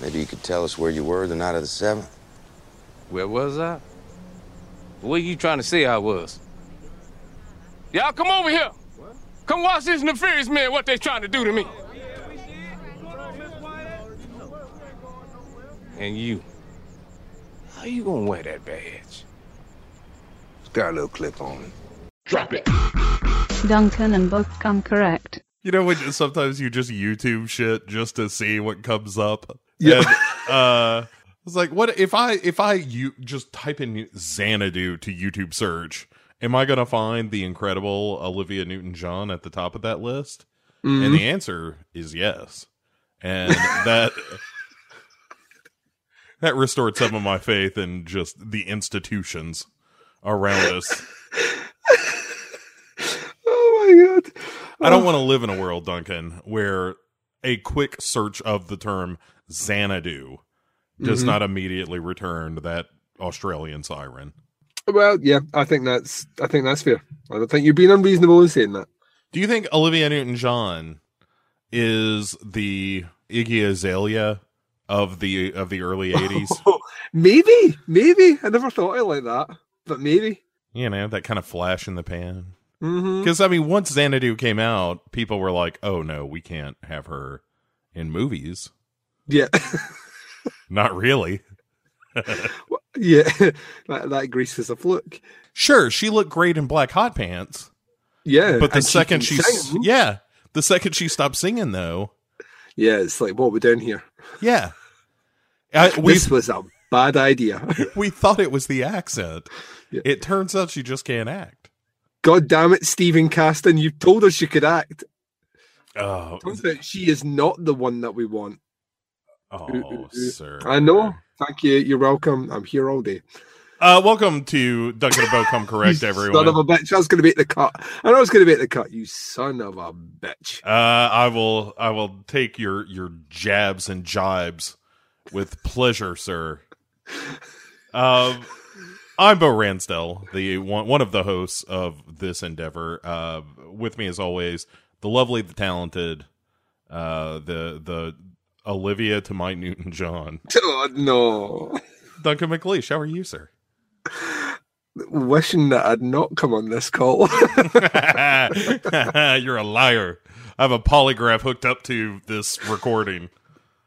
Maybe you could tell us where you were the night of the 7th? Where was I? Where you trying to say I was? Y'all come over here. Come watch this nefarious man, what they trying to do to me. And you, how you gonna wear that badge? It's got a little clip on it. Drop it. Duncan and Bo come correct. You know when sometimes you just YouTube shit just to see what comes up. Yeah. And, uh, it's like, what if I if I you just type in Xanadu to YouTube search? Am I gonna find the incredible Olivia Newton John at the top of that list? And the answer is yes. And that that restored some of my faith in just the institutions around us. Oh my god. I don't want to live in a world, Duncan, where a quick search of the term Xanadu does Mm-hmm. not immediately return that Australian siren. Well, yeah, I think that's I think that's fair. I don't think you're being unreasonable in saying that. Do you think Olivia Newton John is the Iggy Azalea of the of the early eighties? maybe, maybe. I never thought of it like that, but maybe. you know, that kind of flash in the pan. Because I mean, once Xanadu came out, people were like, "Oh no, we can't have her in movies." Yeah, Not really. yeah. that, that Grease is a fluke. Sure, she looked great in black hot pants. Yeah, But the second she, sing. yeah, the second she stopped singing, though, yeah, it's like what we're doing here. yeah, I, this was a bad idea. we thought it was the accent. Yeah. It turns out she just can't act. God damn it, Stephen Caston! You told us she could act. Oh, Turns out she is not the one that we want. Oh, sir. I know. Thank you. You're welcome. I'm here all day. Uh, welcome to Duncan and Bo Come Correct, everyone. Son of a bitch. I was going to make the cut. I know I was going to make the cut. You son of a bitch. Uh, I will I will take your your jabs and jibes with pleasure, sir. Um, I'm Bo Ransdell, the one one of the hosts of this endeavor. Uh, with me as always, the lovely, the talented, uh, the the Olivia to my Newton John, Oh, no. Duncan McLeish. How are you, sir? Wishing that I'd not come on this call. You're a liar. I have a polygraph hooked up to this recording,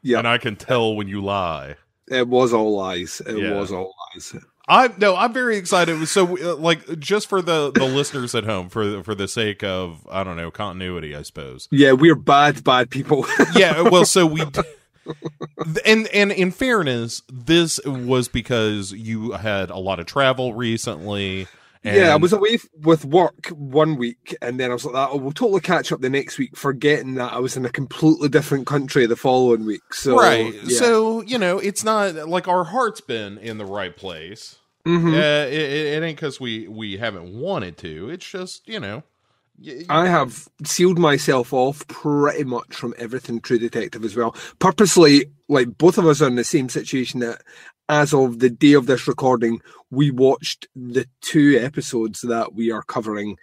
yeah, and I can tell when you lie. it was all lies. It Yeah. was all lies. I'm no, I'm very excited. So, uh, like, just for the the listeners at home, for for the sake of I don't know continuity, I suppose. Yeah, we're bad, bad people. Yeah, well, so we, and and in fairness, this was because you had a lot of travel recently. And yeah, I was away f- with work one week, and then I was like, "Oh, we'll totally catch up the next week," forgetting that I was in a completely different country the following week. So, right. yeah. So you know, it's not like our heart's been in the right place. Mhm. Uh, it, it, ain't because we we haven't wanted to. It's just you know. y- I have sealed myself off pretty much from everything True Detective as well. Purposely, like both of us are in the same situation that as of the day of this recording, we watched the two episodes that we are covering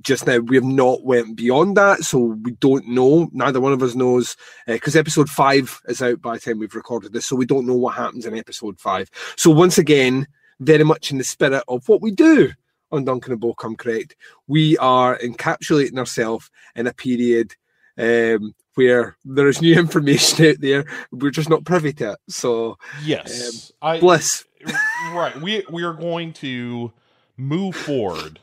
just now. We have not went beyond that, so we don't know. Neither one of us knows because episode five is out by the time we've recorded this, so we don't know what happens in episode five. So once again, very much in the spirit of what we do on Duncan and Bo Come Correct, we are encapsulating ourselves in a period um, where there is new information out there. We're just not privy to it. So Yes, I bliss. right. We we are going to move forward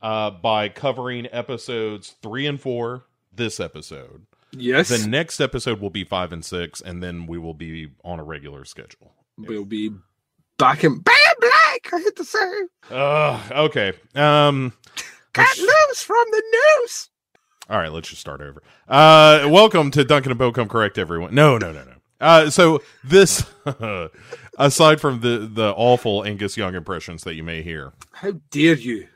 uh, by covering episodes three and four. This episode. Yes, The next episode will be five and six, and then we will be on a regular schedule. we'll be back in bad black. I hate to say, Uh, okay. Um. cut let's- loose from the news. All right, let's just start over. Uh, welcome to Duncan and Bo Come Correct, everyone. No, no, no, no. Uh, so this, aside from the the awful Angus Young impressions that you may hear, How dare you?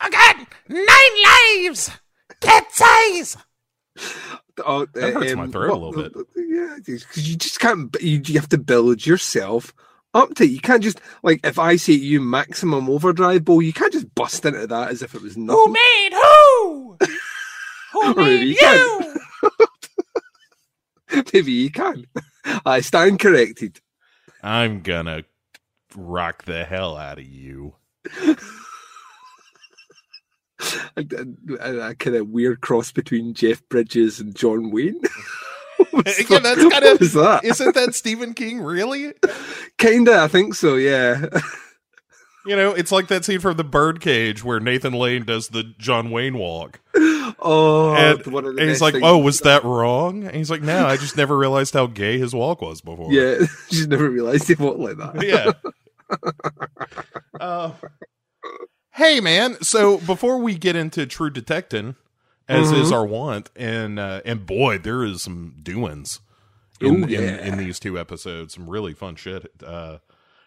I got nine lives. Cat's eyes. Oh, That hurts my throat a little bit. Yeah, because you just can't. You, you have to build yourself up to it. You can't just like if I say to you maximum overdrive, Bo, you can't just bust into that as if it was nothing. Who made who? Who Really, made you you? Maybe you can. I stand corrected. I'm gonna rock the hell out of you. A, a, kind of weird cross between Jeff Bridges and John Wayne. yeah, that's kind of was that? isn't that Stephen King really? Kinda, I think so. Yeah. You know, it's like that scene from the Birdcage where Nathan Lane does the John Wayne walk, Oh, and, one of the and he's like, "Oh, was that wrong?" And he's like, "No, I just never realized how gay his walk was before." Yeah, just never realised he walked like that. yeah. uh, hey, man. So before we get into True Detective, as is Mhm. our want, and uh, and boy, there is some doings in, Ooh, in in these two episodes. Some really fun shit. Uh,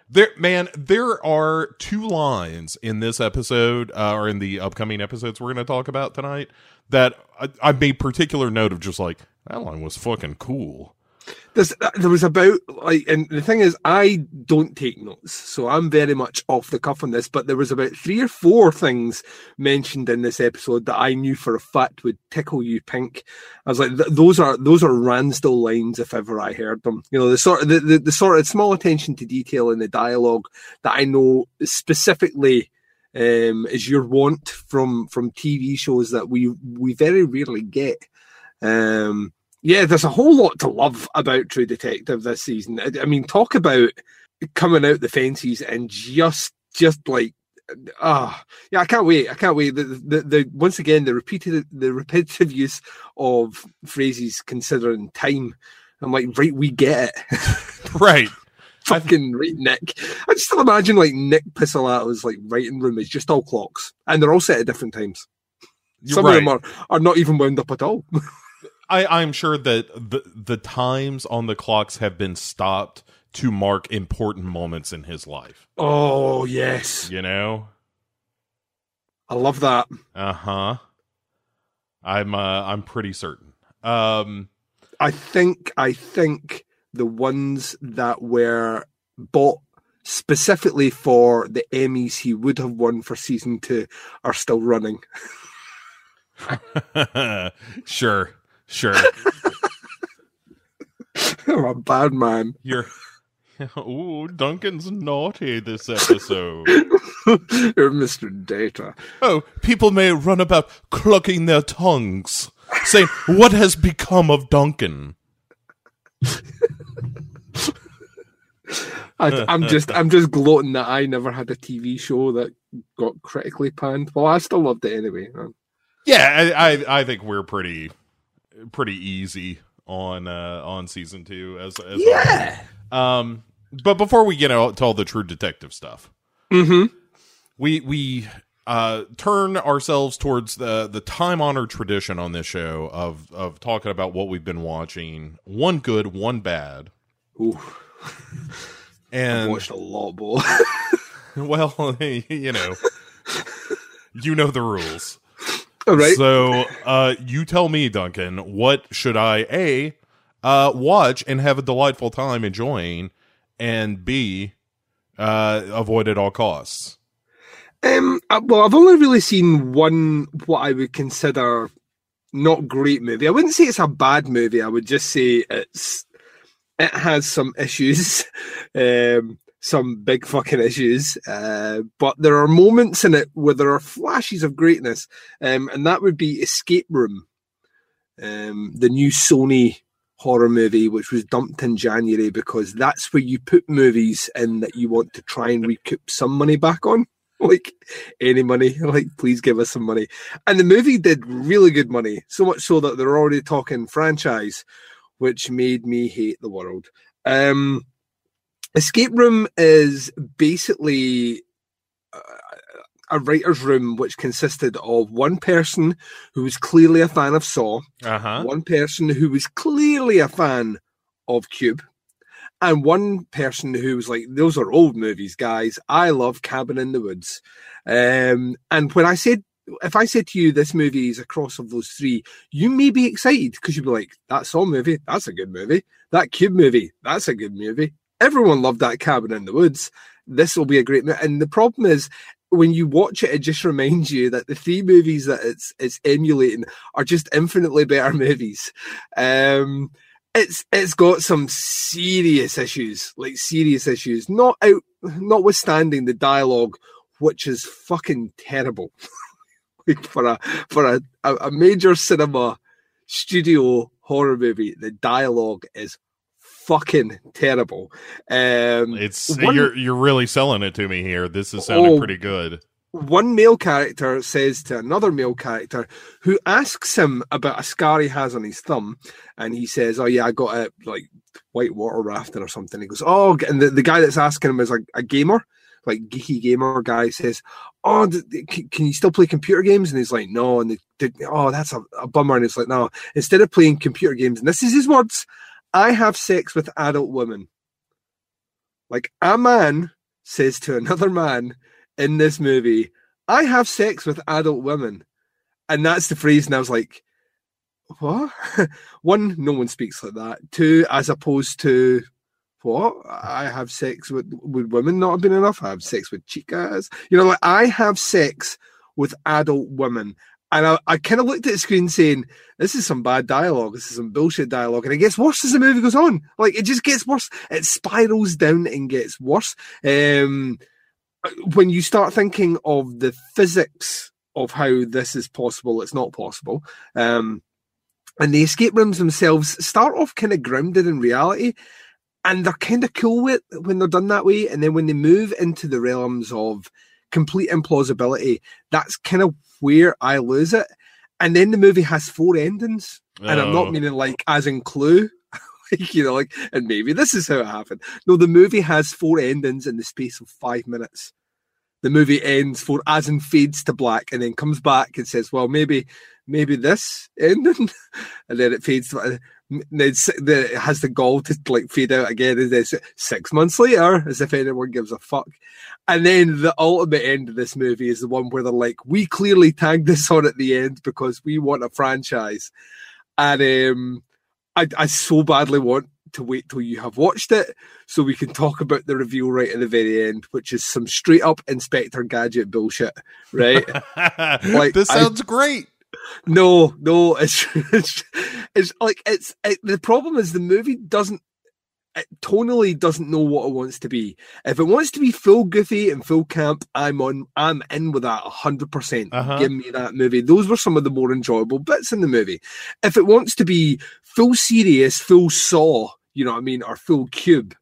there, man. There are two lines in this episode, uh, or in the upcoming episodes we're going to talk about tonight, that I, I made particular note of. Just like that line was fucking cool. There's, uh, there was about like, and the thing is, I don't take notes, so I'm very much off the cuff on this. But there was about three or four things mentioned in this episode that I knew for a fact would tickle you pink. I was like, th- those are those are Ransdell lines if ever I heard them. You know, the sort of the, the, the sort of small attention to detail in the dialogue that I know specifically um, is your want from from TV shows that we we very rarely get. Um, yeah, there's a whole lot to love about True Detective this season. I, I mean, talk about coming out the fences and just, just like, ah, yeah, I can't wait. I can't wait. The, the, the once again the repeated, the repetitive use of phrases considering time. I'm like, right, we get it. Right. Fucking right, Nick. I just still imagine like Nick Pizzolatto's like writing room is just all clocks, and they're all set at different times. You're Some right. of them are, are not even wound up at all. I, I'm sure that the the times on the clocks have been stopped to mark important moments in his life. oh yes, You know? I love that. Uh huh. I'm uh, I'm pretty certain. Um, I think I think the ones that were bought specifically for the Emmys he would have won for season two are still running. sure, sure. I'm a bad man. You're. Ooh, Duncan's naughty this episode. You're Mr. Data. Oh, people may run about clucking their tongues, saying, "What has become of Duncan?" I, I'm just I'm just gloating that I never had a TV show that got critically panned. Well, I still loved it anyway. man. Yeah, I, I I think we're pretty pretty easy on uh on season two as as Yeah. um but before we get out to all the true detective stuff Mm-hmm. we we uh turn ourselves towards the the time honored tradition on this show of of talking about what we've been watching one good one bad Ooh, I've and watched a lot, boy. well you know you know the rules right. So, uh, you tell me, Duncan, what should I a uh, watch and have a delightful time enjoying, and b uh, avoid at all costs? Um, uh, well, I've only really seen one what I would consider not great movie. I wouldn't say it's a bad movie. I would just say it's it has some issues, um, some big fucking issues. Uh, but there are moments in it where there are flashes of greatness, um, and that would be Escape Room, um, the new Sony horror movie, which was dumped in January because that's where you put movies in that you want to try and recoup some money back on. Like any money? Like please give us some money. And the movie did really good money so much so that they're already talking franchise which made me hate the world. Um escape room is basically uh, a writer's room which consisted of one person who was clearly a fan of saw Uh huh. one person who was clearly a fan of Cube, and one person who was like, "Those are old movies, guys. I love Cabin in the Woods." Um, and when I said, if I said to you, this movie is a cross of those three, you may be excited because you'd be like, "That Saw movie, that's a good movie. That Cube movie, that's a good movie. Everyone loved that Cabin in the Woods. This will be a great movie." And the problem is. When you watch it, it just reminds you that the three movies that it's it's emulating are just infinitely better movies. Um, it's it's got some serious issues, like serious issues. Not out, notwithstanding the dialogue, which is fucking terrible. for a for a, a major cinema studio horror movie, the dialogue is fucking terrible. Um, It's one- you're you're really selling it to me here. This is sounding Oh. pretty good. one male character says to another male character who asks him about a scar he has on his thumb, and he says, "Oh yeah, I got it like white water rafting or something." He goes, "Oh," and the, the guy that's asking him is like a gamer, like geeky gamer guy says, "Oh, can, can you still play computer games?" And he's like, "No," and they, they, "Oh, that's a, a bummer." And it's like, "No, instead of playing computer games, and this is his words, I have sex with adult women." Like a man says to another man in this movie, I have sex with adult women. And that's the phrase. And I was like, what? One, no one speaks like that. Two, as opposed to, what? I have sex with, with women not have been enough. I have sex with chicas. You know, like I have sex with adult women. And I, I kind of looked at the screen saying, this is some bad dialogue. This is some bullshit dialogue. And it gets worse as the movie goes on. Like it just gets worse. It spirals down and gets worse. Um, when you start thinking of the physics of how this is possible, it's not possible. Um, and the escape rooms themselves start off kind of grounded in reality, and they're kind of cool with when they're done that way. And then when they move into the realms of complete implausibility, that's kind of where I lose it. And then the movie has four endings, and I'm Oh. not meaning like as in Clue. like, you know, like, and maybe this is how it happened. No, the movie has four endings in the space of five minutes. The movie ends for as in fades to black and then comes back and says, well, maybe, maybe this ending, and then it fades to, and it has the gall to like fade out again. And then six months later, as if anyone gives a fuck. And then the ultimate end of this movie is the one where they're like, we clearly tagged this on at the end because we want a franchise. And um, I, I so badly want to wait till you have watched it so we can talk about the reveal right at the very end, which is some straight up Inspector Gadget bullshit, right? Like, this I- sounds great. No, no, it's, it's it's like it's it, the problem is the movie doesn't it tonally doesn't know what it wants to be. If it wants to be full goofy and full camp, I'm on. I'm in with that hundred percent. Uh-huh. Give me that movie. Those were some of the more enjoyable bits in the movie. If it wants to be full serious, full saw, you know what I mean, or full cube,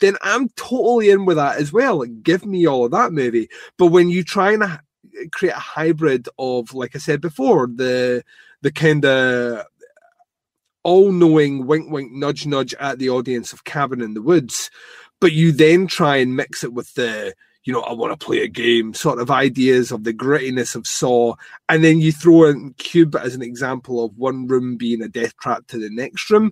then I'm totally in with that as well. Like, give me all of that movie. But when you try and create a hybrid of, like I said before, the the kind of all-knowing wink wink nudge nudge at the audience of cabin in the woods but you then try and mix it with the you know i want to play a game sort of ideas of the grittiness of saw and then you throw in cube as an example of one room being a death trap to the next room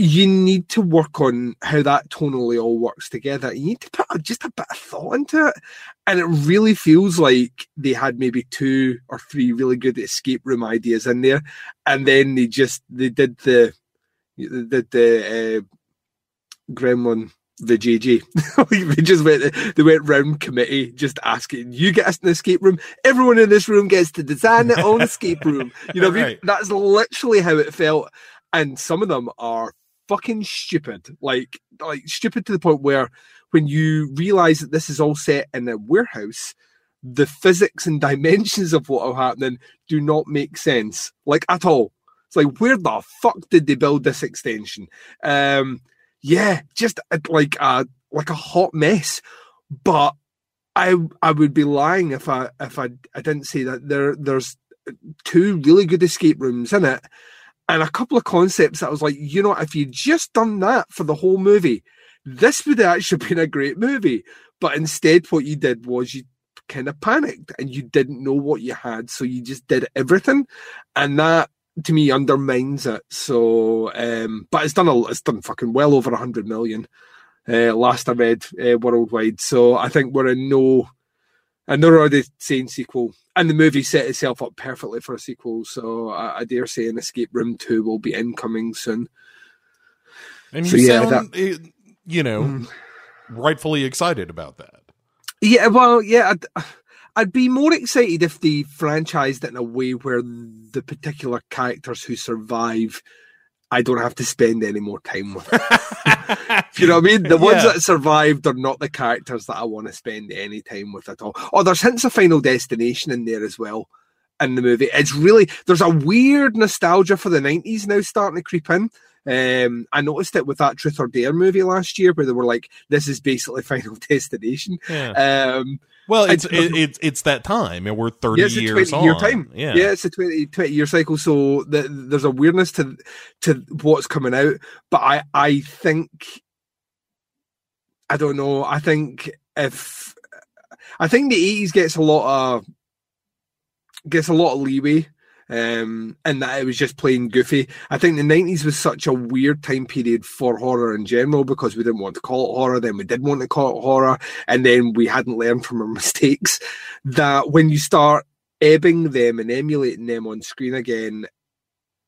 you need to work on how that tonally all works together. You need to put just a bit of thought into it. And it really feels like they had maybe two or three really good escape room ideas in there. And then they just, they did the, they did the uh, Gremlin, the JJ. they just went, they went round committee just asking, you get us an escape room. Everyone in this room gets to design their own escape room. You know, what I mean? Right. that's literally how it felt. And some of them are fucking stupid. Like like stupid to the point where when you realize that this is all set in a warehouse, the physics and dimensions of what are happening do not make sense. Like at all. It's like where the fuck did they build this extension? Um yeah, just like a like a hot mess. But I I would be lying if I if I I didn't say that there there's two really good escape rooms in it and a couple of concepts that I was like, you know, if you'd just done that for the whole movie, this would have actually been a great movie. But instead, what you did was you kind of panicked and you didn't know what you had, so you just did everything, and that to me undermines it. So, um, but it's done a, it's done fucking well over a hundred million. Uh, last I read uh, worldwide, so I think we're in no. And they're already saying sequel, and the movie set itself up perfectly for a sequel. So I, I dare say an Escape Room Two will be incoming soon. And So, you yeah, sound, eh, you know, Mm. rightfully excited about that. Yeah, well, yeah, I'd, I'd be more excited if they franchised it in a way where the particular characters who survive I don't have to spend any more time with. you know what I mean? The ones Yeah. that survived are not the characters that I want to spend any time with at all. Oh, there's hints of Final Destination in there as well in the movie. It's really there's a weird nostalgia for the nineties now starting to creep in. Um, I noticed it with that Truth or Dare movie last year, where they were like, "This is basically Final Destination." Yeah. Um, Well, it's it, it's it's that time, and we're thirty yeah, it's a years twenty year on. time. Yeah. Yeah. it's a 20, 20 year cycle. So the, there's a weirdness to to what's coming out. But I I think I don't know. I think if I think the eighties gets a lot of gets a lot of leeway. Um, and that it was just plain goofy. I think the nineties was such a weird time period for horror in general because we didn't want to call it horror, then we did want to call it horror, and then we hadn't learned from our mistakes. That when you start ebbing them and emulating them on screen again,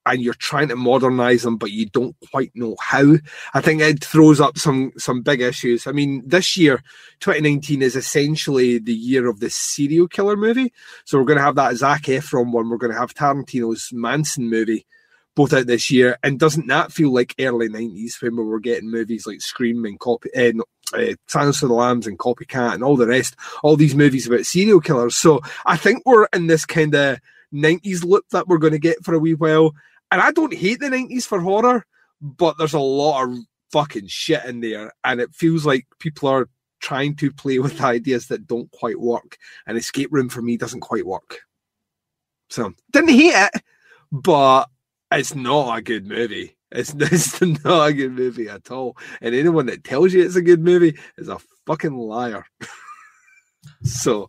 and you're trying to modernize them, but you don't quite know how. I think it throws up some some big issues. I mean, this year, 2019, is essentially the year of the serial killer movie. So we're going to have that Zac Efron one. We're going to have Tarantino's Manson movie, both out this year. And doesn't that feel like early 90s when we were getting movies like Scream and Copy, uh, uh, Silence of the Lambs and Copycat and all the rest, all these movies about serial killers. So I think we're in this kind of 90s loop that we're going to get for a wee while. And I don't hate the 90s for horror, but there's a lot of fucking shit in there. And it feels like people are trying to play with ideas that don't quite work. And Escape Room for me doesn't quite work. So didn't hate it, but it's not a good movie. It's, it's not a good movie at all. And anyone that tells you it's a good movie is a fucking liar. so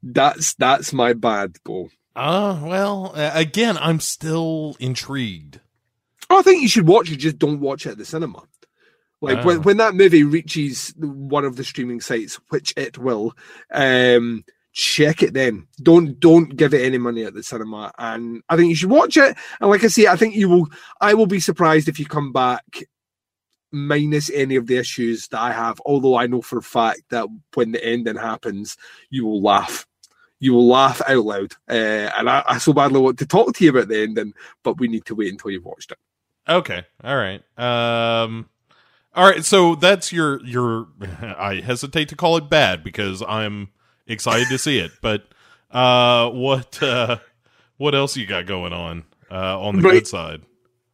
that's that's my bad, Bo. Uh, well, uh, again, I'm still intrigued. Oh, I think you should watch it. Just don't watch it at the cinema. Like Oh. when, when that movie reaches one of the streaming sites, which it will, um, check it then. Don't don't give it any money at the cinema. And I think you should watch it. And like I say, I think you will. I will be surprised if you come back minus any of the issues that I have. Although I know for a fact that when the ending happens, you will laugh. You will laugh out loud. Uh, and I, I so badly want to talk to you about the ending, but we need to wait until you've watched it. Okay, all right. Um, all right. So that's your your. I hesitate to call it bad because I'm excited to see it. But uh, what uh, what else you got going on uh, on the Right. good side?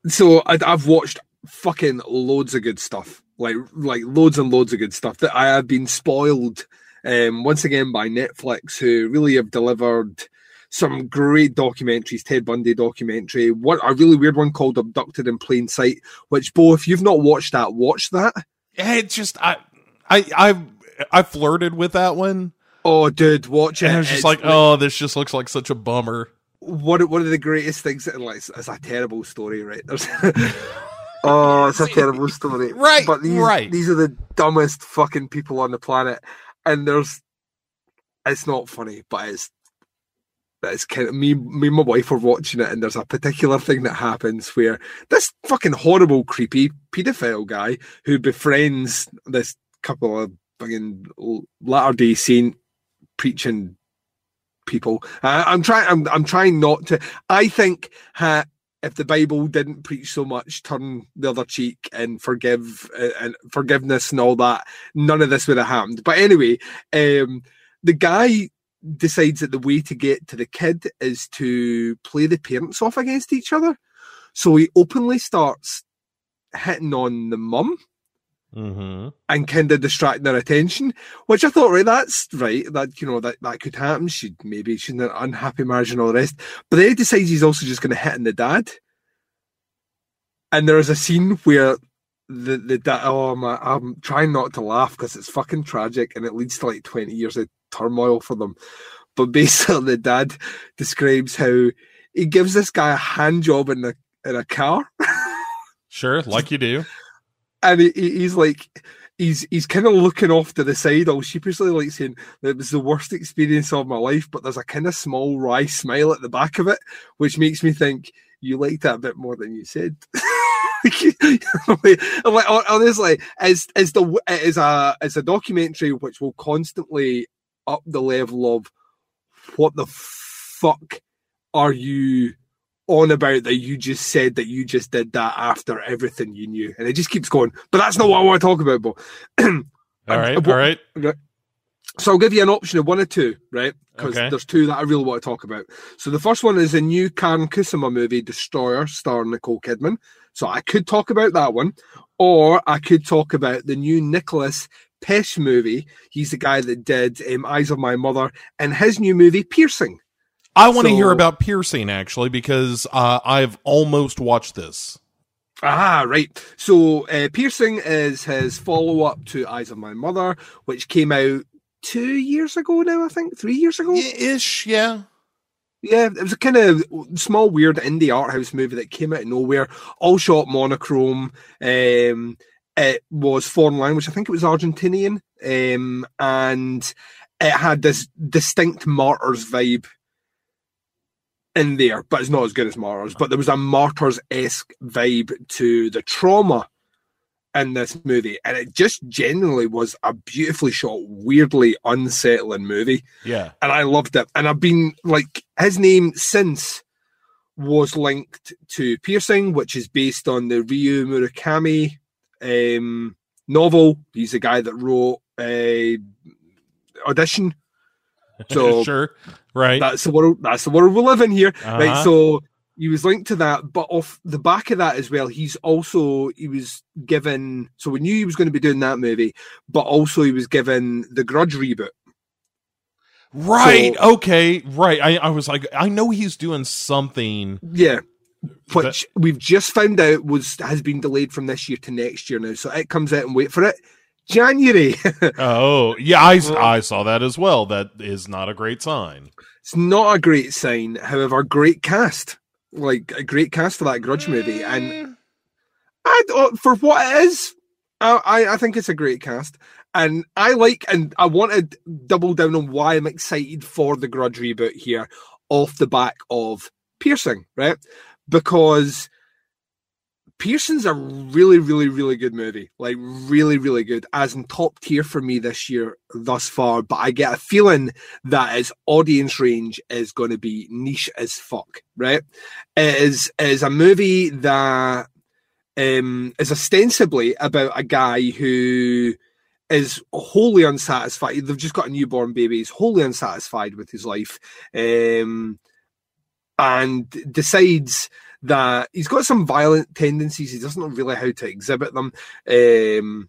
so I, I've watched fucking loads of good stuff, like like loads and loads of good stuff that I have been spoiled um, once again by Netflix, who really have delivered some great documentaries. Ted Bundy documentary, what a really weird one called "Abducted in Plain Sight," which, Bo, if you've not watched that, watch that. Yeah, It's just I I I I flirted with that one, Oh, dude, watch it. and I was just It's like, oh, this just looks like such a bummer. one one of the greatest things that like it's, it's a terrible story, right? There's oh, it's a terrible story, Right, But these right. these are the dumbest fucking people on the planet, and there's it's not funny, but it's it's kind of me me and my wife are watching it, and there's a particular thing that happens where this fucking horrible, creepy pedophile guy who befriends this couple of fucking latter day saint preaching people. Uh, I'm trying. I'm, I'm trying not to. I think ha, if the Bible didn't preach so much, turn the other cheek and forgive uh, and forgiveness and all that, none of this would have happened. But anyway, um, the guy decides that the way to get to the kid is to play the parents off against each other. So he openly starts hitting on the mum Mm-hmm. and kind of distract their attention, which I thought, right, that's right, that you know that that could happen. She'd maybe she's in an unhappy marriage and all the rest. But then he decides he's also just going to hit on the dad, and there is a scene where the the dad. Oh my, I'm trying not to laugh because it's fucking tragic and it leads to like 20 years of turmoil for them. But basically, the dad describes how he gives this guy a hand job in the in a car. Sure, like you do. And he, he- he's like he's he's kind of looking off to the side. All sheepishly like saying it was the worst experience of my life but there's a kind of small wry smile at the back of it which makes me think you liked that a bit more than you said. Like honestly as as the is a it's a documentary which will constantly up the level of what the fuck are you on about that you just said that you just did that after everything you knew, and it just keeps going. But that's not what I want to talk about, Bo. All right, what- all right. So I'll give you an option of one or two, right? Because Okay. there's two that I really want to talk about. So the first one is a new Karyn Kusama movie, Destroyer, starring Nicole Kidman. So I could talk about that one, or I could talk about the new Nicolas Pesce movie. He's the guy that did um, Eyes of My Mother, and his new movie, Piercing. I want to So- hear about piercing actually because uh, I've almost watched this. Ah, right. So, uh, Piercing is his follow up to Eyes of My Mother, which came out two years ago now, I think, three years ago. Ish, yeah. Yeah, it was a kind of small, weird indie art house movie that came out of nowhere, all shot monochrome. Um, it was foreign language, I think it was Argentinian, um, and it had this distinct Martyrs vibe in there, but it's not as good as Martyrs. But there was a Martyrs esque vibe to the trauma in this movie, and it just genuinely was a beautifully shot, weirdly unsettling movie Yeah. and I loved it. And I've been like his name since was linked to Piercing, which is based on the Ryu Murakami um, novel. He's the guy that wrote uh, Audition. So sure. Right. that's the world. That's the world we live in here, right? Uh-huh. So he was linked to that, but off the back of that as well, he's also he was given. So we knew he was going to be doing that movie, but also he was given the Grudge reboot. right. so- okay. Right. I, I was like, I know he's doing something. Yeah. Which we've just found out was has been delayed from this year to next year now. So it comes out and wait for it. January. Oh, yeah. I, I saw that as well. That is not a great sign. it's not a great sign. However, great cast. Like a great cast for that grudge movie. And eh. I oh, for what it is, I, I I think it's a great cast. And I like and I want to double down on why I'm excited for the grudge reboot here off the back of Piercing, right? Because Piercing's a really, really, really good movie. Like really, really good. As in top tier for me this year thus far. But I get a feeling that its audience range is going to be niche as fuck. Right? It is it is a movie that um, is ostensibly about a guy who is wholly unsatisfied. They've just got a newborn baby. He's wholly unsatisfied with his life, um, and decides that he's got some violent tendencies. He doesn't know really how to exhibit them. Um,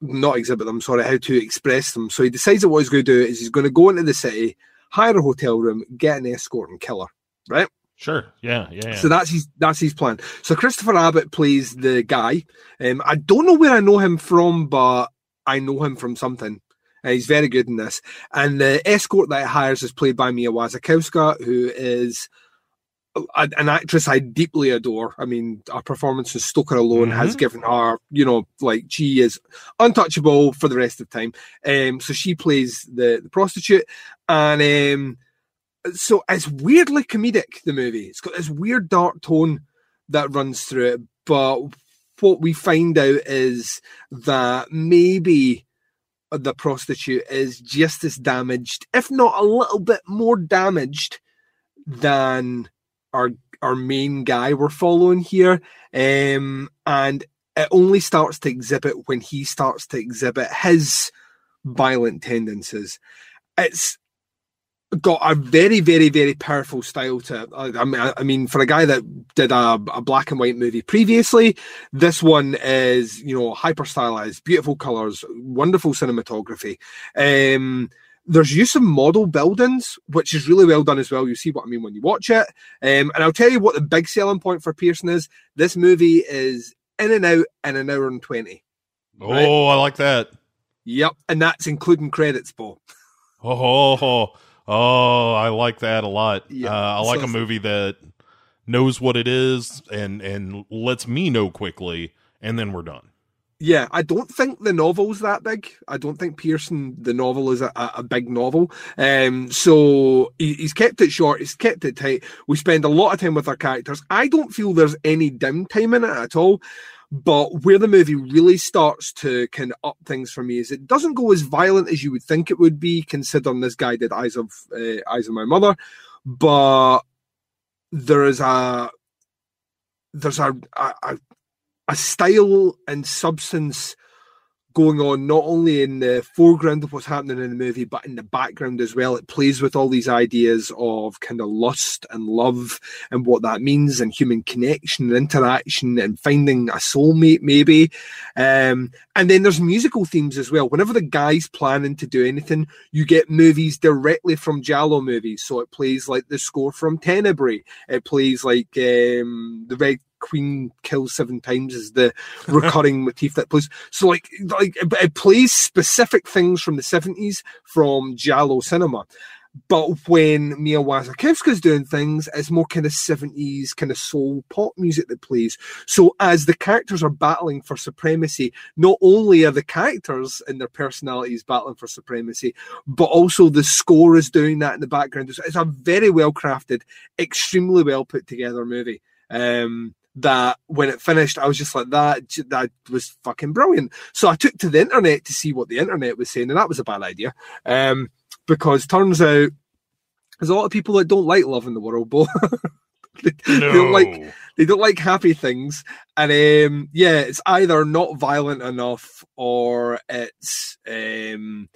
not exhibit them, sorry, how to express them. So he decides that what he's going to do is he's going to go into the city, hire a hotel room, get an escort, and kill her. Right. Sure. Yeah. Yeah. yeah. So that's his that's his plan. So Christopher Abbott plays the guy. Um, I don't know where I know him from, but I know him from something. Uh, he's very good in this. And the escort that he hires is played by Mia Wasikowska, who is a- an actress I deeply adore. I mean, her performance in Stoker alone has Mhm. given her, you know, like she is untouchable for the rest of time. Um, so she plays the, the prostitute, and um, so it's weirdly comedic. The movie, it's got this weird dark tone that runs through it. But what we find out is that maybe the prostitute is just as damaged, if not a little bit more damaged, than our our main guy we're following here. Um, and it only starts to exhibit when he starts to exhibit his violent tendencies. It's got a very, very, very powerful style to. I, mean, I mean, for a guy that did a, a black and white movie previously, this one is, you know, hyper stylized, beautiful colors, wonderful cinematography. Um, there's use of model buildings, which is really well done as well. You see what I mean when you watch it. Um, and I'll tell you what the big selling point for Piercing is. This movie is in and out in an hour and 20. oh, I like that. Yep. And that's including credits, Bo. Oh, oh, oh, I like that a lot. Yeah. Uh, I like So- a movie that knows what it is and and lets me know quickly, and then we're done. Yeah, I don't think the novel's that big. I don't think Piercing, the novel, is a, a big novel. Um, so he, he's kept it short. He's kept it tight. We spend a lot of time with our characters. I don't feel there's any downtime in it at all. But where the movie really starts to kind of up things for me is it doesn't go as violent as you would think it would be, considering this guy did Eyes of uh, Eyes of My Mother. But there is a there's a a, a, a style and substance going on not only in the foreground of what's happening in the movie but in the background as well. It plays with all these ideas of kind of lust and love and what that means and human connection and interaction and finding a soulmate maybe. Um, and then there's musical themes as well. Whenever the guy's planning to do anything you get movies directly from giallo movies. So it plays like the score from Tenebrae. It plays like um, the Red Queen kills seven times is the recurring motif that plays. So like like it, plays specific things from the seventies from giallo cinema. But when Mia Wasikowska's doing things, it's more kind of 70s, kind of soul pop music that plays. So as the characters are battling for supremacy, not only are the characters and their personalities battling for supremacy, but also the score is doing that in the background. It's a very well crafted, extremely well put together movie. Um, that when it finished, I was just like, that that was fucking brilliant. So I took to the internet to see what the internet was saying, and that was a bad idea. Um, because turns out there's a lot of people that don't like love in the world, but they, they don't like they don't like happy things. And um, yeah, it's either not violent enough or it's um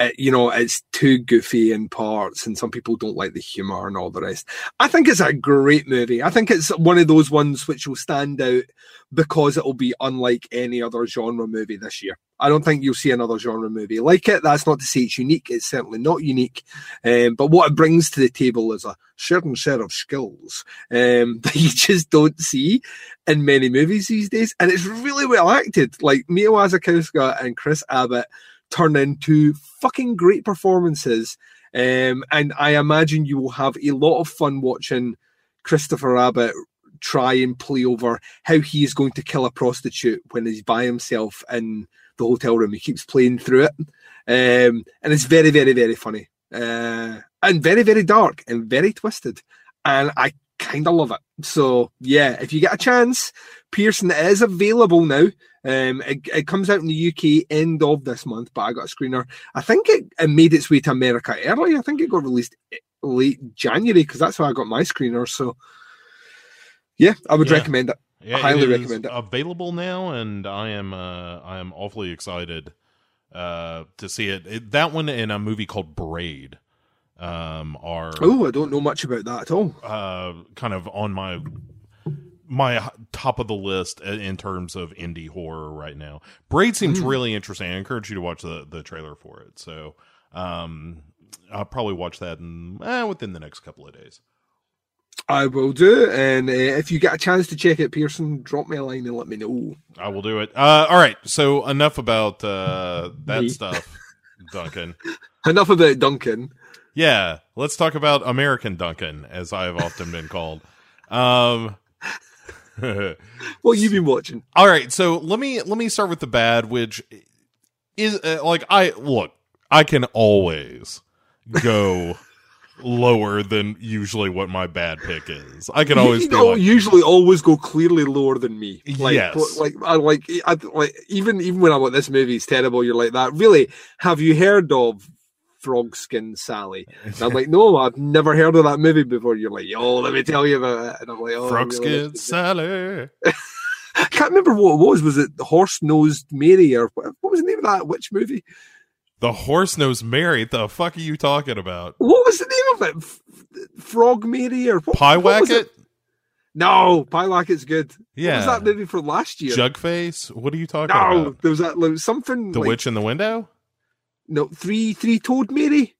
it, you know, it's too goofy in parts, and some people don't like the humor and all the rest. I think it's a great movie. I think it's one of those ones which will stand out because it will be unlike any other genre movie this year. I don't think you'll see another genre movie like it. That's not to say it's unique. It's certainly not unique. Um, but what it brings to the table is a certain set of skills um, that you just don't see in many movies these days. And it's really well acted. Like Mia Wasikowska and Chris Abbott turn into fucking great performances. Um, and I imagine you will have a lot of fun watching Christopher Abbott try and play over how he is going to kill a prostitute when he's by himself in the hotel room. He keeps playing through it. Um, and it's very, very, very funny. Uh, and very, very dark and very twisted. And I kind of love it. So, yeah, if you get a chance, Piercing is available now. Um, it, it, comes out in the UK end of this month, but I got a screener. I think it, it made its way to America early. I think it got released late January because that's how I got my screener. So, yeah, I would Yeah. recommend it. Yeah, I highly it recommend it. Available now, and I am uh, I am awfully excited uh, to see it. it. That one in a movie called Braid um, are Oh, I don't know much about that at all. uh, kind of on my my top of the list in- terms of indie horror right now. Braid seems Hmm. really interesting. I encourage you to watch the the trailer for it. So um, I'll probably watch that in, eh, within the next couple of days. I will do. And uh, if you get a chance to check it, Piercing, drop me a line and let me know. I will do it. Uh, all right. So enough about uh, that stuff, Duncan. Enough about Duncan. Yeah, let's talk about American Duncan, as I have often been called. Um, What you been watching? all right, so let me let me start with the bad, which is uh, like I look. I can always go lower than usually what my bad pick is. I can always you know, like, usually always go clearly lower than me. Like, Yes. like, I like, I, like, even even when I'm like, this movie's terrible, you're like that. Really, have you heard of Frog Skin Sally? And I'm like, no, I've never heard of that movie before. You're like, yo, let me tell you about it. And I'm like, oh, frog skin Sally. I can't remember what it was. Was it the Horse Nosed Mary or what, what was the name of that witch movie? The Horse Nosed Mary. The fuck are you talking about? What was the name of it? F- Frog Mary or what? Pie what it? No, Pyewacket's good. What Yeah. was that movie from last year? Jugface? What are you talking no, about? there was that like, something. The like, Witch in the Window? No, three three toed Mary.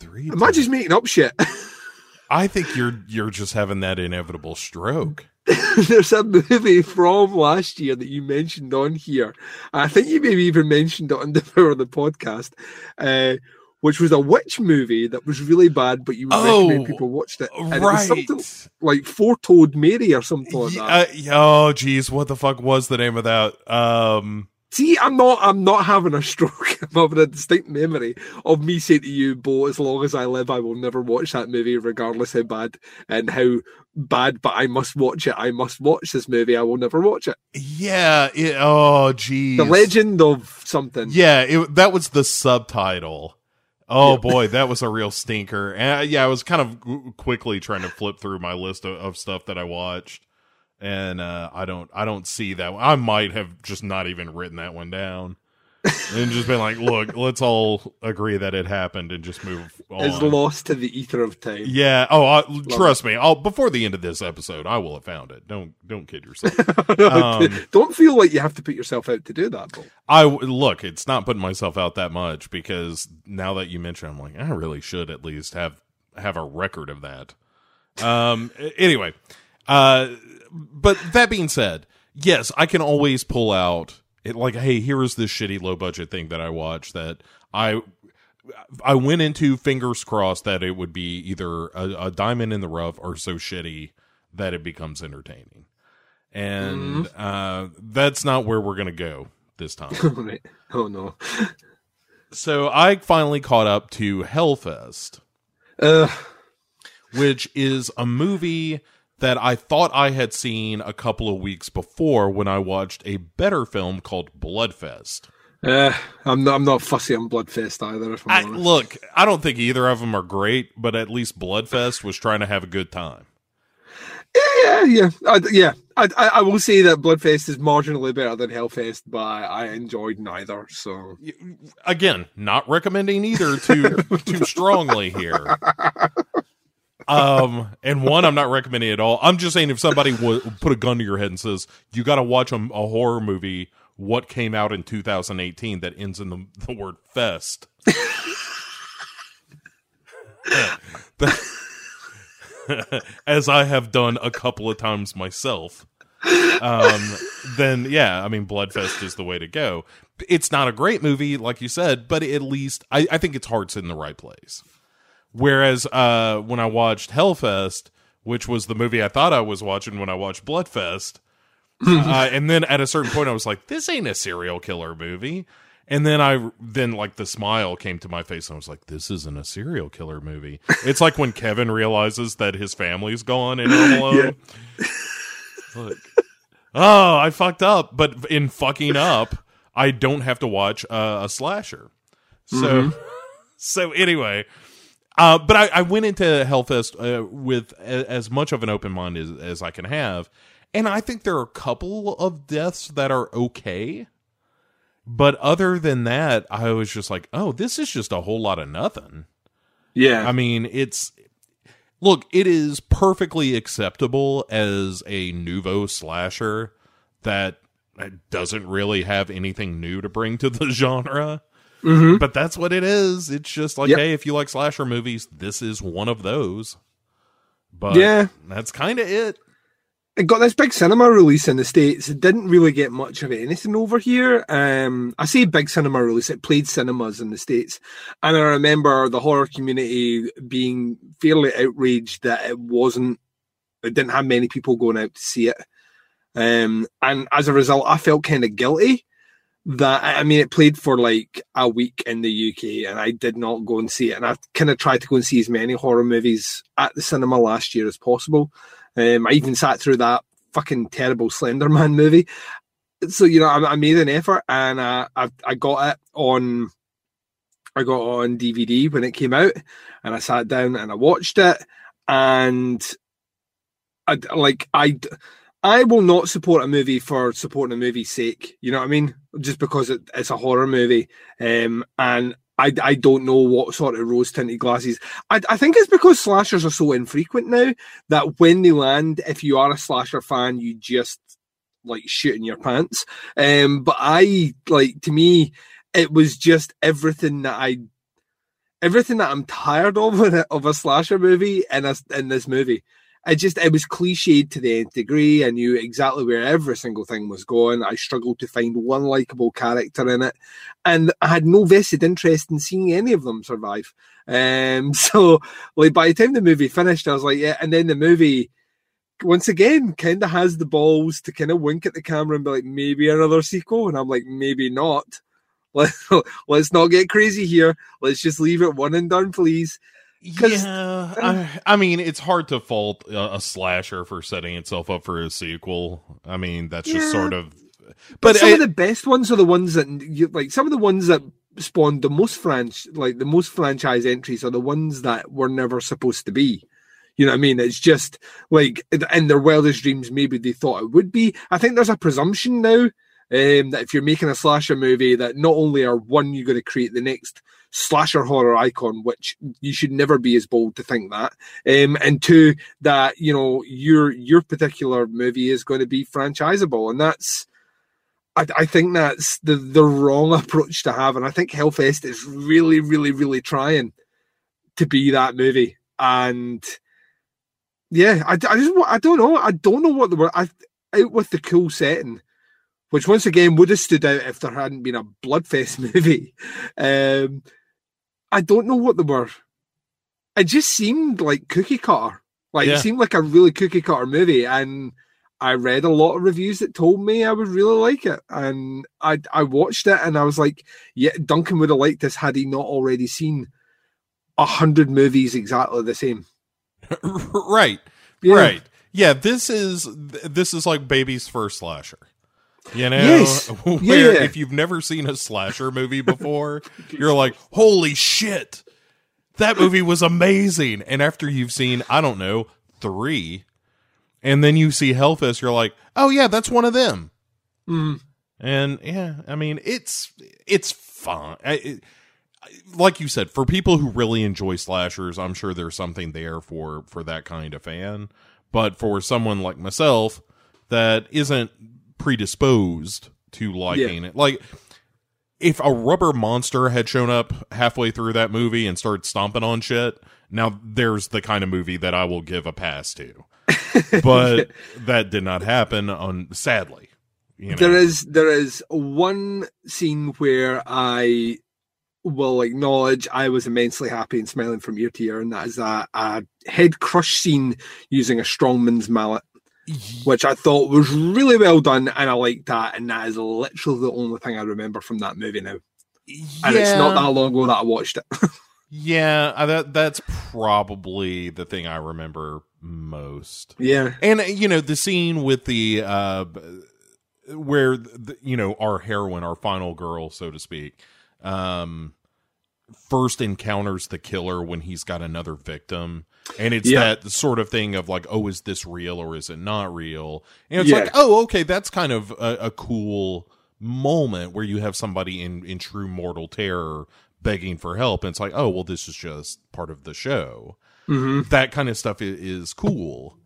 Three. Am I just making up shit? I think you're you're just having that inevitable stroke. There's a movie from last year that you mentioned on here. I think you maybe even mentioned it on the Power of the podcast, uh, which was a witch movie that was really bad, but you would Oh, recommend people watched it. And it was right. something like Four Toed Mary or something like that. Uh, oh, geez, what the fuck was the name of that? Um, See, I'm not. I'm not having a stroke. I'm having a distinct memory of me saying to you, "Bo, as long as I live, I will never watch that movie, regardless how bad and how bad." But I must watch it. I must watch this movie. I will never watch it. yeah. It, oh, geez. The Legend of something. Yeah, it, that was the subtitle Oh boy, that was a real stinker. And yeah, I was kind of quickly trying to flip through my list of, of stuff that I watched, and uh, I don't, I don't see that. I might have just not even written that one down, and just been like, "Look, let's all agree that it happened and just move on." Is lost to the ether of time. yeah. Oh, I, trust me. I'll before the end of this episode, I will have found it. Don't, don't kid yourself. Um, Don't feel like you have to put yourself out to do that. I look, it's not putting myself out that much because now that you mention, I'm like, I really should at least have have a record of that. Um. Anyway, uh, but that being said, yes, I can always pull out it. Like, hey, here is this shitty low budget thing that I watched that I. I went into fingers crossed that it would be either a, a diamond in the rough or so shitty that it becomes entertaining. And uh, that's not where we're going to go this time. Oh no. So I finally caught up to Hellfest, Uh, which is a movie that I thought I had seen a couple of weeks before when I watched a better film called Bloodfest. uh, I'm not. I'm not fussy on Bloodfest either. If I'm I, look, I don't think either of them are great, but at least Bloodfest was trying to have a good time. Yeah, yeah, I, yeah. I, I, I will say that Bloodfest is marginally better than Hellfest, but I enjoyed neither. So Again, not recommending either too too strongly here. Um, and one I'm not recommending at all. I'm just saying if somebody would put a gun to your head and says you got to watch a, a horror movie, what came out in 2018 that ends in the, the word fest. As I have done a couple of times myself um, then yeah, I mean, Bloodfest is the way to go. It's not a great movie, like you said, but at least I, I think its heart's in the right place. Whereas uh, when I watched Hellfest, which was the movie I thought I was watching when I watched Bloodfest, uh, and then at a certain point I was like, "This ain't a serial killer movie." And then I then like the smile came to my face and I was like, "This isn't a serial killer movie." It's like when Kevin realizes that his family's gone in Home Alone. Look. Oh, I fucked up. But in fucking up, I don't have to watch uh, a slasher. So, so anyway, uh, but I, I went into Hellfest uh, with a, as much of an open mind as, as I can have, and I think there are a couple of deaths that are okay. But other than that, I was just like, oh, this is just a whole lot of nothing. yeah, I mean, it's look, it is perfectly acceptable as a nouveau slasher that doesn't really have anything new to bring to the genre. But that's what it is. It's just like, Yep. hey, if you like slasher movies, this is one of those. But Yeah. that's kind of it. it got this big cinema release in the states. It didn't really get much of anything over here. Um, I say big cinema release. It played cinemas in the states, and I remember the horror community being fairly outraged that it wasn't. It didn't have many people going out to see it, um, and as a result, I felt kind of guilty. That I mean, it played for like a week in the UK, and I did not go and see it. And I kind of tried to go and see as many horror movies at the cinema last year as possible. Um, I even sat through that fucking terrible Slenderman movie. So you know, I, I made an effort, and uh, I I got it on. I got on DVD when it came out, and I sat down and I watched it, and I like I. I will not support a movie for supporting a movie's sake. You know what I mean? Just because it, it's a horror movie, um, and I, I don't know what sort of rose tinted glasses. I, I think it's because slashers are so infrequent now that when they land, if you are a slasher fan, you just like shoot in your pants. Um, but I like to me, it was just everything that I, everything that I'm tired of of a slasher movie in a, in this movie. I just it was cliched to the nth degree. I knew exactly where every single thing was going. I struggled to find one likable character in it, and I had no vested interest in seeing any of them survive. Um, so like by the time the movie finished, I was like, yeah. And then the movie once again kind of has the balls to kind of wink at the camera and be like, maybe another sequel, and I'm like, maybe not. Let, let's not get crazy here. Let's just leave it one and done, please. Yeah, I, I mean, it's hard to fault a, a slasher for setting itself up for a sequel. I mean, that's just sort of. But But some it- of the best ones are the ones that you like. Some of the ones that spawned the most franch like the most franchise entries are the ones that were never supposed to be. You know what I mean? It's just like in their wildest dreams, maybe they thought it would be. I think there's a presumption now um, that if you're making a slasher movie, that not only are one, you're going to create the next slasher horror icon, which you should never be as bold to think that, um, and two, that you know your your particular movie is going to be franchisable, and that's. I, I think that's the, the wrong approach to have, and I think Hellfest is really, really, really trying to be that movie. And yeah, I, I just I don't know. I don't know what the word. I out with the cool setting, which once again would have stood out if there hadn't been a Bloodfest movie. Um, I don't know what they were. It just seemed like cookie cutter. Like Yeah. it seemed like a really cookie cutter movie, and I read a lot of reviews that told me I would really like it, and I I watched it, and I was like, yeah, Duncan would have liked this had he not already seen a hundred movies exactly the same. right. Yeah. Right. Yeah, this is this is like baby's first slasher. You know, Yes. where Yeah. if you've never seen a slasher movie before, you're like, "Holy shit. That movie was amazing." And after you've seen, I don't know, 3, and then you see Hellfest, you're like, "Oh yeah, that's one of them." Mm. And yeah, I mean, it's it's fun. I, it, like you said, for people who really enjoy slashers, I'm sure there's something there for for that kind of fan. But for someone like myself that isn't predisposed to liking it, like if a rubber monster had shown up halfway through that movie and started stomping on shit, now there's the kind of movie that I will give a pass to. but that did not happen on sadly. You know? There is there is one scene where I will acknowledge I was immensely happy and smiling from ear to ear, and that is a, a head crush scene using a strongman's mallet, which I thought was really well done, and I liked that. And that is literally the only thing I remember from that movie now. And it's not that long ago that I watched it. Yeah, that that's probably the thing I remember most. yeah, And uh, you know, the scene with the uh where the, you know our heroine, our final girl, so to speak, um first encounters the killer when he's got another victim. And it's Yeah. that sort of thing of like, oh, is this real or is it not real? And it's Yeah. like, oh, okay, that's kind of a, a cool moment where you have somebody in in true mortal terror begging for help and it's like oh well this is just part of the show hmm that kind of stuff is, is cool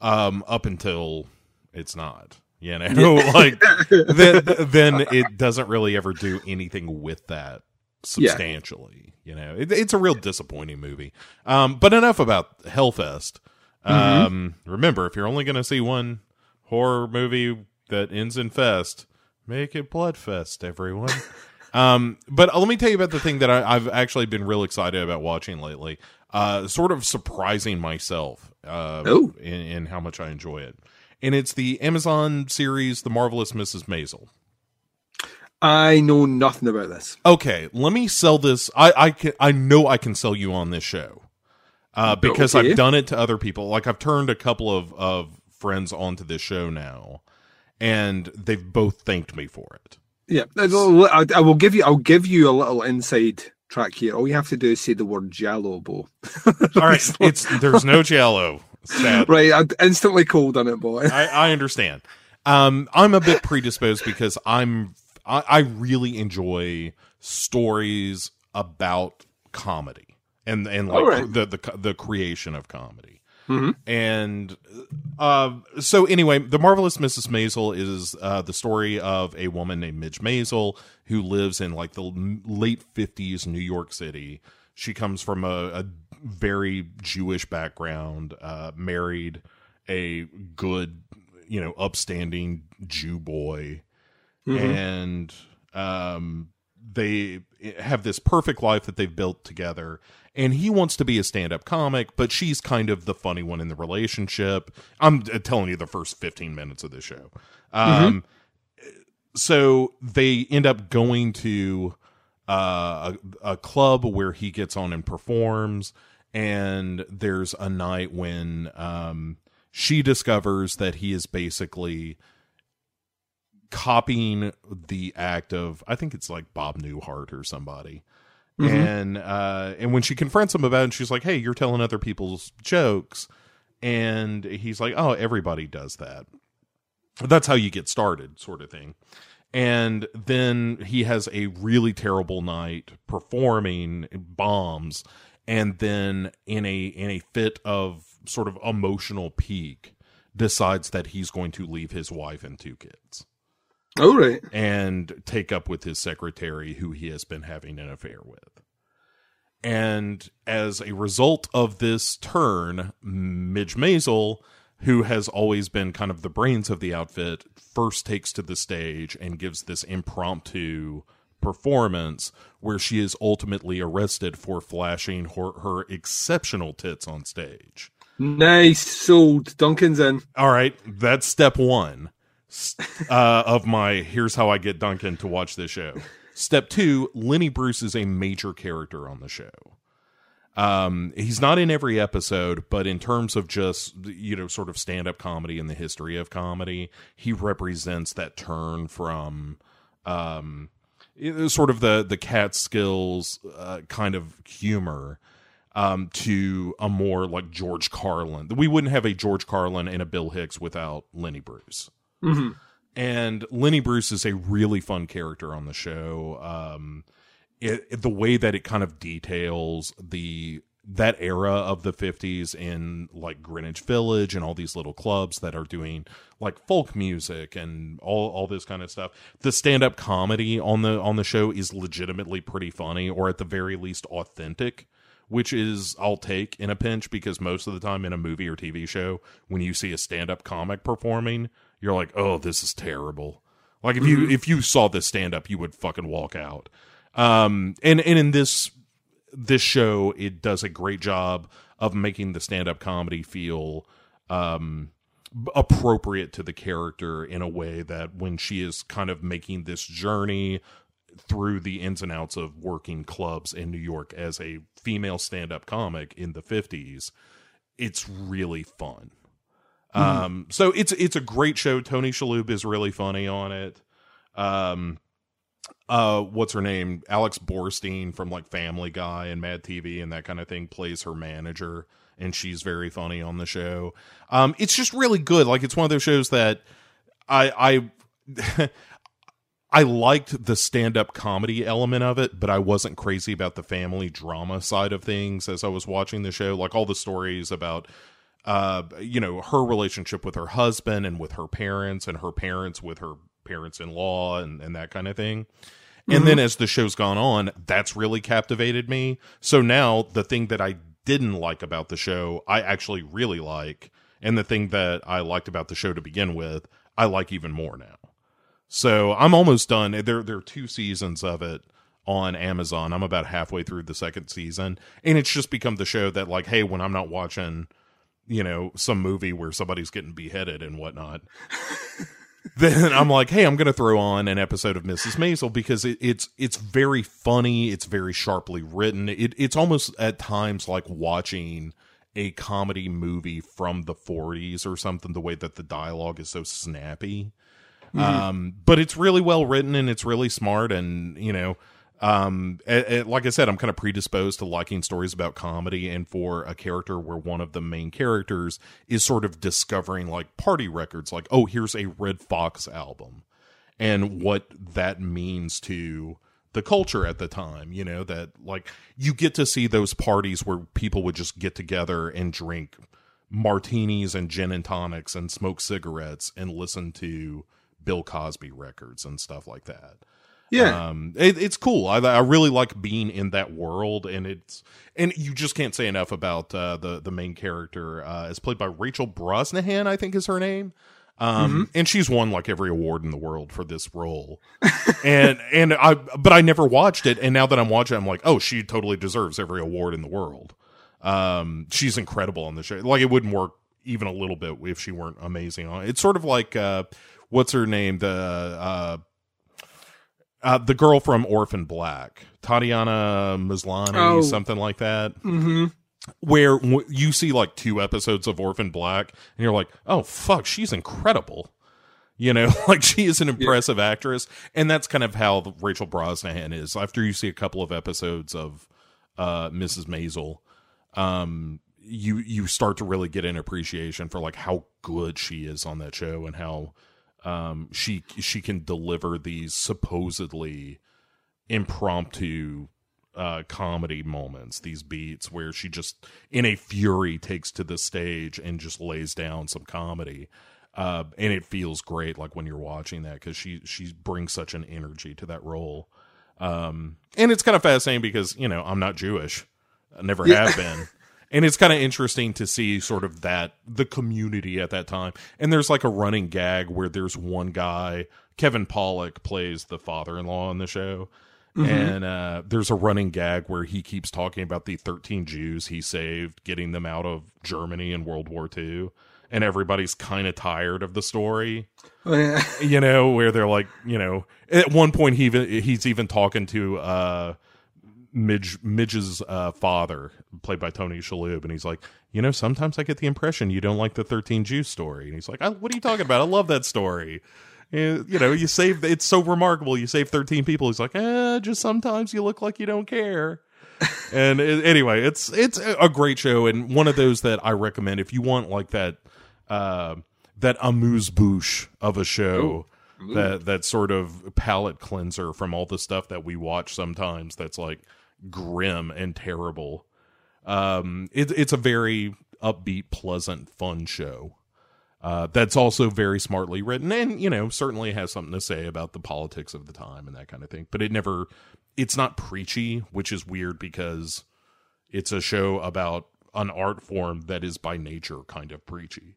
um up until it's not you know like then then it doesn't really ever do anything with that substantially you know? It, it's a real disappointing movie. Um but enough about hellfest. Um remember if you're only going to see one horror movie that ends in fest make it bloodfest everyone. Um but let me tell you about the thing that I, i've actually been real excited about watching lately uh sort of surprising myself uh in, in how much i enjoy it. And it's the amazon series the marvelous mrs maisel I know nothing about this. okay let me sell this i i can i know i can sell you on this show uh because Okay. i've done it to other people like i've turned a couple of of friends onto this show now and they've both thanked me for it Yeah, I I will give you. I'll give you a little inside track here. All you have to do is say the word Jello, Bo. all right it's there's no jello sadly. right. I instantly cold on it, boy. I, I understand. Um, I'm a bit predisposed because I'm I, I really enjoy stories about comedy and and like right. the, the the creation of comedy. Mhm. And uh, so anyway, the marvelous Mrs. Maisel is uh, the story of a woman named Midge Maisel who lives in like the late fifties New York City. She comes from a, a very Jewish background, uh, married a good, you know, upstanding Jew boy, and um, they have this perfect life that they've built together. And he wants to be a stand-up comic, but she's kind of the funny one in the relationship. I'm uh, telling you the first 15 minutes of the show. Um, So they end up going to uh, a, a club where he gets on and performs, and there's a night when um, she discovers that he is basically copying the act of I think it's like Bob Newhart or somebody. And uh and when she confronts him about it, she's like, Hey, you're telling other people's jokes. And he's like, Oh, everybody does that. That's how you get started, sort of thing. And then he has a really terrible night performing bombs, and then in a in a fit of sort of emotional peak, decides that he's going to leave his wife and two kids All right. and take up with his secretary who he has been having an affair with. And as a result of this turn, Midge Maisel, who has always been kind of the brains of the outfit, first takes to the stage and gives this impromptu performance where she is ultimately arrested for flashing her, her exceptional tits on stage. Nice. Sold. Duncan's in. All right, that's step one uh, of my here's how I get Duncan to watch this show. Step two, Lenny Bruce is a major character on the show. Um, he's not in every episode, but in terms of just you know sort of stand up comedy and the history of comedy, he represents that turn from um, sort of the the Catskills uh, kind of humor um, to a more like George Carlin. We wouldn't have a George Carlin and a Bill Hicks without Lenny Bruce. And Lenny Bruce is a really fun character on the show. Um, it, it- the way that it kind of details the that era of the 50s in like Greenwich Village and all these little clubs that are doing like folk music and all all this kind of stuff. The stand-up comedy on the on the show is legitimately pretty funny or at the very least authentic, which is I'll take in a pinch because most of the time in a movie or TV show when you see a stand-up comic performing, you're like, "Oh, this is terrible." Like if you if you saw this stand up, you would fucking walk out. Um, and and in this this show, it does a great job of making the stand up comedy feel um appropriate to the character in a way that when she is kind of making this journey through the ins and outs of working clubs in New York as a female stand up comic in the 50s, it's really fun. Um, so it's it's a great show. Tony Shalhoub is really funny on it. Um, uh, what's her name? Alex Borstein from like Family Guy and Mad TV and that kind of thing plays her manager, and she's very funny on the show. Um, it's just really good. Like it's one of those shows that I I. I liked the stand up comedy element of it, but I wasn't crazy about the family drama side of things as I was watching the show. Like all the stories about uh you know her relationship with her husband and with her parents and her parents with her parents in law and, and that kind of thing. And then as the show's gone on that's really captivated me. So now the thing that i didn't like about the show i actually really like and the thing that i liked about the show to begin with i like even more now. So i'm almost done. There there are two seasons of it on amazon. I'm about halfway through the second season and it's just become the show that like hey when i'm not watching you know, some movie where somebody's getting beheaded and whatnot, then I'm like, hey, I'm going to throw on an episode of Mrs. Maisel because it, it's it's very funny, it's very sharply written. It it's almost at times like watching a comedy movie from the 40s or something. The way that the dialogue is so snappy, um, but it's really well written and it's really smart and you know um a- a- like i said i'm kind of predisposed to liking stories about comedy and for a character where one of the main characters is sort of discovering like party records like oh here's a Redd Foxx album and what that means to the culture at the time you know that like you get to see those parties where people would just get together and drink martinis and gin and tonics and smoke cigarettes and listen to bill cosby records and stuff like that Yeah. um it, it's cool. I, I really like being in that world and it's and you just can't say enough about uh the the main character uh is played by rachel brosnahan i think is her name. Um and she's won like every award in the world for this role. And and i but i never watched it and now that i'm watching it, i'm like oh she totally deserves every award in the world. Um she's incredible on the show. Like it wouldn't work even a little bit if she weren't amazing on it. It's sort of like uh what's her name? The uh the girl from Orphan Black, Tatiana Maslany, Oh. something like that, mm-hmm. where w- you see like two episodes of Orphan Black, and you're like, "Oh fuck, she's incredible," You know, like she is an impressive actress, and that's kind of how Rachel Brosnahan is. After you see a couple of episodes of uh, Mrs. Maisel, um, you you start to really get an appreciation for like how good she is on that show and how um, she she can deliver these supposedly impromptu uh, comedy moments, these beats where she just in a fury takes to the stage and just lays down some comedy. Uh, and it feels great like when you're watching that because she she brings such an energy to that role. Um, and it's kind of fascinating because you know I'm not Jewish, I never Yeah. have been. And it's kind of interesting to see sort of that the community at that time. And there's like a running gag where there's one guy, Kevin Pollak plays the father-in-law on the show. And uh, there's a running gag where he keeps talking about the 13 Jews he saved, getting them out of Germany in World War II. And everybody's kind of tired of the story Oh, yeah. you know, where they're like, you know, at one point he even he's even talking to uh Midge Midge's uh father, played by Tony Shalhoub, and he's like, you know, sometimes I get the impression you don't like the thirteen Jews story, and he's like, I, what are you talking about? I love that story. You know, you save it's so remarkable. You save thirteen people. He's like, eh, just sometimes you look like you don't care. and it, anyway, it's it's a great show and one of those that I recommend if you want like that uh that amuse bouche of a show that that sort of palate cleanser from all the stuff that we watch sometimes that's like grim and terrible. Um it, it's a very upbeat, pleasant, fun show. Uh, that's also very smartly written and you know certainly has something to say about the politics of the time and that kind of thing but it never it's not preachy which is weird because it's a show about an art form that is by nature kind of preachy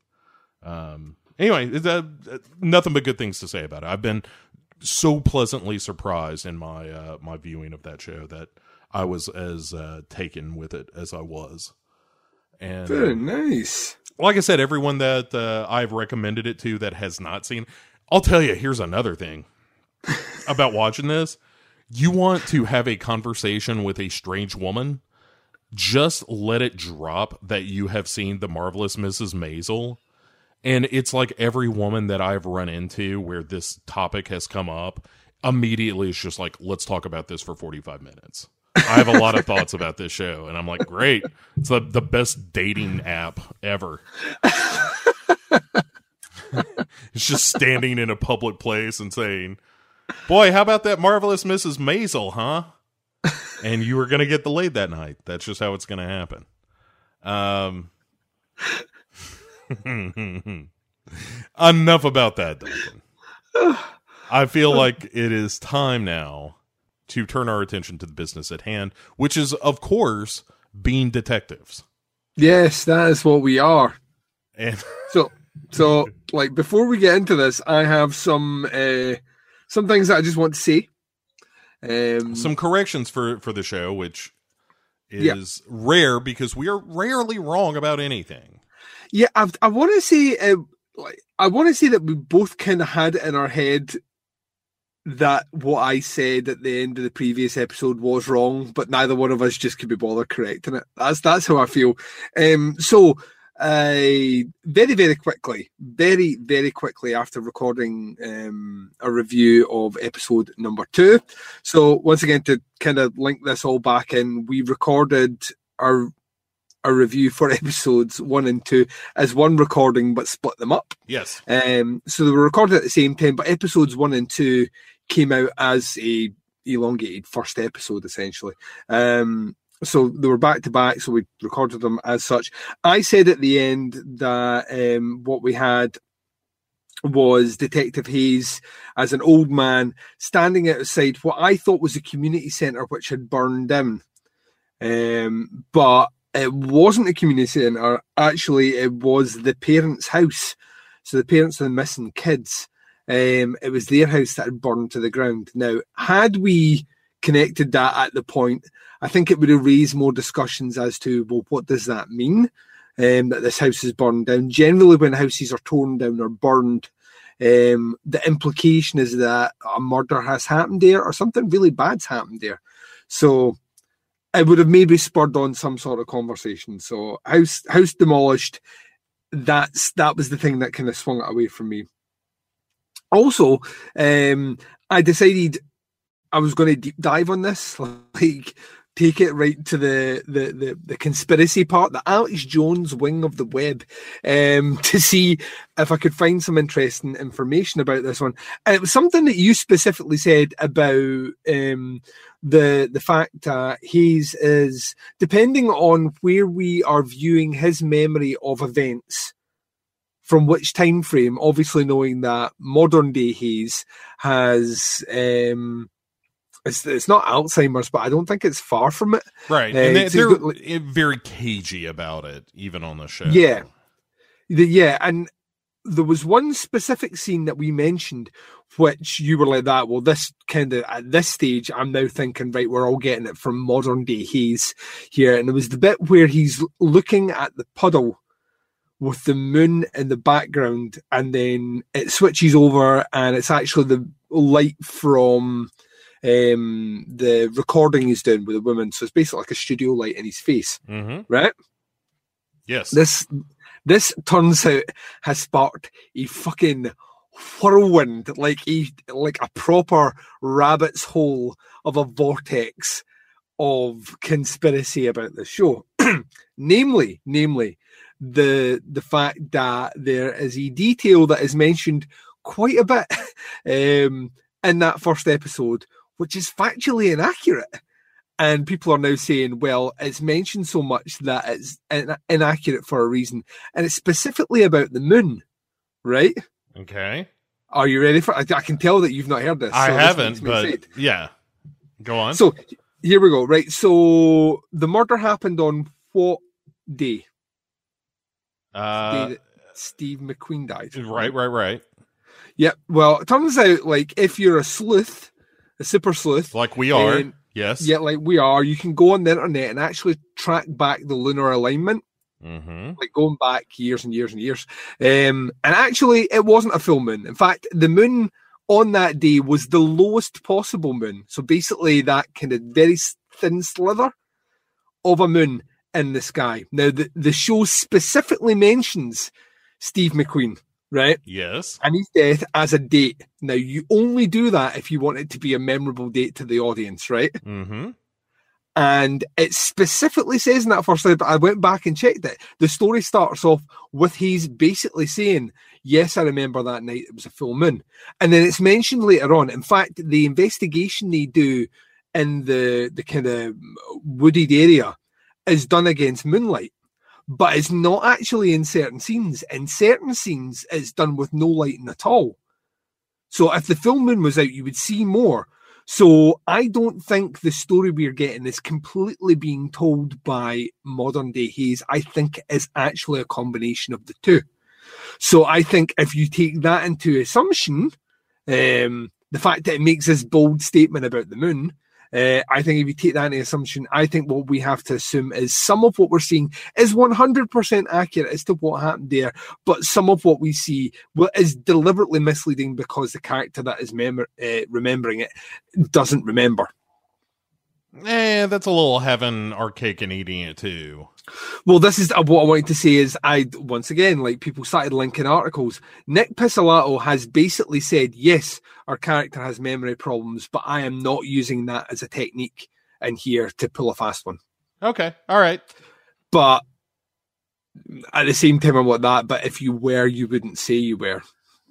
um anyway uh, nothing but good things to say about it i've been so pleasantly surprised in my uh my viewing of that show that i was as uh taken with it as i was and uh, Very nice. like I said, everyone that uh, I've recommended it to that has not seen, I'll tell you. Here's another thing about watching this: you want to have a conversation with a strange woman, just let it drop that you have seen the marvelous Mrs. Maisel. And it's like every woman that I've run into where this topic has come up, immediately it's just like, let's talk about this for 45 minutes. I have a lot of thoughts about this show, and I'm like, great. It's the, the best dating app ever. it's just standing in a public place and saying, Boy, how about that marvelous Mrs. Maisel, huh? And you were going to get delayed that night. That's just how it's going to happen. Um, enough about that, Duncan. I feel like it is time now to turn our attention to the business at hand, which is, of course, being detectives. Yes, that is what we are. And So, so like before we get into this, I have some uh, some things that I just want to say. Um, some corrections for for the show, which Yeah. is rare because we are rarely wrong about anything. yeah, I've, I want to say, uh, like, I want to say that we both kind of had it in our head that what I said at the end of the previous episode was wrong, but neither one of us just could be bothered correcting it. That's that's how I feel. Um, so, uh, very very quickly, very very quickly after recording um, a review of episode number two. So once again, to kind of link this all back in, we recorded our a review for episodes one and two as one recording, but split them up. Yes. Um, so they were recorded at the same time, but episodes one and two came out as a elongated first episode, essentially. Um, so they were back to back, so we recorded them as such. I said at the end that um, what we had was Detective Hayes as an old man standing outside what I thought was a community centre which had burned down. Um, but it wasn't a community centre. Actually, it was the parents' house. So the parents of the missing kids. Um, it was their house that had burned to the ground. Now, had we connected that at the point, I think it would have raised more discussions as to well, what does that mean? Um, that this house is burned down. Generally, when houses are torn down or burned, um, the implication is that a murder has happened there or something really bad's happened there. So it would have maybe spurred on some sort of conversation. So house house demolished. That's that was the thing that kind of swung it away from me. Also, um, I decided I was going to deep dive on this, like take it right to the the the, the conspiracy part, the Alex Jones wing of the web, um, to see if I could find some interesting information about this one. And it was something that you specifically said about um, the the fact that Hayes is depending on where we are viewing his memory of events from which time frame obviously knowing that modern day Hayes has um it's, it's not Alzheimer's, but I don't think it's far from it. Right. Uh, and they, they're got, like- very cagey about it, even on the show. Yeah. The- yeah, and there was one specific scene that we mentioned, which you were like that. Well, this kind of at this stage, I'm now thinking, right, we're all getting it from modern day Hayes here, and it was the bit where he's looking at the puddle with the moon in the background, and then it switches over, and it's actually the light from um the recording he's doing with a woman so it's basically like a studio light in his face hmm right Yes. this this turns out has sparked a fucking whirlwind, like a like a proper rabbit's hole of a vortex of conspiracy about the show. namely, namely, the the fact that there is a detail that is mentioned quite a bit um, in that first episode, which is factually inaccurate and people are now saying, well, it's mentioned so much that it's in- inaccurate for a reason, and it's specifically about the moon, right? okay. Are you ready for? I, I can tell that you've not heard this. I so this haven't, me but excited. yeah. Go on. So here we go. Right. So the murder happened on what day? Uh, Steve McQueen died. right, right, right. Yep. Well, it turns out, like, if you're a sleuth, a super sleuth, Like we are. and- yes. yeah, like we are, you can go on the internet and actually track back the lunar alignment. Mm-hmm. like going back years and years and years. Um, and actually, it wasn't a full moon. In fact, the moon on that day was the lowest possible moon. So basically, that kind of very thin slither of a moon in the sky. Now, the, the show specifically mentions Steve McQueen, right? Yes. And his death as a date. Now, you only do that if you want it to be a memorable date to the audience, right? Mm-hmm. and it specifically says in that first slide, but I went back and checked it. The story starts off with he's basically saying, Yes, I remember that night, it was a full moon. And then it's mentioned later on. In fact, the investigation they do in the, the kind of wooded area is done against moonlight, but it's not actually in certain scenes. In certain scenes, it's done with no lighting at all. So if the full moon was out, you would see more. So I don't think the story we're getting is completely being told by modern day Hayes. I think it is actually a combination of the two. So I think if you take that into assumption, um, the fact that it makes this bold statement about the moon, uh, I think if you take that into assumption, I think what we have to assume is some of what we're seeing is 100% accurate as to what happened there, but some of what we see is deliberately misleading because the character that is mem- uh, remembering it doesn't remember. Eh, that's a little our cake and eating it too. Well, this is uh, what I wanted to say is I once again like people started linking articles. Nick Pizzolatto has basically said yes, our character has memory problems, but I am not using that as a technique in here to pull a fast one. Okay. All right. But at the same time, I'm like that. But if you were, you wouldn't say you were.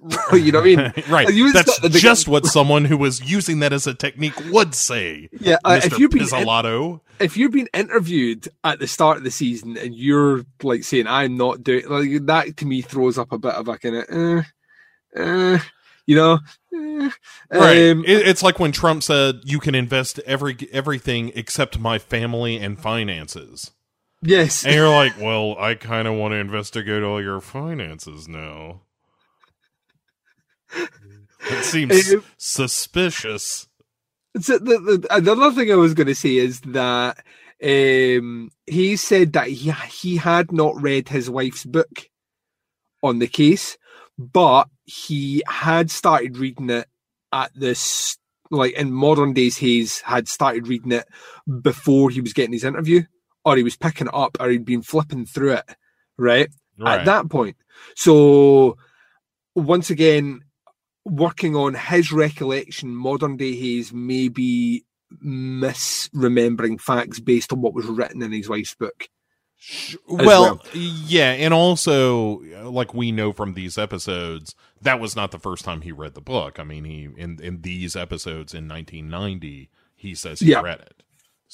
you know what I mean? right. That's the- just what someone who was using that as a technique would say. Yeah, uh, if you've been Pizzolatto. if you're being interviewed at the start of the season and you're like saying I'm not doing like that to me throws up a bit of a kind of uh, uh, you know eh, Right. um, It- it's like when Trump said you can invest every everything except my family and finances. yes And you're like, well, I kind of want to investigate all your finances now. It seems Um, suspicious. So the, the, another thing I was going to say is that um, he said that he he had not read his wife's book on the case, but he had started reading it at this like in modern days. Hayes had started reading it before he was getting his interview, or he was picking it up, or he'd been flipping through it, right? Right. at that point. So once again, working on his recollection, modern day Hayes may be misremembering facts based on what was written in his wife's book. well, well. yeah, and also like we know from these episodes, that was not the first time he read the book. I mean, he in in these episodes in 1990, he says he Yeah. read it.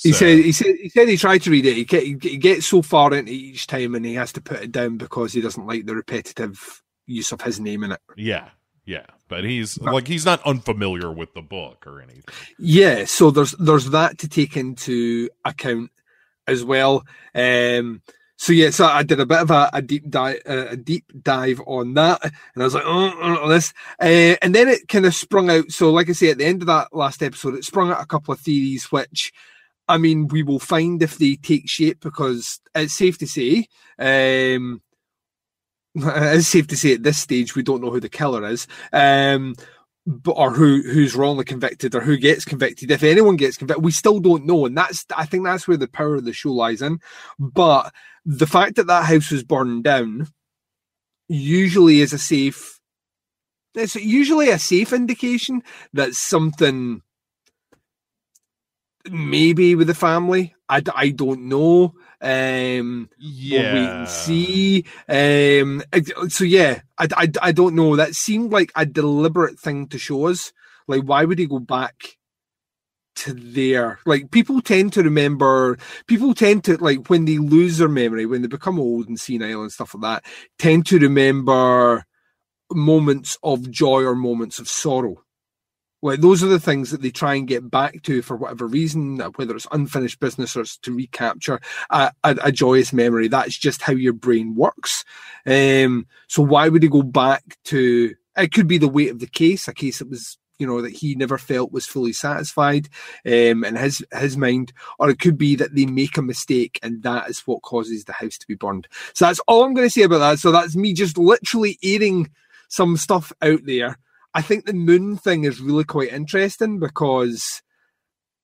He said he said he said he tried to read it. He, get, he gets so far into each time and he has to put it down because he doesn't like the repetitive use of his name in it. Yeah, yeah, but he's like he's not unfamiliar with the book or anything. Yeah, so there's there's that to take into account as well. Um, so yeah, so I did a bit of a, a deep dive, a deep dive on that, and I was like, oh, oh, this, uh, and then it kind of sprung out. So, like I say, at the end of that last episode, it sprung out a couple of theories, which, I mean, we will find if they take shape because it's safe to say, um, it's safe to say at this stage we don't know who the killer is. Um, but or who who's wrongly convicted or who gets convicted if anyone gets convicted we still don't know and that's i think that's where the power of the show lies in but the fact that that house was burned down usually is a safe it's usually a safe indication that something maybe with the family i, I don't know um Yeah, We'll wait and see. Um, so yeah, I, I, I don't know. That seemed like a deliberate thing to show us. Like, why would he go back to there? Like, people tend to remember. People tend to like when they lose their memory, when they become old and senile and stuff like that. Tend to remember moments of joy or moments of sorrow. Like those are the things that they try and get back to for whatever reason, whether it's unfinished business or it's to recapture a, a, a joyous memory. That's just how your brain works. Um, so why would he go back to? It could be the weight of the case, a case that was you know that he never felt was fully satisfied um, in his his mind, or it could be that they make a mistake and that is what causes the house to be burned. So that's all I'm going to say about that. So that's me just literally airing some stuff out there. I think the moon thing is really quite interesting because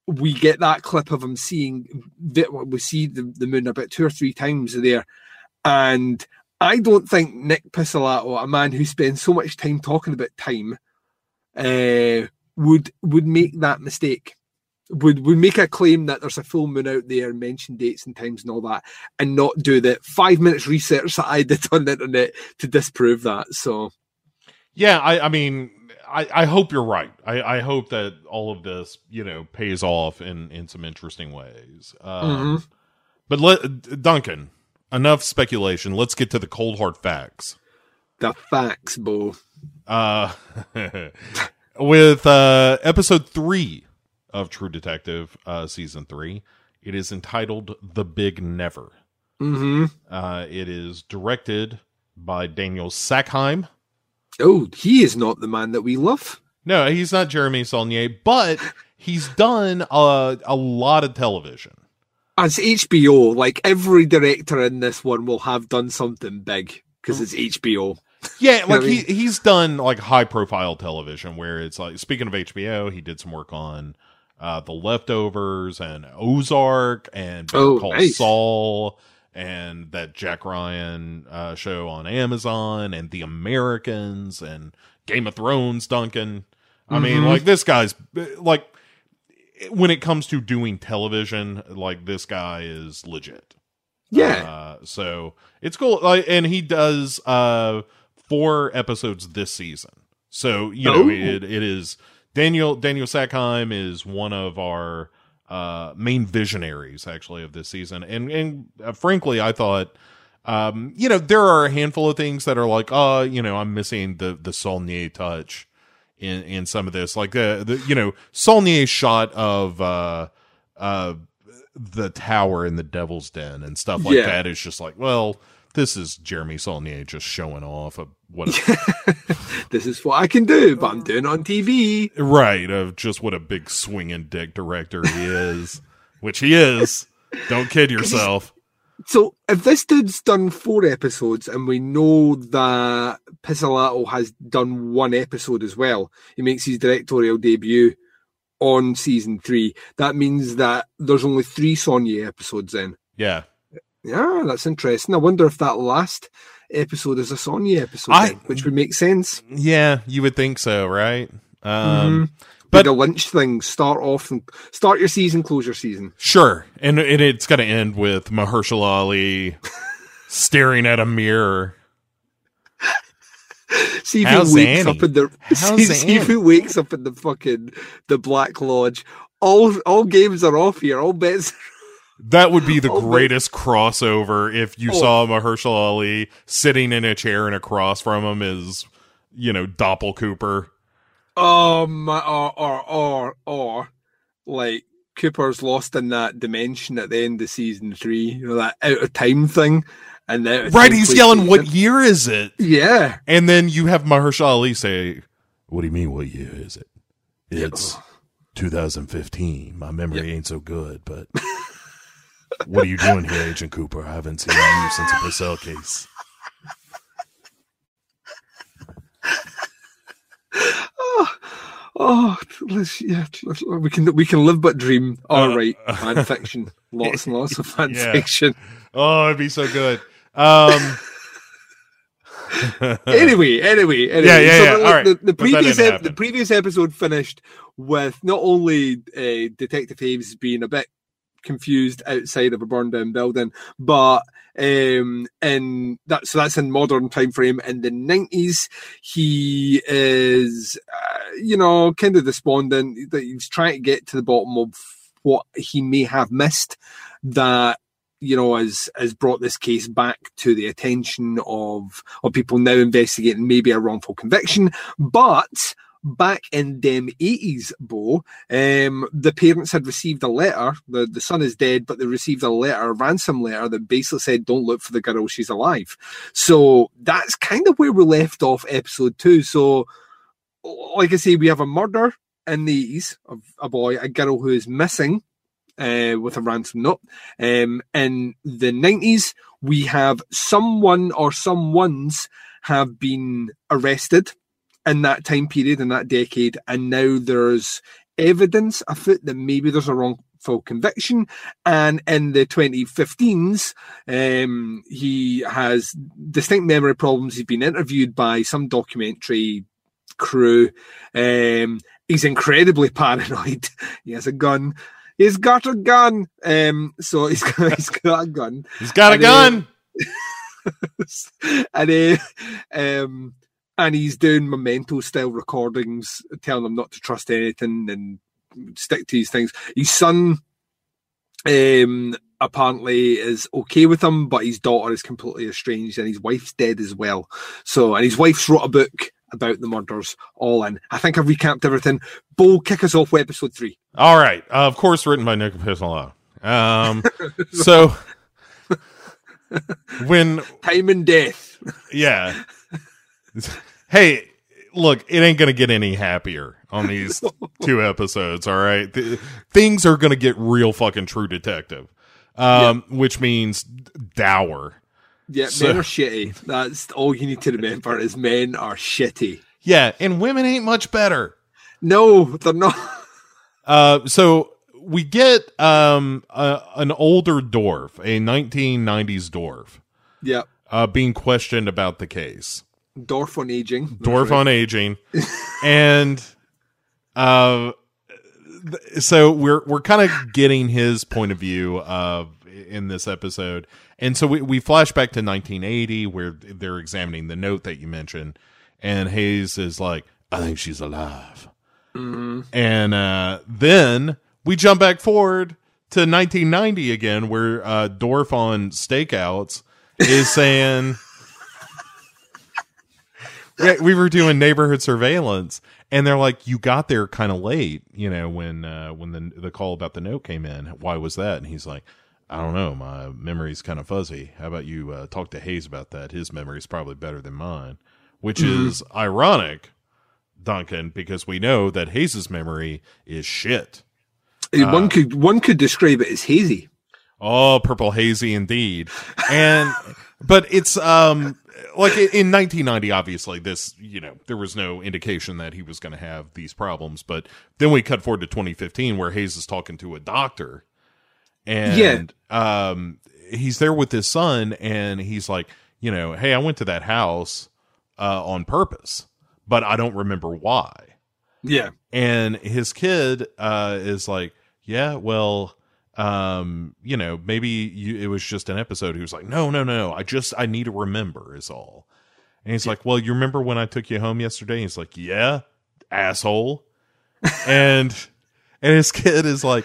we get that clip of him seeing we see the, the moon about two or three times there. And I don't think Nick Pizzolatto, a man who spends so much time talking about time, uh, would would make that mistake. Would would make a claim that there's a full moon out there, mention dates and times and all that, and not do the five minutes research that I did on the internet to disprove that. So yeah. I, I mean, I, I hope you're right. I, I hope that all of this, you know, pays off in in some interesting ways. Um, But let Duncan, enough speculation. Let's get to the cold hard facts. the facts, Bo. uh with uh episode 3 of True Detective uh season 3 it is entitled The Big Never hmm uh it is directed by Daniel Sackheim Oh, he is not the man that we love. no he's not Jeremy Saulnier but he's done a, a lot of television As HBO, like every director in this one will have done something big because it's HBO. yeah like he mean? he's done like high profile television where it's like speaking of HBO he did some work on uh The Leftovers and Ozark and Better Oh, Call nice. Saul and that Jack Ryan uh, show on Amazon and The Americans and Game of Thrones, Duncan. I mean, Mhm. like this guy's like when it comes to doing television, like this guy is legit. Yeah. Uh, so it's cool. Like, and he does uh four episodes this season. So you know Oh. it, it is Daniel Daniel Sackheim is one of our uh main visionaries actually of this season. And and uh, frankly, I thought um you know there are a handful of things that are like uh you know I'm missing the the Saulnier touch in in some of this like the, the you know Saulnier's shot of uh uh the tower in the devil's den and stuff like Yeah. that is just like well this is Jeremy Saulnier just showing off a, this is what I can do, but I'm doing it on TV. right of just what a big swinging dick director he is which he is don't kid yourself So if this dude's done four episodes and we know that Pizzolatto has done one episode as well, he makes his directorial debut on season three. That means that there's only three Saulnier episodes in. yeah Yeah, that's interesting. I wonder if that last episode as a Saulnier episode, I- then, which would make sense. Yeah, you would think so, right? Um, But But- the Lynch thing, start off and start your season, close your season. Sure, and, and it's going to end with Mahershala Ali staring at a mirror. See if How's he wakes Annie? up in the see, see if he wakes up in the fucking the Black Lodge. All all games are off here. All bets. That would be the Oh, man. greatest crossover if you Oh. saw Mahershala Ali sitting in a chair and across from him is, you know, Doppel Cooper. Um, or or or or like Cooper's lost in that dimension at the end of season three. You know that out of time thing, and then Right, he's yelling, "What year is it?" Yeah, And then you have Mahershala Ali say, "What do you mean? What year is it? It's 2015. My memory ain't so good, but what are you doing here, Agent Cooper? I haven't seen you since the Purcell case." Oh, let's, yeah, let's- we can we can live but dream. All Uh, right, fan fiction, lots and lots of fan Yeah. fiction. Oh, it'd be so good. Um, Anyway, anyway, anyway. Yeah, yeah, so yeah, the, all right. the, the previous ep- the previous episode finished with not only uh, Detective Hayes being a bit confused outside of a burned down building, but um in that so that's in modern time frame in the 90s he is uh, you know kind of despondent that he's trying to get to the bottom of what he may have missed that you know has has brought this case back to the attention of of people now investigating maybe a wrongful conviction. But back in them 80s bo. Um the parents had received a letter. The the son is dead but they received a letter a ransom letter that basically said don't look for the girl she's alive. So that's kind of where we left off episode two. So like i say we have a murder in the 80s of a boy a girl who is missing uh, with a ransom note. Um, in the 90s, we have someone or someones have been arrested in that time period, in that decade, and now there's evidence afoot that maybe there's a wrongful conviction. And in the 2015s, um, he has distinct memory problems. He's been interviewed by some documentary crew. Um, he's incredibly paranoid. he has a gun. He's got a gun. Um, so he's got, he's got a gun. He's got a And, uh, gun. and uh, um, and he's doing memento style recordings, telling them not to trust anything and stick to these things. His son, um, apparently is okay with him, but his daughter is completely estranged, and his wife's dead as well. So, and his wife's wrote a book about the murders. All in. I think I've recapped everything. Bo, kick us off with episode three. All right. Uh, of course, written by Nick Pizzola. Um, so when, Time and death. yeah. Hey, look, it ain't going to get any happier on these two episodes. All right. Th- things are going to get real fucking true detective, um, which means dour. Yeah, So- men are shitty. That's all you need to remember is men are shitty. Yeah. And women ain't much better. No, they're not. Uh, so we get um a, an older dwarf, a 1990s dwarf, Yeah, uh, being questioned about the case. Dorf on aging. Right. on aging, and uh, so we're we're kind of getting his point of view of in this episode, and so we we flash back to 1980 where they're examining the note that you mentioned, and Hayes is like, "I think she's alive." And uh, then we jump back forward to 1990 again, where uh, Dorf on stakeouts is saying, we, we were doing neighborhood surveillance, and they're like, "You got there kind of late, you know, when uh, when the the call about the note came in. Why was that?" And he's like. I don't know. My memory's kind of fuzzy. How about you uh, talk to Hayes about that? His memory's probably better than mine, which is ironic Duncan, because we know that Hayes's memory is shit. Uh, one could one could describe it as hazy. Oh, purple hazy indeed. And but it's um like in 1990 obviously this, you know, there was no indication that he was going to have these problems, but then we cut forward to 2015 where Hayes is talking to a doctor and um he's there with his son and he's like, you know, hey, I went to that house uh, on purpose, but I don't remember why. Yeah. And his kid uh, is like, yeah, well, um, you know, maybe you, it was just an episode. He was like, no, no, no, I just I need to remember is all. And he's like, well, you remember when I took you home yesterday? and he's like, yeah, asshole. and and his kid is like,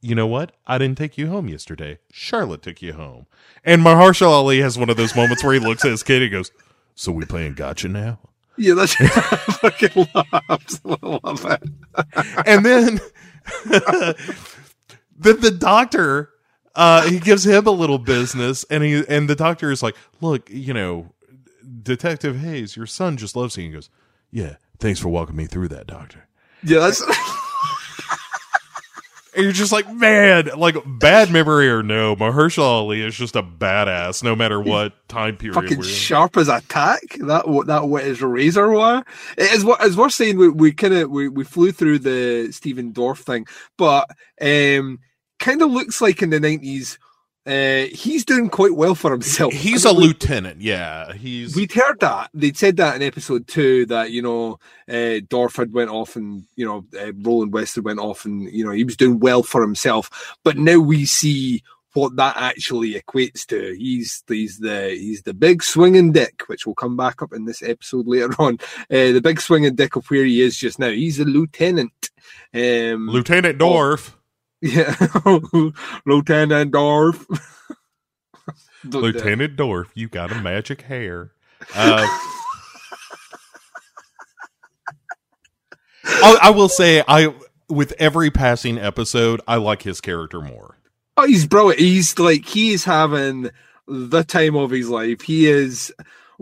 you know what? I didn't take you home yesterday. Charlotte took you home. And Mahershala Ali has one of those moments where he looks at his kid and goes, so we playing gotcha now? Yeah, that's I fucking love, absolutely love it. and then then the doctor uh he gives him a little business and he and the doctor is like look you know detective hayes your son just loves you he goes yeah thanks for walking me through that doctor Yeah, that's and you're just like man like bad memory or no mahershala ali is just a badass no matter what time period fucking we're in. sharp as a tack. That that wit is razor wire. What as we're saying. We, we kind of we, we flew through the Stephen Dorff thing, but um, kind of looks like in the nineties. Uh, he's doing quite well for himself. he's I a mean, lieutenant yeah he's We'd heard that they'd said that in episode two that you know uh, Dorf had went off and you know uh, Roland West had went off and you know he was doing well for himself. But now we see what that actually equates to. He's he's the he's the big swinging dick, which will come back up in this episode later on. Uh, the big swinging dick of where he is just now. He's a lieutenant. Um, lieutenant dorf yeah, Lieutenant Dorf. Lieutenant dorf you got a magic hair uh I, I will say I with every passing episode I like his character more. Oh, he's bro. He's like he is having the time of his life. He is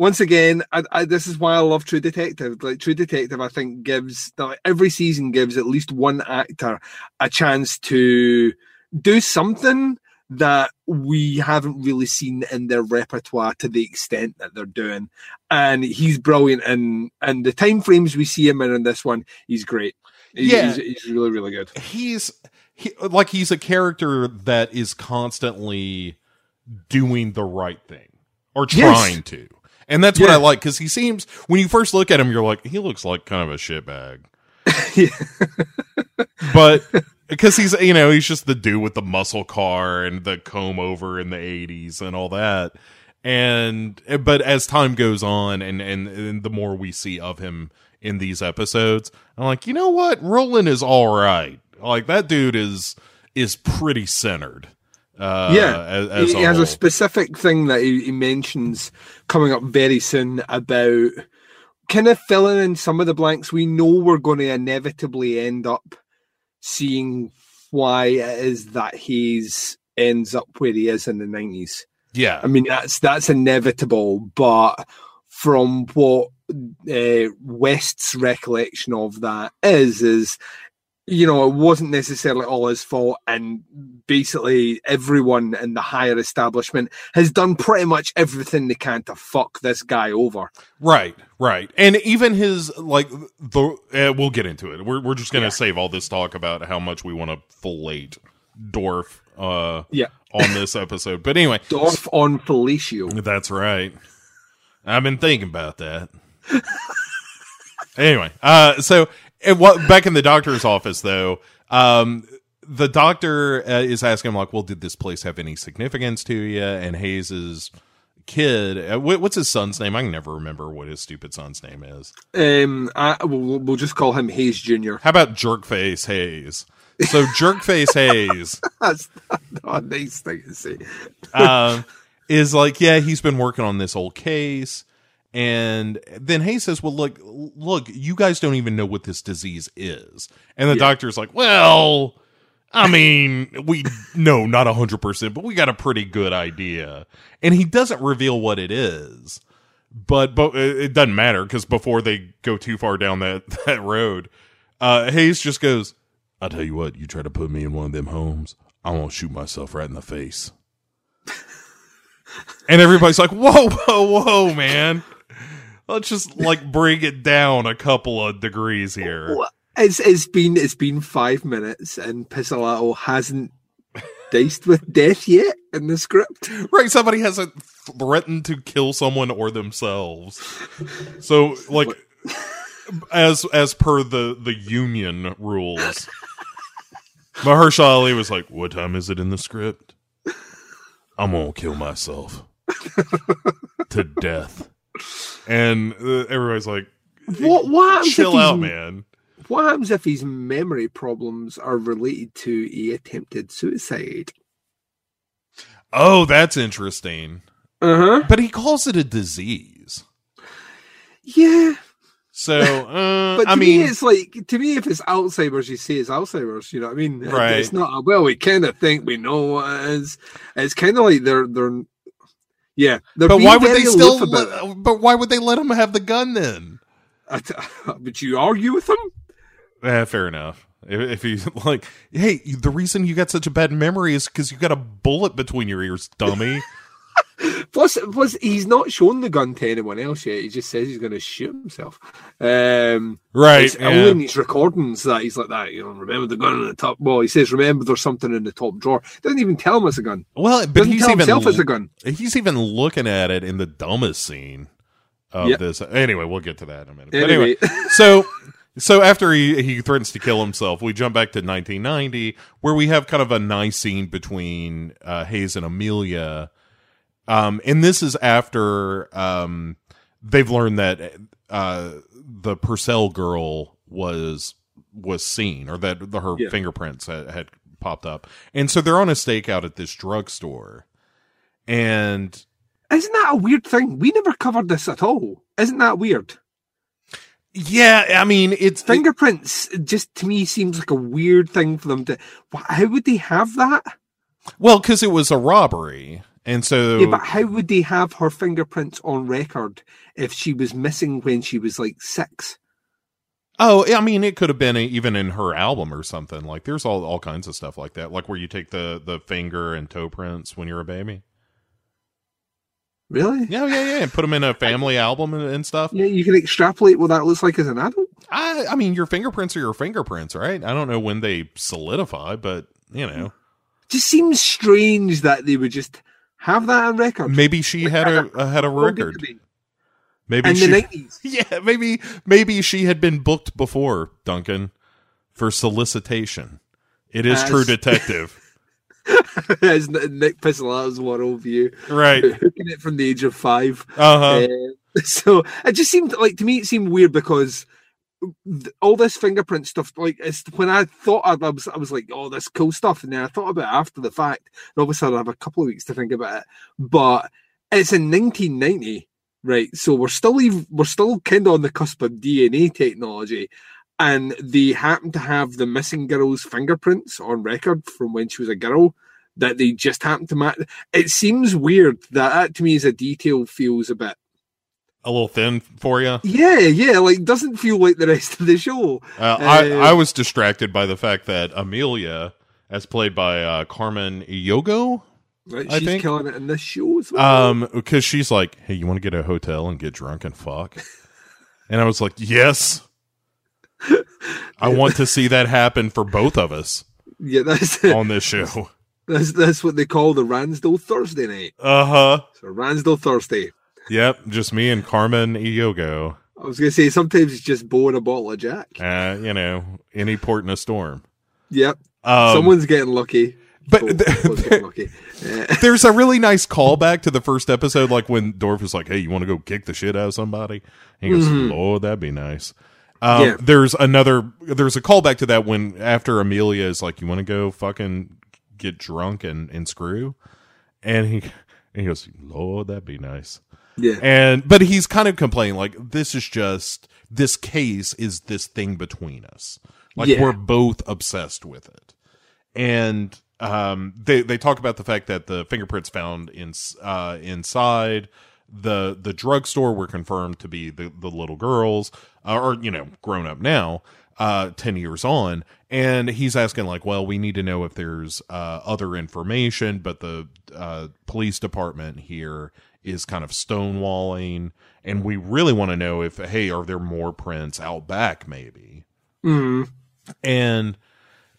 once again. I, I, this is why I love True Detective. Like True Detective, I think gives like, every season gives at least one actor a chance to do something that we haven't really seen in their repertoire to the extent that they're doing. And he's brilliant. And and the time frames we see him in in this one, he's great. He's, Yeah. he's, he's really really good. He's he, like he's a character that is constantly doing the right thing or Yes. trying to. And that's what Yeah. I like because he seems when you first look at him, you're like, he looks like kind of a shitbag. but because he's you know he's just the dude with the muscle car and the comb over in the 80s and all that. And but as time goes on and and, and the more we see of him in these episodes i'm like you know what? Roland is all right. Like that dude is is pretty centered uh yeah, as, as he, a has whole. a specific thing that he, he mentions coming up very soon about kind of filling in some of the blanks. We know we're going to inevitably end up seeing why it is that he's ends up where he is in the nineties. yeah I mean, that's that's inevitable, but from what uh, West's recollection of that is, is you know, it wasn't necessarily all his fault, and basically everyone in the higher establishment has done pretty much everything they can to fuck this guy over. Right, right, and even his like the uh, we'll get into it. We're we're just gonna Yeah. save all this talk about how much we want to fillet Dorf uh Yeah, on this episode. But anyway, Dorf on Felicio. that's right. I've been thinking about that. anyway, uh, so and what back in the doctor's office though, um, the doctor uh, is asking him like, "Well, did this place have any significance to you?" And Hayes's kid, uh, wh- what's his son's name? I can never remember what his stupid son's name is. Um, I, we'll, we'll just call him Hayes Junior. How about Jerkface Hayes? So Jerkface Hayes That's not a nice thing to say. um, is like, yeah, he's been working on this old case. And then Hayes says, well, look, look, you guys don't even know what this disease is. And the Yeah. doctor's like, well, I mean, we no, not a hundred percent, but we got a pretty good idea. And he doesn't reveal what it is. But but it it doesn't matter because before they go too far down that that road, uh, Hayes just goes, "I'll tell you what, you try to put me in one of them homes, I won't shoot myself right in the face." and everybody's like, "Whoa, whoa, whoa, man! Let's just like bring it down a couple of degrees here." It's it's been it's been five minutes and Pizzolatto hasn't diced with death yet in the script. Right, somebody hasn't threatened to kill someone or themselves. So, like, as as per the the union rules, Mahershala Ali was like, "What time is it in the script? I'm gonna kill myself to death." And uh, everybody's like, What, what "Chill out, man." What happens if his memory problems are related to a attempted suicide? Oh, that's interesting. Uh huh. But he calls it a disease. Yeah, So, uh, but to I me, mean, it's like to me, if it's Alzheimer's, you say it's Alzheimer's. You know what I mean? Right. It's not. a, Well, we kind of think we know what it is. It's kind of like they're they're. Yeah, they're but why would they still? aloof. Let, but why would they let him have the gun then? I t- But you argue with them? Eh, fair enough. If, if he's like, hey, the reason you got such a bad memory is because you got a bullet between your ears, dummy. Plus, plus, he's not shown the gun to anyone else yet. He just says he's going to shoot himself. Um, right. It's yeah. only in these recordings that he's like that. You know, remember the gun in the top. Well, he says, "Remember, there's something in the top drawer." Doesn't even tell him it's a gun. Well, but Doesn't he's even himself it's a gun. he's even looking at it in the dumbest scene of Yep. this. Anyway, we'll get to that in a minute. But Anyway, so so after he he threatens to kill himself, we jump back to 1990 where we have kind of a nice scene between uh, Hayes and Amelia. Um, and this is after um, they've learned that uh, the Purcell girl was was seen, or that the, her Yeah. fingerprints had, had popped up, and so they're on a stakeout at this drugstore, and isn't that a weird thing? We never covered this at all. Isn't that weird? yeah, I mean it's Fingerprints just to me seems like a weird thing for them to. How would they have that? well because it was a robbery, and so Yeah, but how would they have her fingerprints on record if she was missing when she was like six? Oh, I mean, it could have been even in her album or something. Like, there's all all kinds of stuff like that, like where you take the the finger and toe prints when you're a baby. Really? Yeah, yeah, yeah, and put them in a family album and, and stuff. Yeah, you can extrapolate what that looks like as an adult. I, I mean, your fingerprints are your fingerprints, right? I don't know when they solidify, but you know, Just seems strange that they would just have that on record. maybe she had a uh, had a How old did record. Maybe In she, the nineties. yeah, maybe maybe she had been booked before Duncan for solicitation. It is As- True Detective, As Nick Pizzola's worldview, right? hooking it from the age of five. Uh huh. Uh, so it just seemed like to me it seemed weird because all this fingerprint stuff like it's when I thought I, was I was like oh this cool stuff and then I thought about it after the fact and obviously I have a couple of weeks to think about it. But it's in 1990 right? So we're still we're still kind of on the cusp of DNA technology and they happen to have the missing girl's fingerprints on record from when she was a girl that they just happen to match it seems weird that that to me is a detail feels a bit A little thin for you. yeah, yeah, like doesn't feel like the rest of the show. Uh, I, Uh, I was distracted by the fact that Amelia, as played by uh, Carmen Ejogo, Right? I She's think- killing it in this show as well. um, because she's like, "Hey, you want to get a hotel and get drunk and fuck?" and I was like, "Yes, I want to see that happen for both of us yeah, that's on this show." that's that's what they call the Ransdale Thursday night. Uh huh. So Ransdale Thursday. Yep, just me and Carmen Ejogo. I was gonna say sometimes it's just Bo a bottle of Jack. Uh, you know, any port in a storm. Yep, Um, someone's getting lucky. but Bo- th- Bo's getting lucky. Uh, there's a really nice callback to the first episode, like when Dorf was like, "Hey, you want to go kick the shit out of somebody?" And he goes, "Lord, that'd be nice." Um, Yeah. There's another. There's a callback to that when after Amelia is like, "You want to go fucking get drunk and and screw," and he and he goes, "Lord, that'd be nice." Yeah, And but he's kind of complaining like, "This is just this case is this thing between us. Like Yeah. we're both obsessed with it." and um, they they talk about the fact that the fingerprints found in uh, inside the the drugstore were confirmed to be the the little girls, uh, or you know, grown up now, uh, ten years on, and he's asking like, well, we need to know if there's uh, other information, but the uh, police department here is kind of stonewalling, and we really want to know if hey, are there more prints out back, maybe Mhm. and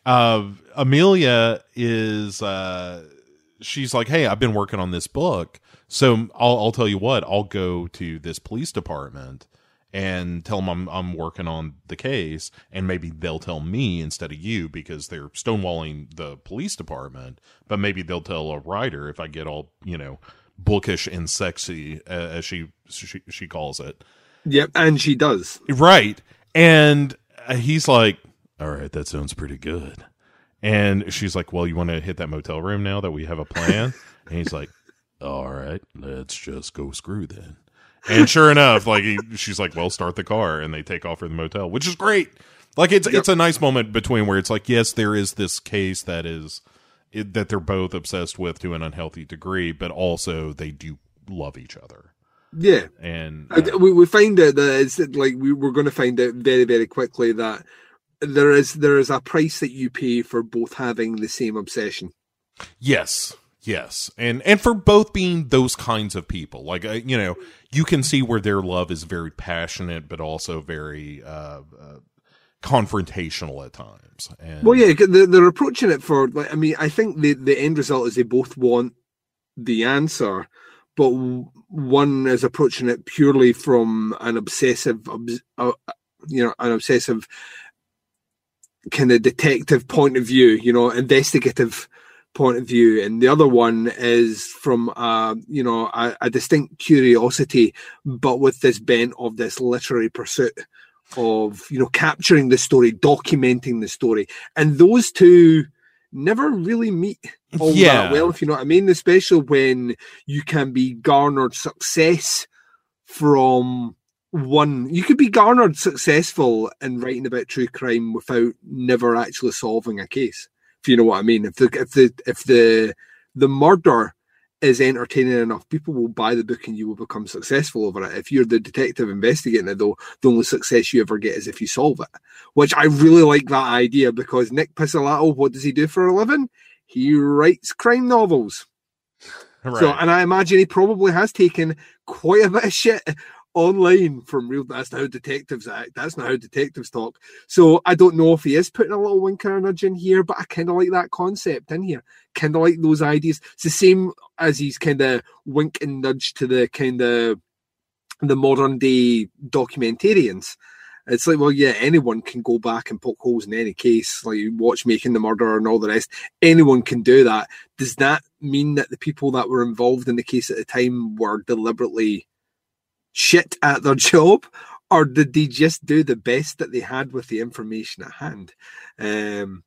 uh, Amelia is uh, she's like, "Hey, I've been working on this book, so I'll, I'll tell you what. I'll go to this police department and tell them I'm I'm working on the case, and maybe they'll tell me instead of you because they're stonewalling the police department. But maybe they'll tell a writer if I get all you know bookish and sexy uh, as she she she calls it." Yep, and she does. Right. And he's like, all right, that sounds pretty good. And she's like, well, you want to hit that motel room now that we have a plan? and he's like, all right, let's just go screw then. And sure enough, like he, she's like, well, start the car, and they take off for the motel, which is great. Like it's it's a nice moment between where it's like, yes, there is this case that is it, that they're both obsessed with to an unhealthy degree, but also they do love each other. Yeah, And Uh, we, we find out that it's like we, we're going to find out very very quickly that there is there is a price that you pay for both having the same obsession. Yes, yes, and and for both being those kinds of people, like uh, you know, you can see where their love is very passionate, but also very uh, uh, confrontational at times. And, Well, yeah, they're, approaching it for. Like, I mean, I think the the end result is they both want the answer, but one is approaching it purely from an obsessive, uh, you know, an obsessive kind of detective point of view, you know, investigative point of view, and the other one is from uh, you know a, a distinct curiosity, but with this bent of this literary pursuit of you know capturing the story, documenting the story, and those two never really meet all Yeah. that well, if you know what I mean. Especially when you can be garnered success from one you could be garnered successful in writing about true crime without never actually solving a case if you know what i mean if the if the if the the murder is entertaining enough people will buy the book and you will become successful over it. If you're the detective investigating it though the only success you ever get is if you solve it which i really like that idea because nick pizzolatto what does he do for a living? He writes crime novels. Right. so, and I imagine he probably has taken quite a bit of shit online from real. That's how detectives act. That's not how detectives talk. So, I don't know if he is putting a little wink or a nudge in here, but I kind of like that concept in here. Kind of like those ideas. It's the same as he's kind of wink and nudge to the kind of the modern day documentarians. It's like, well, yeah, anyone can go back and poke holes in any case, like watch Making the Murder and all the rest. Anyone can do that. Does that mean that the people that were involved in the case at the time were deliberately shit at their job? Or did they just do the best that they had with the information at hand? Um,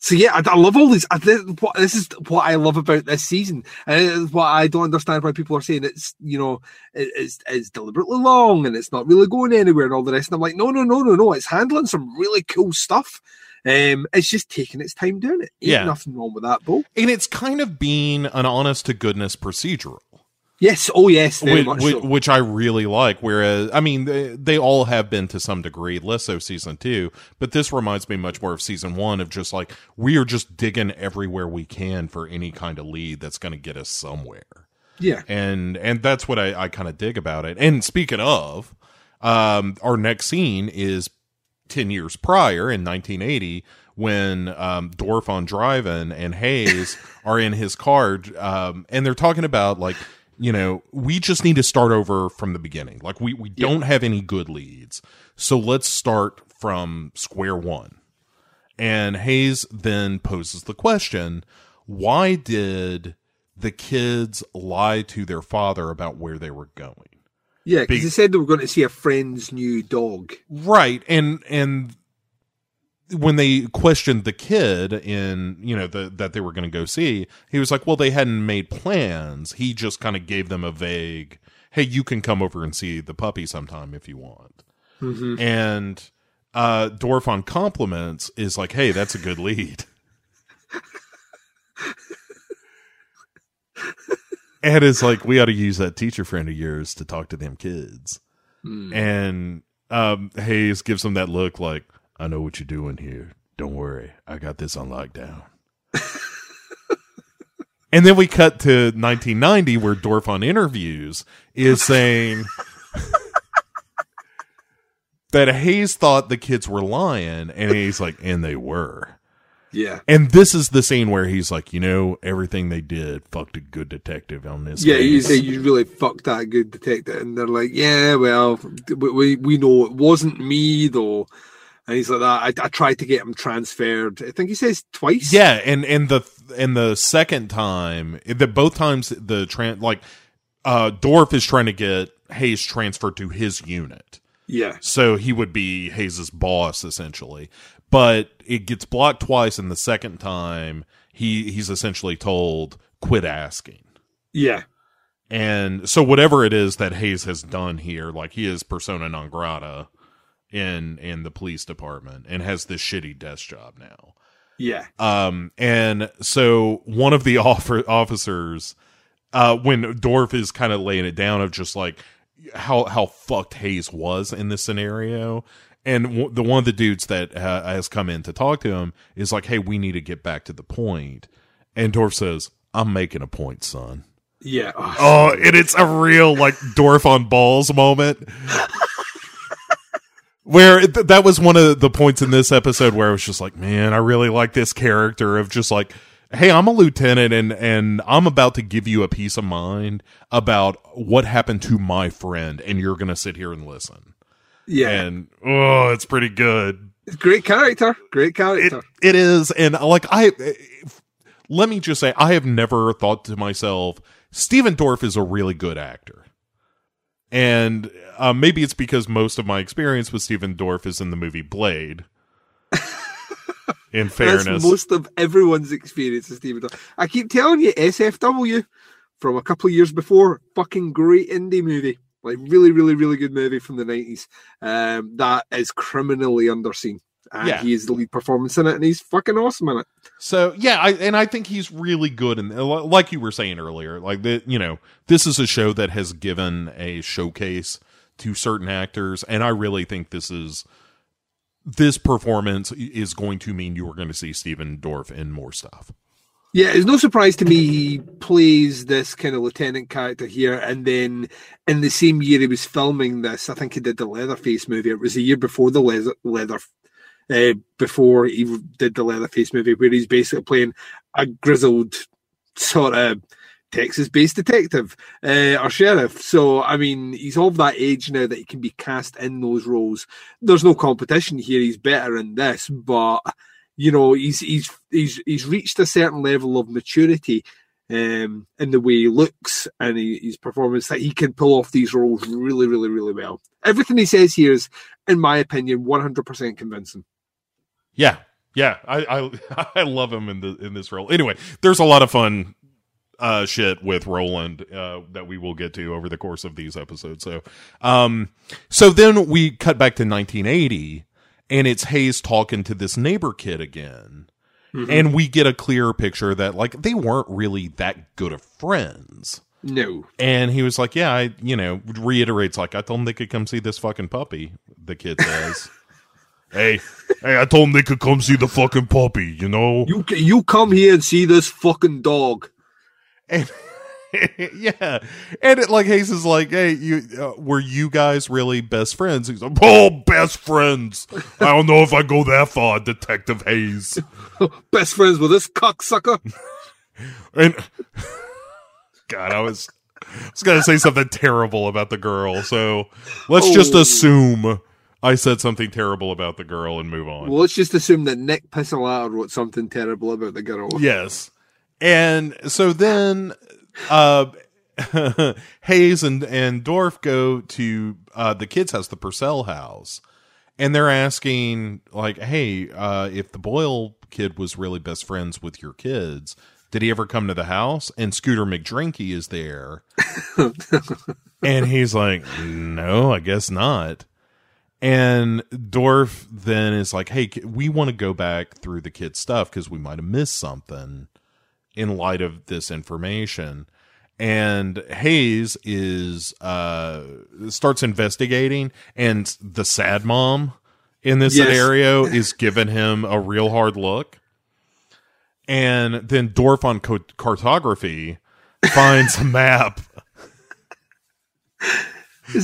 so yeah, I, I love all these. I, this, what, this is what I love about this season, and what I don't understand why people are saying it's you know it, it's it's deliberately long and it's not really going anywhere and all the rest. And I'm like, no, no, no, no, no. It's handling some really cool stuff. Um, it's just taking its time doing it. Ain't Yeah. nothing wrong with that, Bo. and it's kind of being an honest to goodness procedural. Yes, oh yes, which, so. which I really like. Whereas, I mean, they, they all have been to some degree, less so season two, but this reminds me much more of season one of just like, we are just digging everywhere we can for any kind of lead that's going to get us somewhere. Yeah, And, and that's what I, I kind of dig about it. And speaking of, um, our next scene is 10 years prior in 1980 when um, Dorf on driving and Hayes are in his car um, and they're talking about like you know we just need to start over from the beginning like we we don't have any good leads so let's start from square one and Hayes then poses the question why did the kids lie to their father about where they were going yeah. Because Big- they said they were going to see a friend's new dog. right and and when they questioned the kid in you know the, that they were going to go see he was like well they hadn't made plans. He just kind of gave them a vague hey you can come over and see the puppy sometime if you want and uh dorf on compliments is like hey that's a good lead. And it's like we ought to use that teacher friend of yours to talk to them kids. And um Hayes gives him that look like, I know what you're doing here. Don't worry. I got this on lockdown. and then we cut to 1990 where Dorf on interviews is saying that Hayes thought the kids were lying and he's like, and they were. Yeah. And this is the scene where he's like, you know, everything they did fucked a good detective on this. Yeah, you case." say you really fucked that good detective, and they're like, "Yeah, well, we we, we know it wasn't me though." And he's like that. I, I tried to get him transferred. I think he says twice. Yeah, and and the and the second time, the both times the tran like uh Dorf is trying to get Hayes transferred to his unit. yeah, So he would be Hayes's boss essentially. But it gets blocked twice and the second time he he's essentially told quit asking. yeah, And so whatever it is that Hayes has done here, like he is persona non grata in in the police department and has this shitty desk job now. yeah, Um, and so one of the offer, officers, uh, when Dorf is kind of laying it down of just like how how fucked Hayes was in this scenario, and w- the one of the dudes that uh, has come in to talk to him is like, "Hey, we need to get back to the point," and Dorf says, "I'm making a point, son." yeah. Oh, Oh, and it's a real like Dorf on balls moment. Where th- that was one of the points in this episode where I was just like, man, I really like this character of just like, hey, I'm a lieutenant and and I'm about to give you a peace of mind about what happened to my friend, and you're gonna sit here and listen. yeah. And oh, it's pretty good. Great character. Great It character. it is, and uh, like I, eh, let me just say, I have never thought to myself, Stephen Dorff is a really good actor, and uh, maybe it's because most of my experience with Stephen Dorff is in the movie Blade. in fairness, That's most of everyone's experience of Stephen Dorff. I keep telling you, SFW from a couple of years before, fucking great indie movie. Like really, really, really good movie from the nineties. Um, that is criminally underseen. And Yeah. he is the lead performance in it, and he's fucking awesome in it. So yeah, I, and I think he's really good, and like you were saying earlier, like the you know this is a show that has given a showcase to certain actors, and I really think this is this performance is going to mean you are going to see Stephen Dorff in more stuff. Yeah, it's no surprise to me he plays this kind of lieutenant character here, and then in the same year he was filming this, I think he did the Leatherface movie. It was a year before the leather, leather uh, before he did the Leatherface movie, where he's basically playing a grizzled sort of Texas-based detective uh, or sheriff. So, I mean, he's of that age now that he can be cast in those roles. There's no competition here. He's better in this, but you know, he's he's he's he's reached a certain level of maturity um, in the way he looks and he, his performance that he can pull off these roles really, really, really well. Everything he says here is, in my opinion, 100% convincing. Yeah, yeah, I I, I love him in the in this role. Anyway, there's a lot of fun uh shit with Roland uh that we will get to over the course of these episodes. So um so then we cut back to 1980 and it's Hayes talking to this neighbor kid again. And we get a clearer picture that like they weren't really that good of friends. No. And he was like, "Yeah, I, you know, reiterates like I told them they could come see this fucking puppy." The kid says, "Hey, hey, I told them they could come see the fucking puppy, you know." You you come here and see this fucking dog. And yeah, and it, like Hayes is like, "Hey, you uh, were you guys really best friends?" He's like, "Oh, best friends." I don't know if I go that far, Detective Hayes. Best friends with this cocksucker. And God, I was I was gonna say something terrible about the girl, so let's just Oh. assume I said something terrible about the girl and move on. Well, let's just assume that Nick Pizzolatto wrote something terrible about the girl. Yes. And so then uh Hayes and and Dorf go to uh the kids' house, the Purcell house, and they're asking like, "Hey, uh if the Boyle kid was really best friends with your kids, did he ever come to the house?" And Scooter McDrinky is there. and he's like, "No, I guess not." And Dorf then is like, "Hey, we want to go back through the kid's stuff because we might have missed something in light of this information." And Hayes is uh starts investigating, and the sad mom in this Yes. scenario is giving him a real hard look. And then Dorf on co- cartography finds a map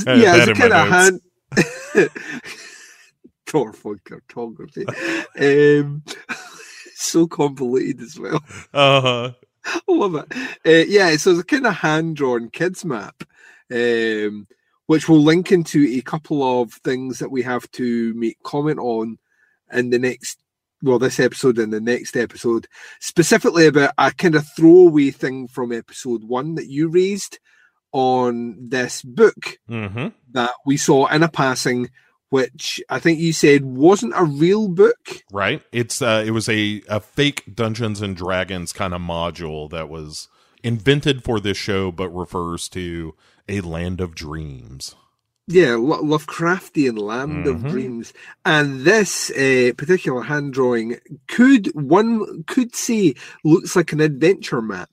I yeah, it's in my kind hand. Cartography. um, so convoluted as well. Uh-huh. I love it. Uh, yeah, so it's a kind of hand drawn kids map, um, which will link into a couple of things that we have to make comment on in the next, well, this episode and the next episode, specifically about a kind of throwaway thing from episode one that you raised on this book Mm-hmm. that we saw in a passing, which I think you said wasn't a real book. Right. It's uh it was a, a fake Dungeons and Dragons kind of module that was invented for this show but refers to a land of dreams. Yeah, Lo- Lovecraftian land of Mhm. dreams, and this uh, particular hand drawing could one could say looks like an adventure map,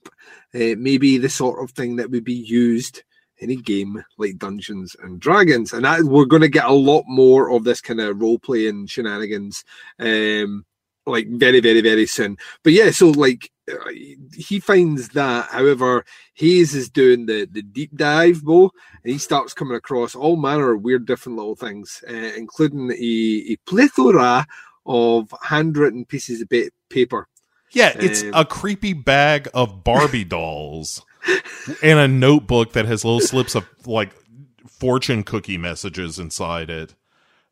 uh, maybe the sort of thing that would be used in a game like Dungeons and Dragons, and that, we're going to get a lot more of this kind of role playing shenanigans, um, like very, very, very soon. But yeah, so like uh, he finds that, however, Hayes is doing the the deep dive, Bo, and he starts coming across all manner of weird, different little things, uh, including a, a plethora of handwritten pieces of paper. Yeah, it's Um, a creepy bag of Barbie dolls and a notebook that has little slips of like fortune cookie messages inside it.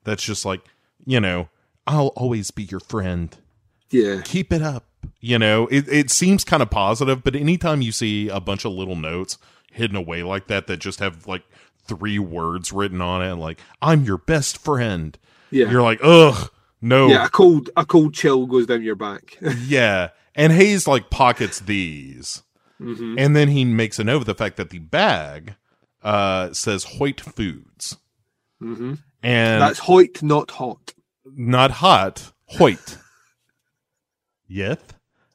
That's just like, you know, I'll always be your friend. Yeah, Keep it up. You know, it, it seems kind of positive, but anytime you see a bunch of little notes hidden away like that that just have like three words written on it, like, I'm your best friend, yeah, you're like, ugh, no. yeah. A cold, a cold chill goes down your back. Yeah. And Hayes like pockets these. Mhm. And then he makes a note of the fact that the bag uh says Hoyt Foods. hmm And That's Hoyt, not hot. not hot, Hoyt. Yes.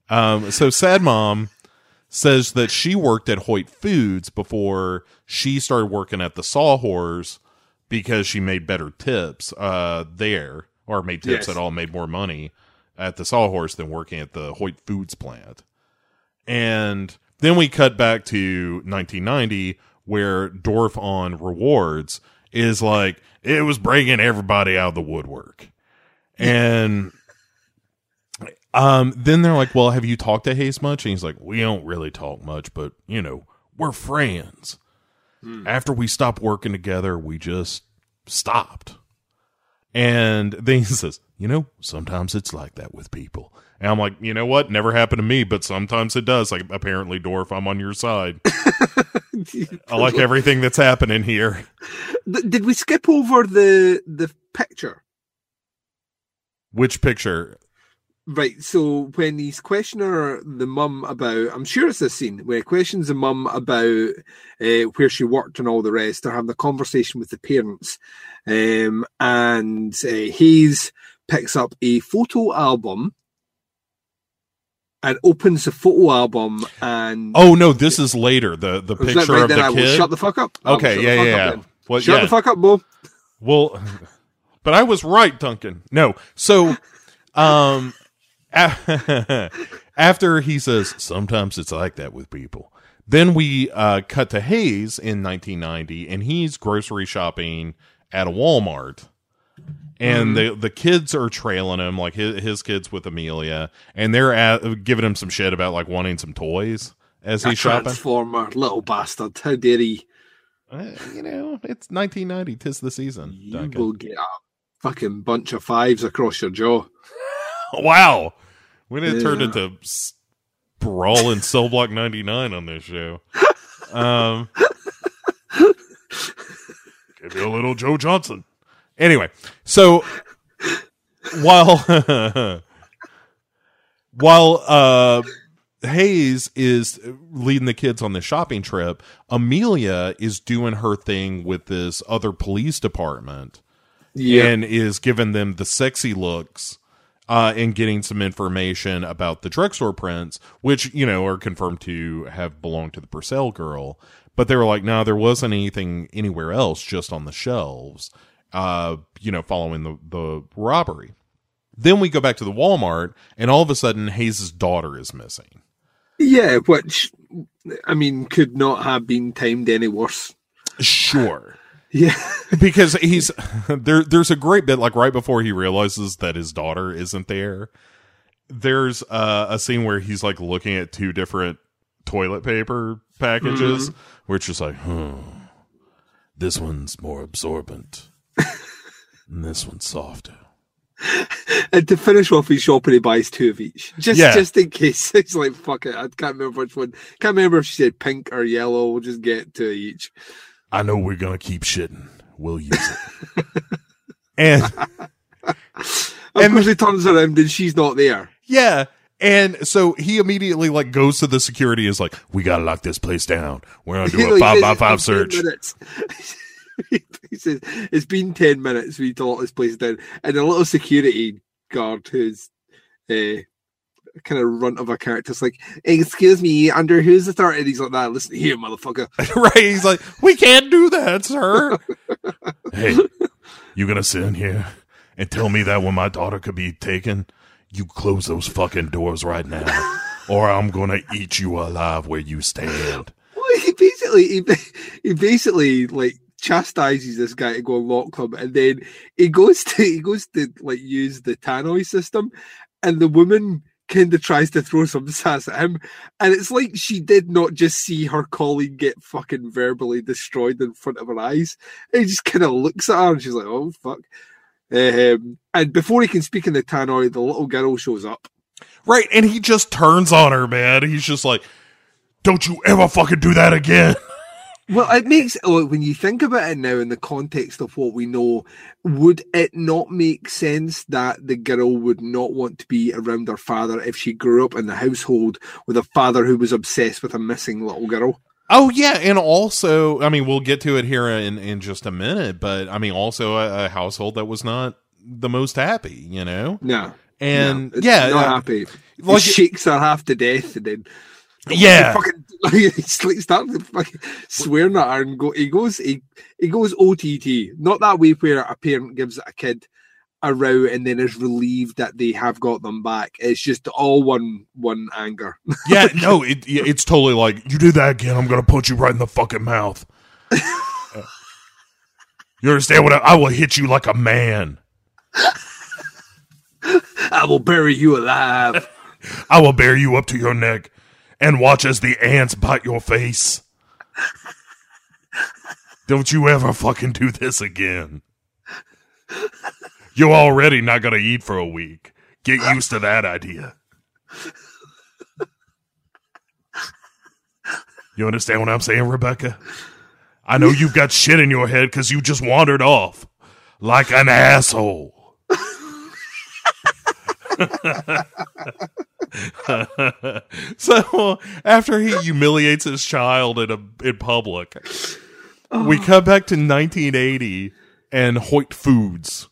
Um so Sad Mom says that she worked at Hoyt Foods before she started working at the Sawhorse because she made better tips uh there or made tips Yes. at all made more money at the Sawhorse than working at the Hoyt Foods plant. And then we cut back to 1990 where Dorf on rewards is like it was bringing everybody out of the woodwork. And um then they're like, "Well, have you talked to Hayes much?" And he's like, "We don't really talk much, but you know, we're friends." After we stopped working together, we just stopped. And then he says, You know, sometimes it's like that with people. And I'm like, You know what? Never happened to me, but sometimes it does. Like, apparently, Dorf, I'm on your side. I like everything that's happening here. Did we skip over the the picture? Which picture? Right, so when he's questioning her, the mum about, I'm sure it's this scene where he questions the mum about uh, where she worked and all the rest. They're having the conversation with the parents, um, and uh, Hayes picks up a photo album and opens the photo album and Oh, no, this is later. The the picture right of the I will kid. Shut the fuck up. Okay, yeah, yeah, yeah. Well, Shut yeah. the fuck up, Bo. Well, but I was right, Duncan. No. So, um, after he says, sometimes it's like that with people. Then we uh, cut to Hayes in 1990, and he's grocery shopping at a Walmart. And the the kids are trailing him, like his, his kids with Amelia, and they're at, giving him some shit about like wanting some toys as he's shopping. transformer, little bastard. How dare he? Uh, you know, it's 1990, tis the season. You Duncan. will get a fucking bunch of fives across your jaw. Wow. We didn't turn into s- Brawl in Cell Block 99 on this show. Um, a little Joe Johnson. Anyway, so while while uh Hayes is leading the kids on the shopping trip, Amelia is doing her thing with this other police department and is giving them the sexy looks uh, and getting some information about the drugstore prints, which, you know, are confirmed to have belonged to the Purcell girl. But they were like, no, there wasn't anything anywhere else, just on the shelves, uh, you know, following the, the robbery. Then we go back to the Walmart, and all of a sudden, Hayes' daughter is missing. Yeah, which I mean could not have been timed any worse. Sure. Yeah, because he's there there's a great bit like right before he realizes that his daughter isn't there there's uh, a scene where he's like looking at two different toilet paper packages, where it's just like, hmm, this one's more absorbent, and this one's softer. And to finish off his shopping, he buys two of each, just Yeah. just in case. It's like fuck it. I can't remember which one. Can't remember if she said pink or yellow. We'll just get two each. I know we're gonna keep shitting. We'll use it. and Of And- course, he turns around and she's not there. yeah, and so he immediately like goes to the security. Is like, we gotta lock this place down. We're gonna do You know, a five by five search. he says it's been ten minutes. We need to lock this place down, and a little security guard who's uh, kind of runt of a character is like, "Excuse me, under whose authority?" And he's like, "That listen here, motherfucker." right? He's like, we can't do that, sir. hey, you gonna sit in here and tell me that when my daughter could be taken, you close those fucking doors right now, or I'm gonna eat you alive where you stand. Well, he basically he, he basically like chastises this guy to go lock them, and then he goes to he goes to like use the tannoy system, and the woman kind of tries to throw some sass at him, and it's like she did not just see her colleague get fucking verbally destroyed in front of her eyes. And he just kind of looks at her, and she's like, "Oh fuck." Um, and before he can speak in the tannoy, the little girl shows up. Right, and he just turns on her, man. He's just like, "Don't you ever fucking do that again." Well, it makes look when you think about it now in the context of what we know, would it not make sense that the girl would not want to be around her father if she grew up in the household with a father who was obsessed with a missing little girl? Oh yeah, and also, I mean, we'll get to it here in in just a minute, but I mean, also a, a household that was not the most happy, you know. No, And no, yeah, not uh, happy. like- he shakes her half to death, and then Yeah. fucking like starting to fucking swearing at her and go. He goes, he he goes OTT, not that way where a parent gives a kid a row and then is relieved that they have got them back. It's just all one one anger. yeah, no, it, it's totally like you do that again, I'm gonna punch you right in the fucking mouth. you understand what I, I will hit you like a man. I will bury you alive. I will bear you up to your neck and watch as the ants bite your face. Don't you ever fucking do this again. You're already not gonna eat for a week. Get used to that idea. You understand what I'm saying, Rebecca? I know you've got shit in your head because you just wandered off like an asshole. so after he humiliates his child in a in public, we oh. come back to 1980 and Hoyt Foods.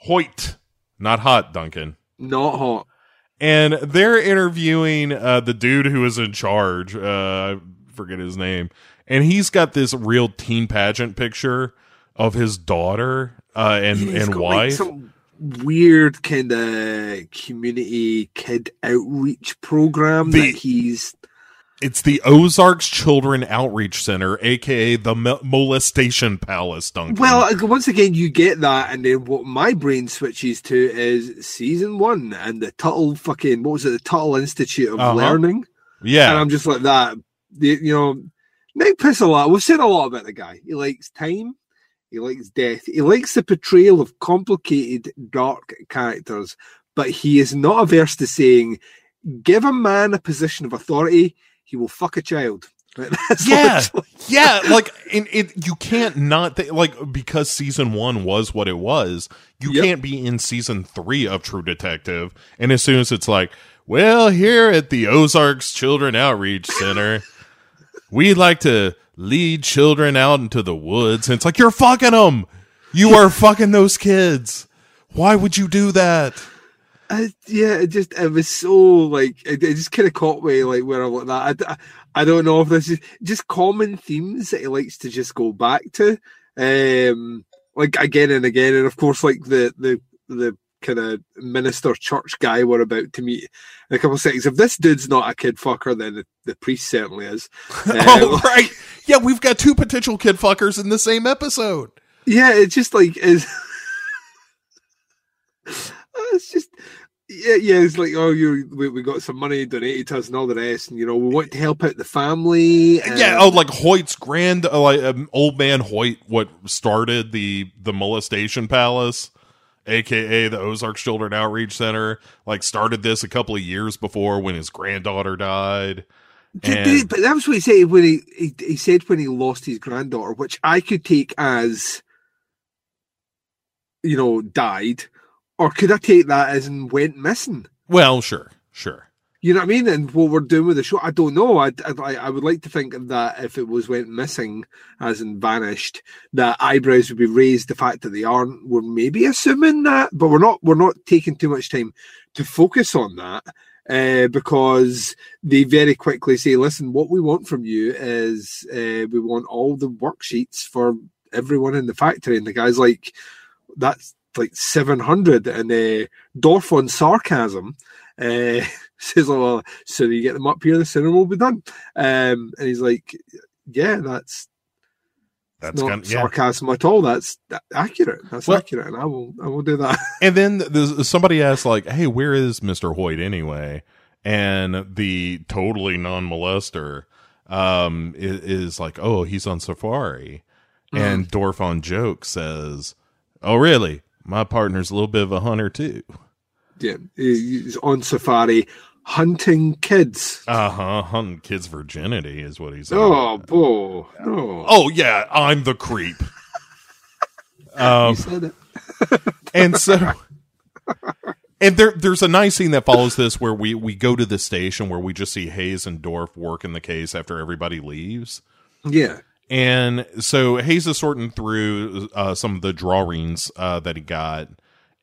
Hoyt, not hot, Duncan. Not hot. And they're interviewing uh, the dude who is in charge. Uh, I forget his name, and he's got this real teen pageant picture of his daughter uh, and He's and got, like, wife. some weird kind of community kid outreach program The- that he's It's the Ozarks Children Outreach Center, aka the Mo- Molestation Palace, Duncan. Well, uh, once again, you get that, and then what my brain switches to is season one and the Tuttle fucking what was it, the Tuttle Institute of Uh-huh. Learning, Yeah, and I'm just like that. You know, Nick Pizzolatto. We've said a lot about the guy. He likes time. He likes death. He likes the portrayal of complicated, dark characters, but he is not averse to saying, "Give a man a position of authority, he will fuck a child." Yeah, literally- yeah. Like, and it you can't not th- like because season one was what it was. You Yep. can't be in season three of True Detective, and as soon as it's like, well, here at the Ozarks Children Outreach Center, we like to lead children out into the woods. And it's like you're fucking them. You are fucking those kids. Why would you do that? I, yeah, it just it was so like it, it just kind of caught me like where I'm like that. I, I, I don't know if this is just common themes that he likes to just go back to, um, like again and again, and of course like the the the kind of minister church guy we're about to meet in a couple of seconds. If this dude's not a kid fucker, then the, the priest certainly is. oh Um, right, yeah. We've got two potential kid fuckers in the same episode. yeah, it's just like is it's just yeah, yeah, it's like, oh, you, we, we got some money donated to us and all the rest, and you know, we want to help out the family. And, Yeah, oh, like Hoyt's grand, uh, like um, old man Hoyt, what started the the molestation palace, aka the Ozarks Children Outreach Center, like started this a couple of years before when his granddaughter died. And- but that was what he said when he, he he said when he lost his granddaughter, which I could take as, you know, died, or could I take that as and went missing? Well, sure, sure. You know what I mean? And what we're doing with the show, I don't know. I, I, I would like to think that if it was went missing, as in vanished, that eyebrows would be raised. The fact that they aren't, we're maybe assuming that, but we're not. We're not taking too much time to focus on that uh, because they very quickly say, "Listen, what we want from you is uh, we want all the worksheets for everyone in the factory." And the guy's like, "That's like seven hundred, and uh, Dorf on sarcasm. Uh, says, "Oh, well, so you get them up here, the sooner we'll be done." Um, and he's like, "Yeah, that's That's not kind of, yeah. sarcasm at all. That's accurate. That's Well- accurate, and I will, I will do that." And then there's, somebody asked, like, "Hey, where is Mister Hoyt anyway?" And the totally non-molester um, is, is like, "Oh, he's on safari." And Dorf on joke says, "Oh, really? My partner's a little bit of a hunter too." yeah, he's on safari hunting kids. Uh huh. Hunting kids' virginity is what he's. Oh, boy, no. Oh yeah, I'm the creep. um, you said it. and so and there there's a nice scene that follows this where we we go to the station where we just see Hayes and Dorf work in the case after everybody leaves. Yeah, And so Hayes is sorting through uh, some of the drawings uh, that he got.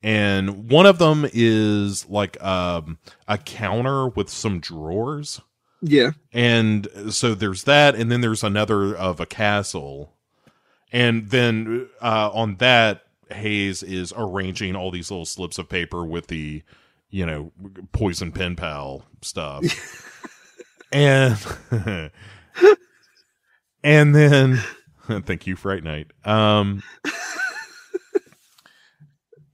And one of them is like um, a counter with some drawers. yeah, And so there's that. And then there's another of a castle. And then uh, on that, Hayes is arranging all these little slips of paper with the, you know, poison pen pal stuff. and and then thank you, Fright Night. Um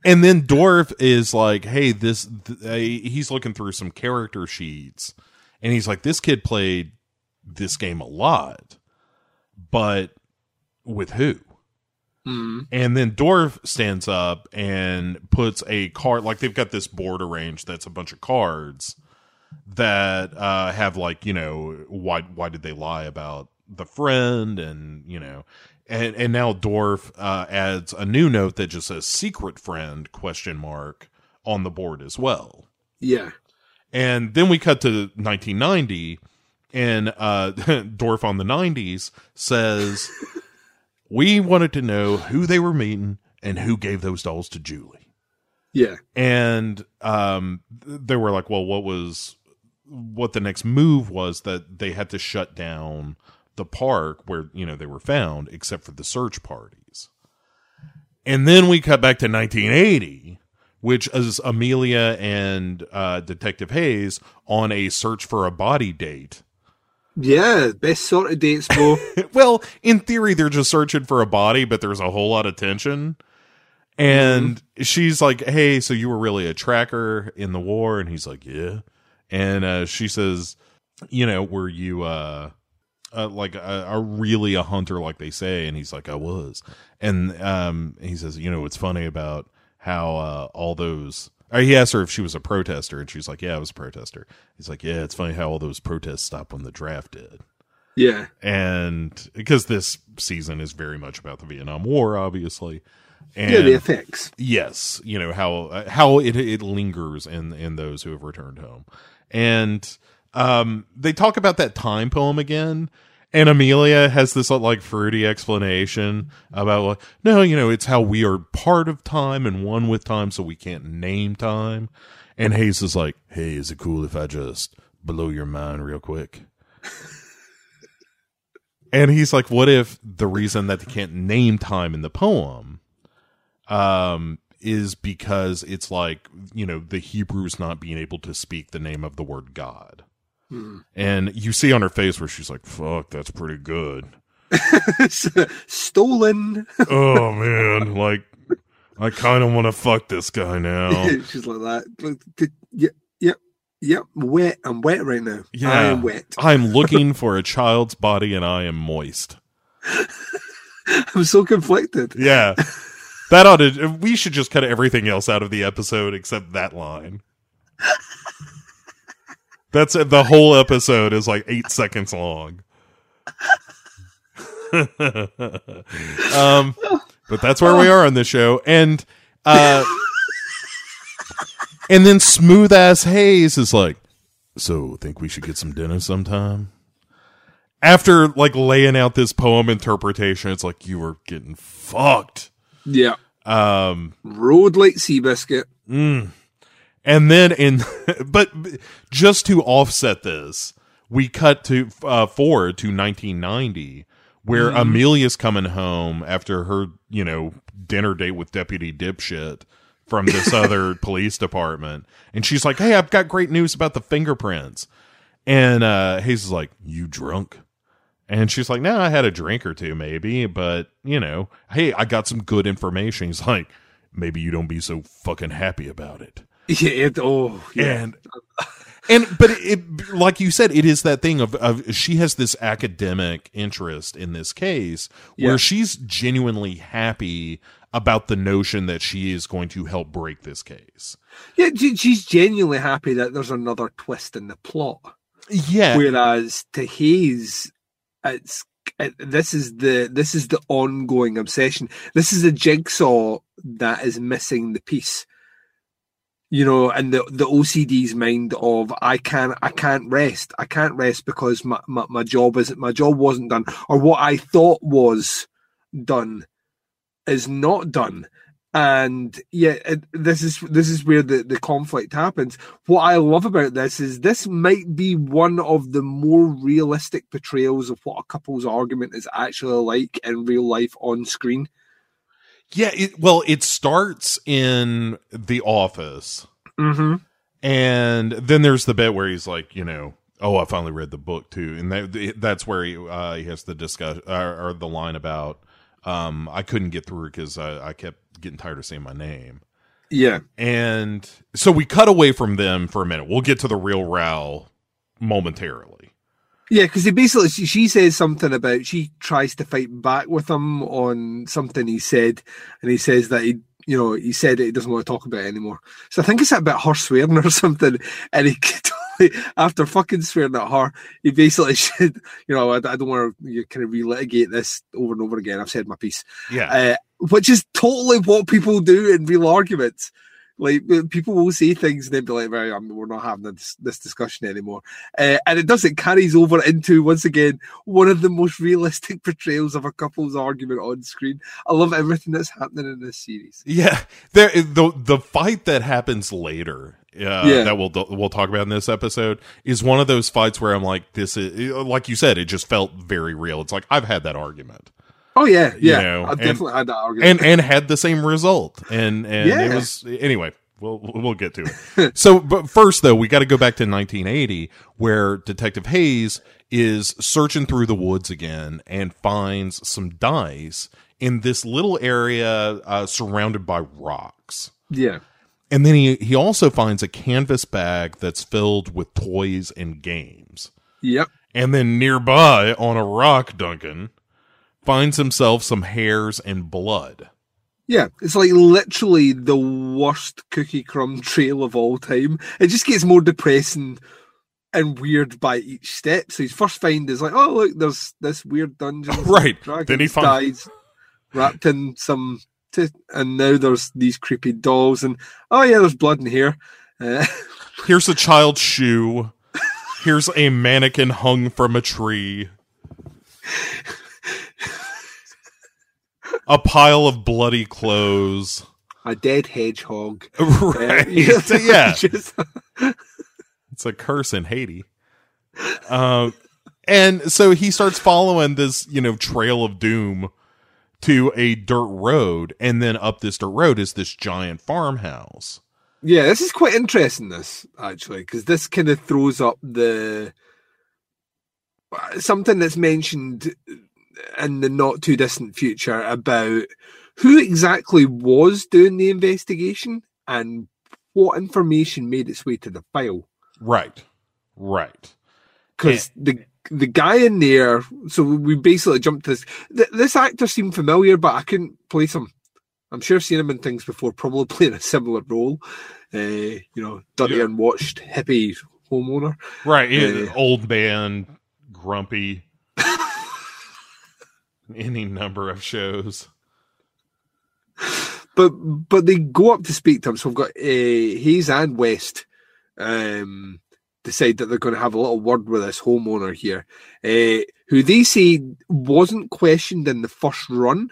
and then Dorf is like, "Hey, this." Th- uh, he's looking through some character sheets, and he's like, "This kid played this game a lot, but with who?" mm, And then Dorf stands up and puts a card like they've got this board arranged that's a bunch of cards that uh have like, you know, why why did they lie about the friend and, you know, and and now Dorf uh adds a new note that just says secret friend question mark on the board as well. yeah, And then we cut to 1990, and uh, Dorf on the 90s says, We wanted to know who they were meeting and who gave those dolls to Julie. yeah, And um, they were like, Well, what was what the next move was that they had to shut down the park where, you know, they were found, except for the search parties. And then we cut back to 1980, which is Amelia and uh, Detective Hayes on a search for a body date. yeah. Best sort of dates, bro. well, in theory, they're just searching for a body, but there's a whole lot of tension. And she's like, Hey, so you were really a tracker in the war? And he's like, Yeah. And uh, she says, You know, were you uh, uh like a, a really a hunter like they say? And he's like, I was. And um, he says, You know, what's funny about how uh, all those. He asked her if she was a protester, and she's like, "Yeah, I was a protester." He's like, "Yeah, it's funny how all those protests stopped when the draft did." yeah, and because this season is very much about the Vietnam War, obviously, and yeah. The effects. yes, you know how uh, how it it lingers in in those who have returned home, and um, they talk about that time poem again. And Amelia has this uh, like fruity explanation about like, no, you know, it's how we are part of time and one with time, so we can't name time. And Hayes is like, hey, is it cool if I just blow your mind real quick? And he's like, what if the reason that they can't name time in the poem um is because it's like, you know, the Hebrews not being able to speak the name of the word God. Mm-hmm. And you see on her face where she's like, fuck, that's pretty good. Stolen. oh man, like I kind of want to fuck this guy now. She's like that. Yep, yep, yep. Wet. I'm wet right now. Yeah. I am wet. I'm looking for a child's body and I am moist. I'm so conflicted. Yeah. That ought to, we should just cut everything else out of the episode except that line. That's it. The whole episode is like eight seconds long. um, but that's where we are on this show. And, uh, and then smooth ass Hayes is like, so think we should get some dinner sometime? After like laying out this poem interpretation, it's like you were getting fucked. Yeah. Um, Road like Seabiscuit. mm. And then in, but just to offset this, we cut to uh, forward to 1990, where Amelia's coming home after her, you know, dinner date with Deputy Dipshit from this other police department, and she's like, "Hey, I've got great news about the fingerprints." And uh, Hayes is like, "You drunk?" And she's like, "No, I had a drink or two, maybe, but you know, hey, I got some good information." He's like, "Maybe you don't be so fucking happy about it." Yeah. It, oh, yeah. And and but it, like you said, it is that thing of, of she has this academic interest in this case where Yeah. she's genuinely happy about the notion that she is going to help break this case. yeah. She's genuinely happy that there's another twist in the plot. Yeah, Whereas to Hayes, it's it, this is the this is the ongoing obsession. This is a jigsaw that is missing the piece. You know, and the the OCD's mind of I can't I can't rest. I can't rest because my, my, my job isn't my job wasn't done or what I thought was done is not done. And yeah, it, this is this is where the, the conflict happens. What I love about this is this might be one of the more realistic portrayals of what a couple's argument is actually like in real life on screen. Yeah. It, well, it starts in the office, Mm-hmm. and then there's the bit where he's like, you know. Oh, I finally read the book too, and that, that's where he uh, he has the discuss or, or the line about um, I couldn't get through because I, I kept getting tired of saying my name. Yeah. And so we cut away from them for a minute. We'll get to the real row momentarily. Yeah, because he basically she, she says something about she tries to fight back with him on something he said, and he says that he, you know, he said that he doesn't want to talk about it anymore. So I think it's about her swearing or something, and he totally, after fucking swearing at her, he basically said, you know, I, I don't want to you kind of relitigate this over and over again. I've said my piece, Yeah. uh, which is totally what people do in real arguments. Like uh, people will say things and then be like, "Right, um, we're not having this, this discussion anymore," uh, and it does. It carries over into once again one of the most realistic portrayals of a couple's argument on screen. I love everything that's happening in this series. Yeah. There the the fight that happens later uh, Yeah. that we'll we'll talk about in this episode is one of those fights where I'm like this is like you said it just felt very real. It's like I've had that argument. Oh yeah, yeah, know, I've and- definitely had that argument. and and had the same result. And and it was anyway we'll we'll get to it. So but first though we got to go back to 1980 where detective hayes is searching through the woods again and finds some dice in this little area uh, surrounded by rocks. Yeah, and then he he also finds a canvas bag that's filled with toys and games. Yep, and then nearby on a rock duncan finds himself some hairs and blood yeah. It's like literally the worst cookie crumb trail of all time. It just gets more depressing and weird by each step. So his first find is like, oh look, there's this weird dungeon. Right. Then he finds dies wrapped in some, t- and now there's these creepy dolls, and oh yeah, there's blood in here. Uh, Here's a child's shoe. Here's a mannequin hung from a tree. A pile of bloody clothes. a dead hedgehog. Right. Uh, yeah. just- It's a curse in Haiti. Um, and so he starts following this, you know, trail of doom to a dirt road. And then up this dirt road is this giant farmhouse. yeah, this is quite interesting. This actually, because this kind of throws up the something that's mentioned in the not too distant future about who exactly was doing the investigation and what information made its way to the file. Right. Right. Because the the guy in there, so we basically jumped to this. Th- this actor seemed familiar, but I couldn't place him. I'm sure I've seen him in things before, probably playing a similar role. Uh, you know, dirty Yeah. and watched hippie homeowner. Right. Yeah. Old man, grumpy. Any number of shows. but but they go up to speak to him. So we've got uh, Hayes and West um, decide that they're going to have a little word with this homeowner here, uh, who they say wasn't questioned in the first run.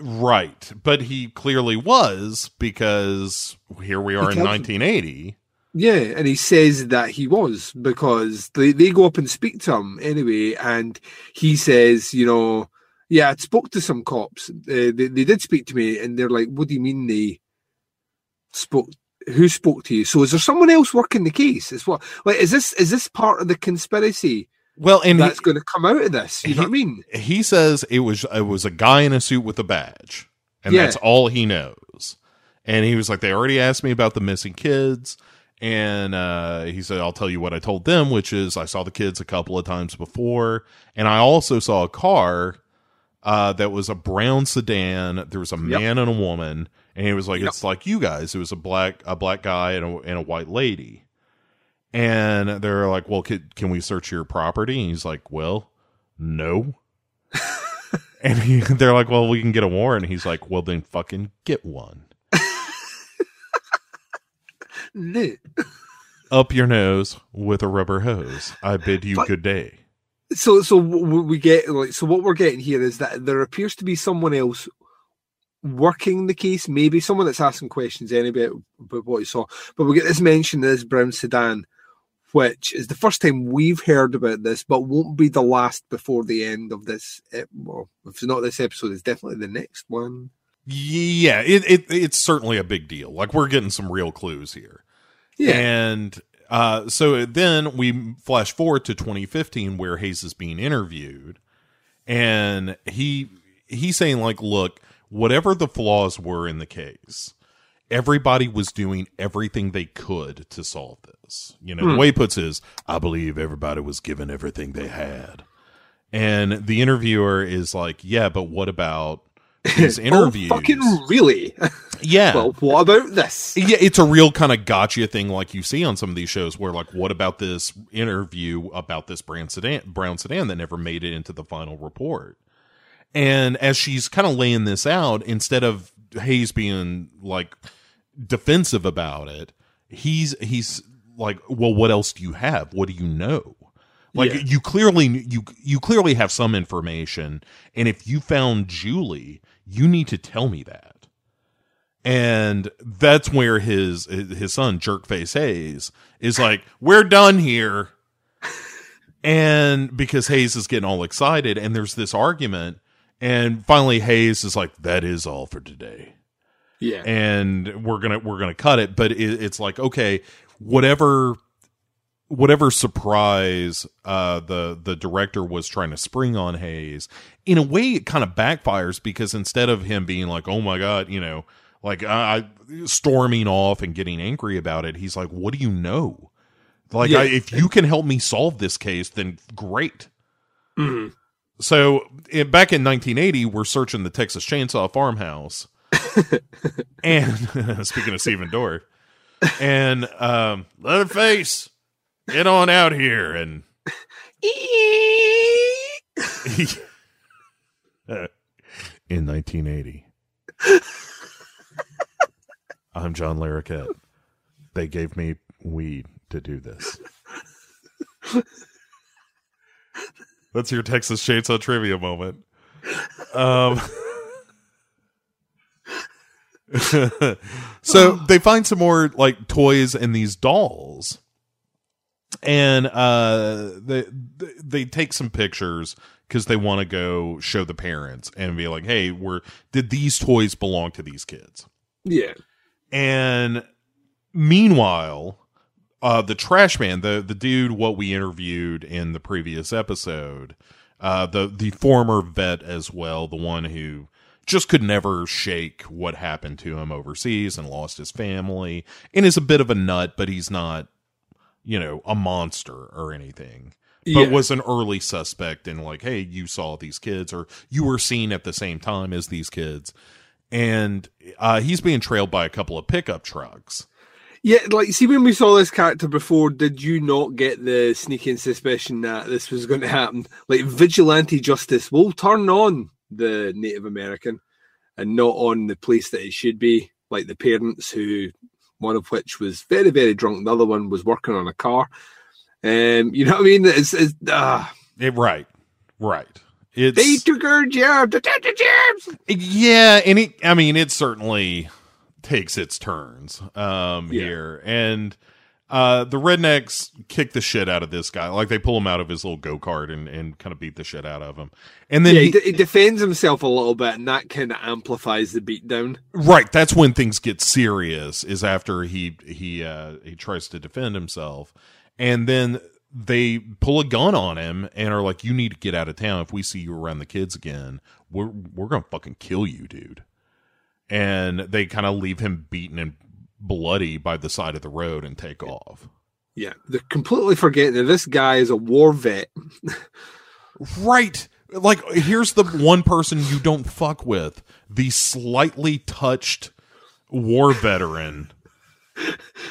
Right. But he clearly was because here we are in 1980. Yeah, and he says that he was because they, they go up and speak to him anyway, and he says, you know, yeah, I spoke to some cops. Uh, they, they did speak to me, and they're like, what do you mean they spoke? Who spoke to you? So is there someone else working the case? Is what like is this is this part of the conspiracy Well, and that's going to come out of this? You know what I mean? he says it was it was a guy in a suit with a badge, and Yeah. that's all he knows. And he was like, they already asked me about the missing kids, and uh, he said, I'll tell you what I told them, which is I saw the kids a couple of times before, and I also saw a car uh, that was a brown sedan. There was a Yep. man and a woman, and he was like, Yep. it's like you guys. It was a black a black guy and a, and a white lady. And they're like, well, can, can we search your property? And he's like, well, no. and he, they're like, well, we can get a warrant. And He's like, well, then fucking get one. Up your nose with a rubber hose. I bid you But- good day. So so we get like so what we're getting here is that there appears to be someone else working the case, maybe someone that's asking questions anyway about what he saw. But we get this mention of this brown sedan, which is the first time we've heard about this, but won't be the last before the end of this. Well, if it's not this episode, it's definitely the next one. Yeah, it, it it's certainly a big deal. Like we're getting some real clues here. Yeah, And uh, so then we flash forward to 2015 where Hayes is being interviewed and he he's saying like look whatever the flaws were in the case everybody was doing everything they could to solve this. You know the way he puts it is i believe everybody was given everything they had. And the interviewer is like yeah but what about these interviews Oh, fucking really? yeah well, what about this? yeah, it's a real kind of gotcha thing like you see on some of these shows where like what about this interview about this brown sedan brown sedan that never made it into the final report. And as she's kind of laying this out, instead of Hayes being like defensive about it, he's he's like, "Well, what else do you have? What do you know?" Like Yeah. you clearly you you clearly have some information, and if you found Julie, you need to tell me that. And that's where his his son jerkface hayes is like we're done here. And because hayes is getting all excited and there's this argument and finally hayes is like that is all for today. Yeah, and we're gonna we're gonna cut it but it, it's like okay whatever whatever surprise uh the the director was trying to spring on hayes in a way it kind of backfires because instead of him being like oh my god you know like I, I storming off and getting angry about it he's like what do you know? Like Yeah. I, if you can help me solve this case then great. Mhm. so eh, back in 1980 we're searching the texas chainsaw farmhouse. And speaking of Stephen Dorff, and um, Leatherface, get on out here, and in 1980, I'm John Larroquette. They gave me weed to do this. That's your Texas Chainsaw trivia moment. Um. so they find some more like toys and these dolls and uh they they- take some pictures because they want to go show the parents and be like hey we're did these toys belong to these kids? Yeah, and meanwhile uh the trash man the the dude what we interviewed in the previous episode uh the the former vet as well the one who just could never shake what happened to him overseas and lost his family and is a bit of a nut, but he's not, you know, a monster or anything. But Yeah. was an early suspect in like, hey, you saw these kids or you were seen at the same time as these kids. And uh, he's being trailed by a couple of pickup trucks. Yeah, like see when we saw this character before, did you not get the sneaking suspicion that this was going to happen? Like vigilante justice will turn on the Native American and not on the police that it should be, like the parents who one of which was very, very drunk, the other one was working on a car. Um, you know what I mean? It's, it's ah, It, right, right. It's they took our job, Detective James. Yeah, and it, I mean, it certainly takes its turns um, Yeah. here, and uh, the rednecks kick the shit out of this guy. Like they pull him out of his little go kart and, and kind of beat the shit out of him. And then Yeah, he- de- he defends himself a little bit, and that kind of amplifies the beatdown. right, that's when things get serious. Is after he he uh, he tries to defend himself, and then they pull a gun on him and are like, "You need to get out of town. If we see you around the kids again, we're we're gonna fucking kill you, dude." And they kind of leave him beaten and bloody by the side of the road and take off. Yeah, they're completely forgetting that this guy is a war vet. Right. Like here's the one person you don't fuck with, the slightly touched war veteran.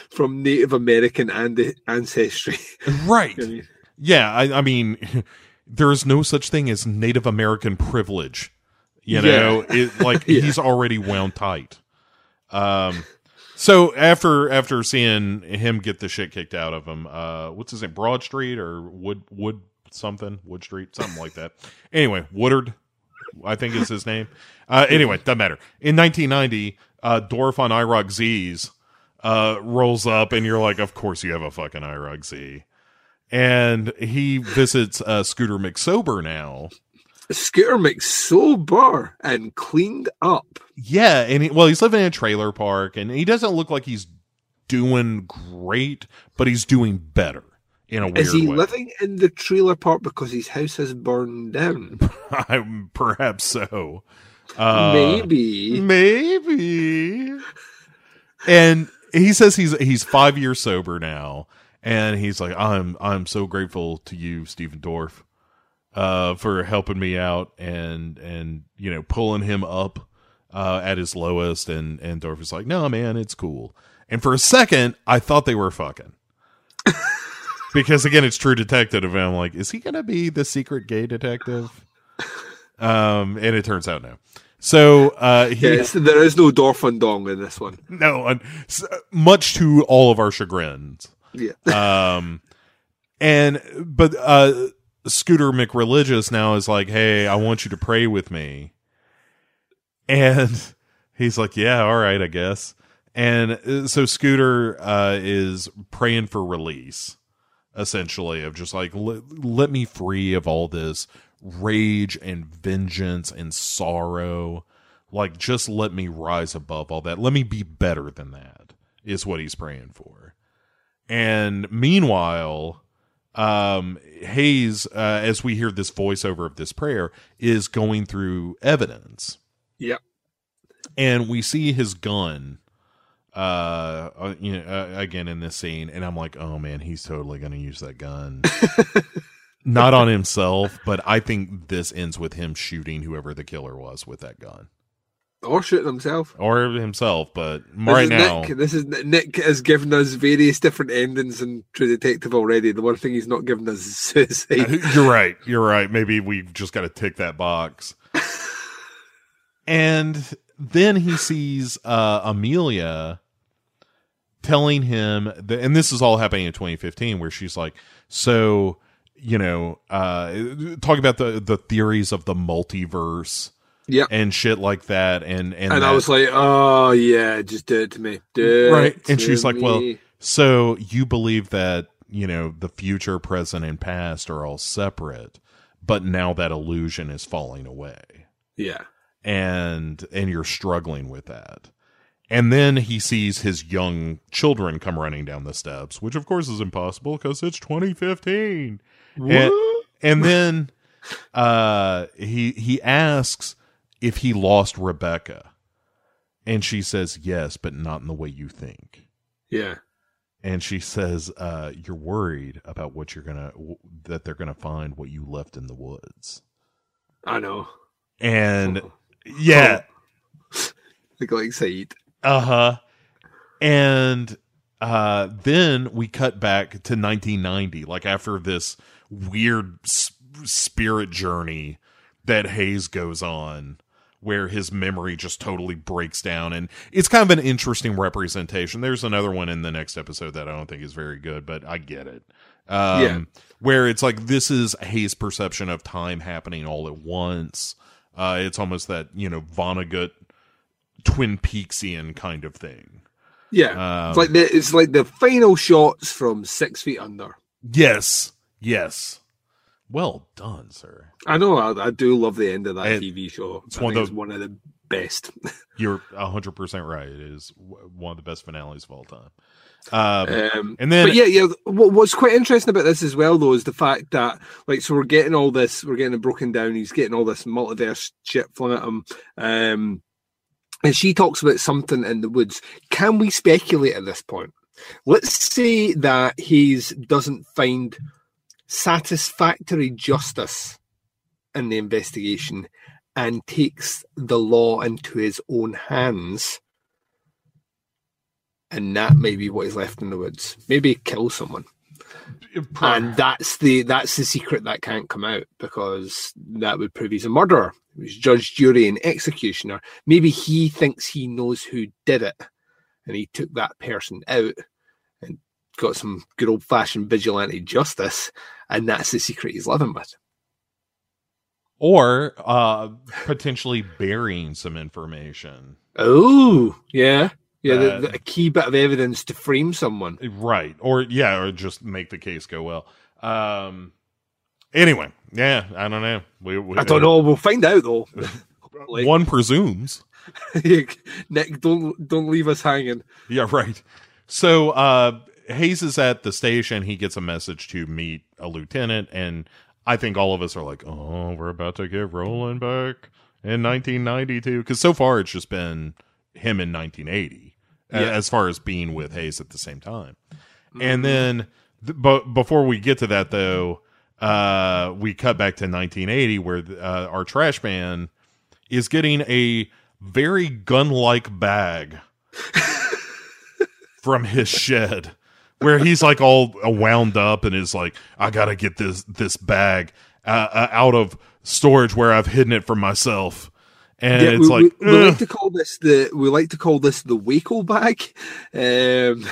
from Native American and ancestry. Right. I mean, Yeah, I, I mean, there is no such thing as Native American privilege. You Yeah. know, it like Yeah. he's already wound tight. Um, so after after seeing him get the shit kicked out of him, uh, what's his name? Broad Street or Wood Wood something Wood Street, something like that. Anyway, Woodard, I think is his name. Uh, anyway, doesn't matter. In 1990, uh, on IROC Z's uh, rolls up, and you're like, of course you have a fucking IROC Z. And he visits uh, Scooter McSober now. Scooter makes sober and cleaned up. Yeah, and he, well, he's living in a trailer park, and he doesn't look like he's doing great, but he's doing better in a weird Is he way. living in the trailer park because his house has burned down? Perhaps so. Uh, Maybe. maybe. And he says he's he's five years sober now, and he's like, I'm I'm so grateful to you, Stephen Dorff, uh, for helping me out and and you know pulling him up uh, at his lowest. And and Dorff is like, No, man, it's cool. And for a second, I thought they were fucking. because again, it's True Detective, and I'm like, is he gonna be the secret gay detective? Um, and it turns out no. So uh, he Yes, there is no Dorfandong in this one. no, s- much to all of our chagrins. Yeah. Um, and but uh, Scooter McReligious now is like, hey, I want you to pray with me, and he's like, yeah, all right, I guess. And uh, so Scooter uh, is praying for release, essentially, of just like let, let me free of all this rage and vengeance and sorrow. Like, just let me rise above all that. Let me be better than that, is what he's praying for. And meanwhile, um, Hayes, uh, as we hear this voiceover of this prayer, is going through evidence. Yep. And we see his gun, uh, uh, you know, uh, again in this scene, and I'm like, oh man, he's totally going to use that gun. Not on himself, but I think this ends with him shooting whoever the killer was with that gun, Or shooting himself. or himself. But This right is now, Nick. This is Nick has given us various different endings in True Detective already. The one thing he's not given us is suicide. You're right. You're right. Maybe we've just got to tick that box. and then he sees uh, Amelia telling him, that, and this is all happening in 2015, where she's like, "So, you know, uh, talking about the the theories of the multiverse Yep. and shit like that." And and, And I was like, oh yeah, just do it to me. Do right and she's like well so you believe that you know the future present and past are all separate but now that illusion is falling away yeah. and and you're struggling with that and then he sees his young children come running down the steps which of course is impossible because it's 2015 and, and then uh he he asks if he lost Rebecca. And she says, Yes, but not in the way you think. Yeah. And she says, uh, You're worried about what you're going to, that they're going to find what you left in the woods. I know. And yeah, They got excited. uh huh. And uh, then we cut back to 1990, like after this weird s- spirit journey that Hayes goes on, where his memory just totally breaks down. And it's kind of an interesting representation. There's another one in the next episode that I don't think is very good, but I get it. Um, Yeah. Where it's like this is Hayes' perception of time happening all at once. Uh, it's almost that, you know, Vonnegut Twin Peaksian kind of thing. Yeah. Um, it's like the it's like the final shots from Six Feet Under. Yes, yes. Well done, sir. I know. I, I do love the end of that It- TV show. it's one of it's one of the best. You're hundred percent right. It is one of the best finales of all time. Um, Um, and then, but yeah, yeah. What, what's quite interesting about this as well, though, is the fact that like, so we're getting all this, we're getting it broken down. He's getting all this multiverse shit flung at him. Um, and she talks about something in the woods. Can we speculate at this point? Let's say that he's doesn't find satisfactory justice in the investigation and takes the law into his own hands and that may be what is left in the woods. Maybe kill someone, and that's the that's the secret that can't come out because that would prove he's a murderer. He's judge, jury, and executioner. Maybe he thinks he knows who did it, and he took that person out and got some good old fashioned vigilante justice, and that's the secret he's living with. or uh, potentially burying some information. Oh, yeah, yeah, the, Uh, the, a key bit of evidence to frame someone. Right. Or yeah, or just make the case go well. Um anyway, yeah, I don't know. We, we I don't know. We'll find out though. Like- One presumes. Nick, don't don't leave us hanging. Yeah, right. So uh Hayes is at the station, he gets a message to meet a lieutenant, and I think all of us are like, Oh, we're about to get rolling back in nineteen ninety two. Because so far it's just been him in nineteen eighty. Yeah. As far as being with Hayes at the same time. And then th- but before we get to that though, uh we cut back to 1980 where uh, our trash man is getting a very gun-like bag from his shed where he's like all wound up and is like I got to get this this bag uh, uh, out of storage where I've hidden it from myself. And Yeah, it's we, like we, we like to call this the we like to call this the Waco bag. Um,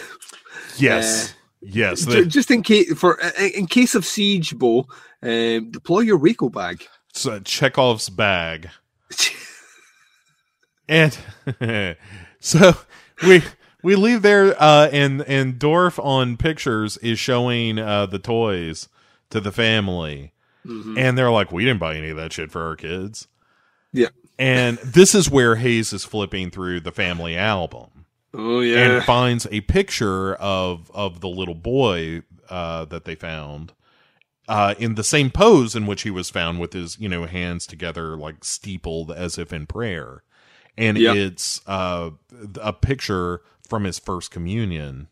yes. yes, ju- the, just in case for in case of siege, Bo, um, deploy your Waco bag. it's, uh, Chekhov's bag. And so we we leave there uh and and Dorf on pictures is showing uh the toys to the family. And they're like, We didn't buy any of that shit for our kids. Yeah. And this is where Hayes is flipping through the family album Oh yeah, and finds a picture of of the little boy uh that they found uh in the same pose in which he was found with his, you know, hands together like steepled as if in prayer. And Yep. it's uh a picture from his first communion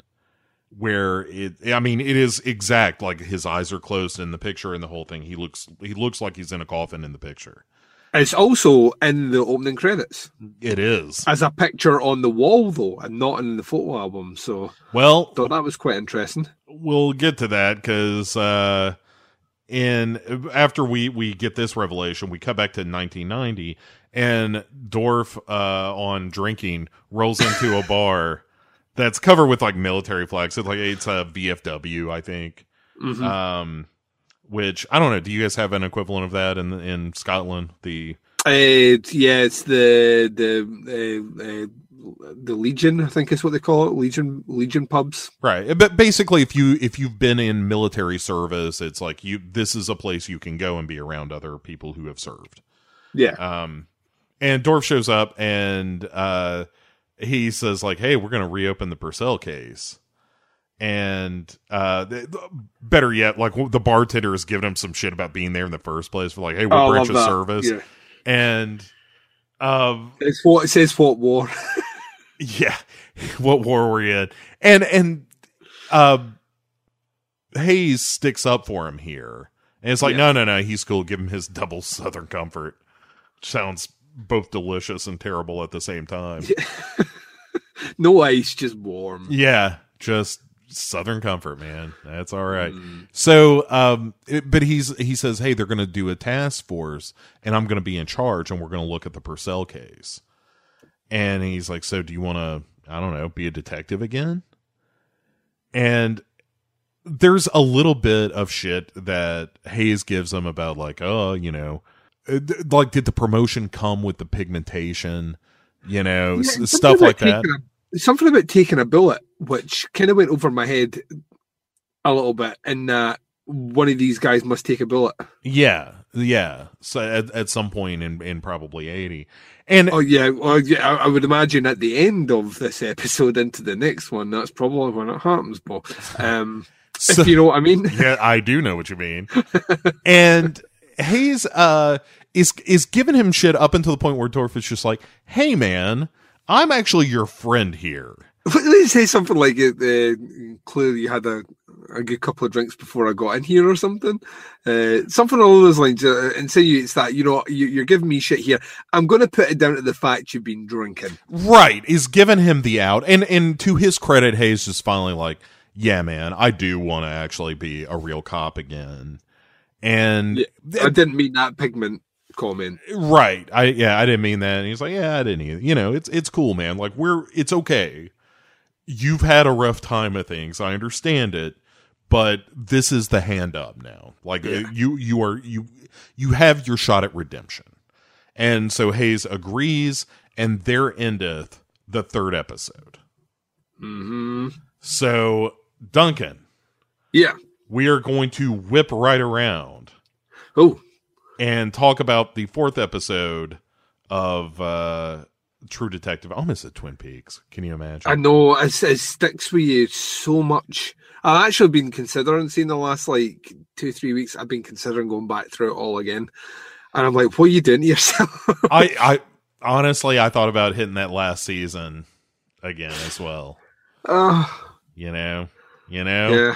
where it I mean it is exact like his eyes are closed in the picture and the whole thing. He looks he looks like he's in a coffin in the picture. It's also in the opening credits It is. as a picture on the wall, though, and not in the photo album. So Well, thought that was quite interesting. we'll get to that because uh in after we we get this revelation we cut back to 1990 and dorf uh on drinking rolls into a bar that's covered with like military flags it's like it's a vfw i think Mhm. um which i don't know do you guys have an equivalent of that in in scotland the Uh, yeah, it's the the uh, uh, the Legion, I think is what they call it. Legion Legion pubs. Right. But basically if you if you've been in military service, it's like you this is a place you can go and be around other people who have served. Yeah, Um and Dorf shows up and uh he says like, "Hey, we're going to reopen the Purcell case." And uh th- better yet, like the bartender is giving him some shit about being there in the first place for like, "Hey, we're Oh, love of that. service." Yeah. And Um, It's what it says. What war? yeah, what war were you in? And and um, Hayes sticks up for him here, and it's like, Yeah. no, no, no, he's cool. Give him his double Southern comfort. Sounds both delicious and terrible at the same time. no ice, just warm. Yeah, just Southern comfort, man. That's all right. So, um, it- but he's he says, hey, they're going to do a task force, and I'm going to be in charge, and we're going to look at the Purcell case. And he's like, so do you want to, I don't know, be a detective again? And there's a little bit of shit that Hayes gives him about like, oh, you know, like did the promotion come with the pigmentation? You know, Yeah, stuff like that. a- something about taking a bullet, which kind of went over my head a little bit, and uh, one of these guys must take a bullet. Yeah, yeah. So at, at some point in in probably eighty, and Oh yeah, well, yeah. I, I would imagine at the end of this episode into the next one, that's probably when it happens. But um, so, if you know what I mean. yeah, I do know what you mean. and Hayes uh is is giving him shit up until the point where Dorff is just like, "Hey, man, I'm actually your friend here." Let's say something like. Uh, clearly, you had a, a good couple of drinks before I got in here, or something. Uh, something along those lines. Uh, and say you, it's that you know you, you're giving me shit here. I'm going to put it down to the fact you've been drinking. Right, is giving him the out, and and to his credit, Hayes is finally like, "Yeah, man, I do want to actually be a real cop again." And I didn't mean that pigment comment. Right. I yeah, I didn't mean that. And he's like, yeah, I didn't either. You know, it's it's cool, man. Like we're it's okay. You've had a rough time of things. I understand it, but this is the hand up now. Like Yeah. you you are you you have your shot at redemption. And so Hayes agrees, and there endeth the third episode. hmm So Duncan, Yeah. We are going to whip right around Oh, and talk about the fourth episode of uh True Detective. I almost said Twin Peaks. Can you imagine? I know it, it sticks with you so much. I've actually been considering seeing the last like two, three weeks. I've been considering going back through it all again. And I'm like, what are you doing to yourself? I, I honestly, I thought about hitting that last season again as well. oh, You know, you know. yeah.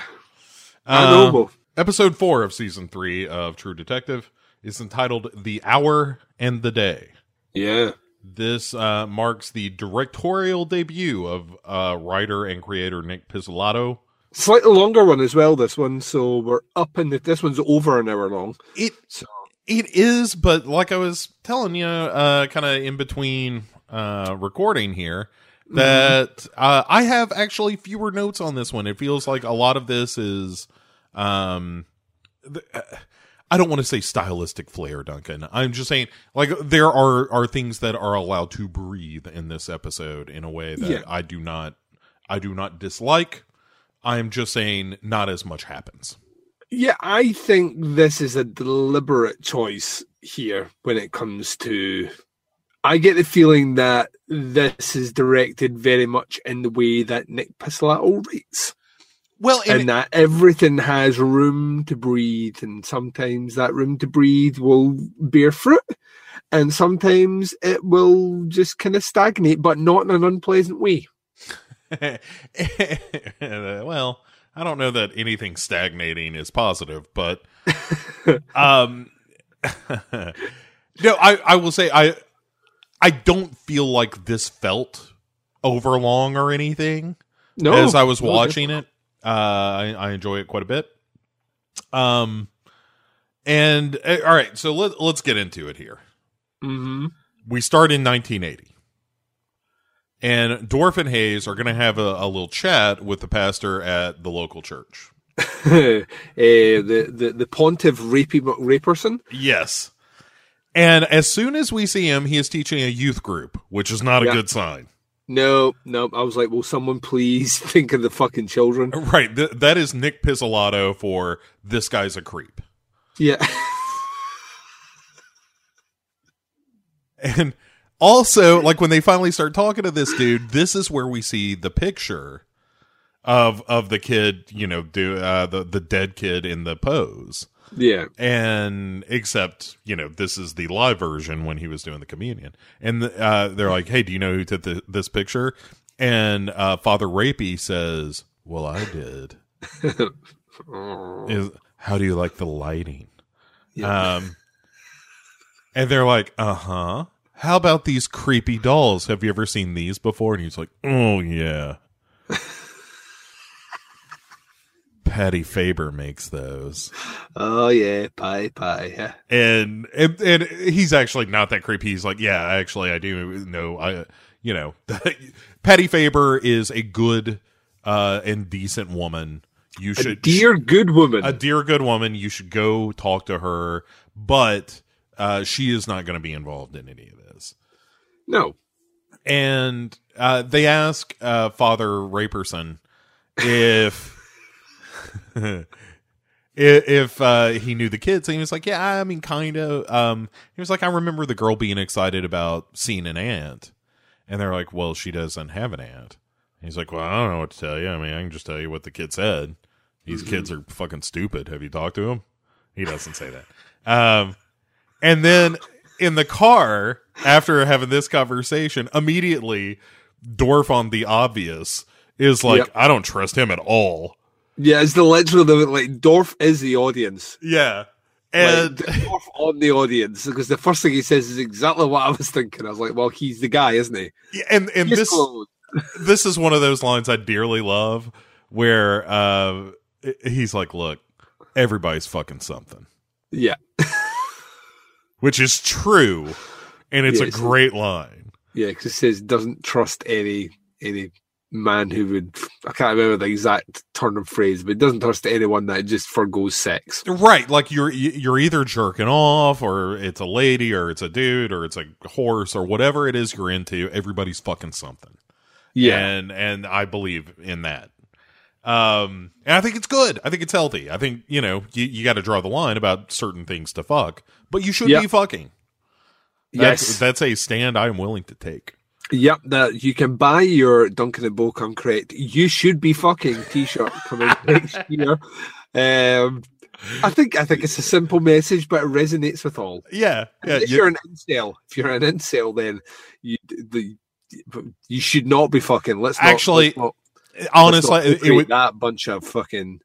Uh, Episode four of season three of True Detective is entitled "The Hour and the Day." Yeah. This uh, marks the directorial debut of uh, writer and creator Nick Pizzolatto. Slightly longer one as well, this one. So we're up in the, this one's over an hour long. It So It is, but like I was telling you, uh, kind of in between uh, recording here, that uh, I have actually fewer notes on this one. It feels like a lot of this is, um, th- uh, I don't want to say stylistic flair, Duncan. I'm just saying, like there are are things that are allowed to breathe in this episode in a way that Yeah. I do not, I do not dislike. I'm just saying, not as much happens. Yeah, I think this is a deliberate choice here when it comes to. I get the feeling that this is directed very much in the way that Nick Pizzolatto writes, Well, and that everything has room to breathe, and sometimes that room to breathe will bear fruit, and sometimes it will just kind of stagnate, but not in an unpleasant way. well, I don't know that anything stagnating is positive, but um no, I I will say I I don't feel like this felt overlong or anything No, as I was no, watching it. Uh I, I enjoy it quite a bit. Um and uh, all right, so let let's get into it here. hmm we start in 1980. And Dorff and Hayes are going to have a, a little chat with the pastor at the local church. uh, the the the pontiff rapey raperson. Yes. And as soon as we see him, he is teaching a youth group, which is not a Yeah. good sign. No, no. I was like, will someone please think of the fucking children? Right. Th- that is Nick Pizzolatto for this guy's a creep. Yeah. And also, like when they finally start talking to this dude, this is where we see the picture of of the kid, you know, do uh, the the dead kid in the pose. Yeah. and except you know this is the live version when he was doing the communion. And uh, they're like hey do you know who took the, this picture? And uh, father rapey says well i did. Is how do you like the lighting? Yeah. um and they're like uh-huh. How about these creepy dolls? Have you ever seen these before? And he's like oh yeah patty faber makes those Oh yeah, pie pie. Yeah. and, and and he's actually not that creepy. He's like, yeah, actually, I do know. I, you know, Patty Faber is a good uh, and decent woman. You A should, dear good woman. a dear good woman. You should go talk to her, but uh, she is not going to be involved in any of this. no. And uh, they ask uh, Father Raperson if. if if, uh, he knew the kids, and he was like, "Yeah, I mean, kind of." Um, he was like, "I remember the girl being excited about seeing an aunt," and they're like, "Well, she doesn't have an aunt." And he's like, "Well, I don't know what to tell you. I mean, I can just tell you what the kid said. These kids are fucking stupid. Have you talked to him?" He doesn't say that. Um, and then in the car after having this conversation, immediately Dorff on the obvious is like, Yep. "I don't trust him at all." Yeah, it's the literal the like Dorff is the audience. Yeah. And And Dorff on the audience because the first thing he says is exactly what I was thinking. I was like, well, he's the guy, isn't he? Yeah, and and He's this this is one of those lines I dearly love where uh he's like, "Look, everybody's fucking something." Yeah, Which is true, and it's Yeah, a it's- great line. yeah, because it says doesn't trust any any man who would. I can't remember the exact turn of phrase, but it doesn't trust anyone that just forgoes sex. Right, like you're you're either jerking off or it's a lady or it's a dude or it's a horse or whatever it is you're into, everybody's fucking something. Yeah, and and I believe in that. Um, and I think it's good. I think it's healthy. I think you know you, you got to draw the line about certain things to fuck, but you should Yeah. be fucking. That's, yes, that's a stand I am willing to take. Yep. That you can buy your Duncan and Bo correct. You should be fucking T-shirt coming next year. Um, I think I think it's a simple message, but it resonates with all. Yeah, yeah. if you- you're an incel, if you're an incel, then you the you should not be fucking. Let's not, Actually, let's not- let's honestly, not it, would that bunch of fucking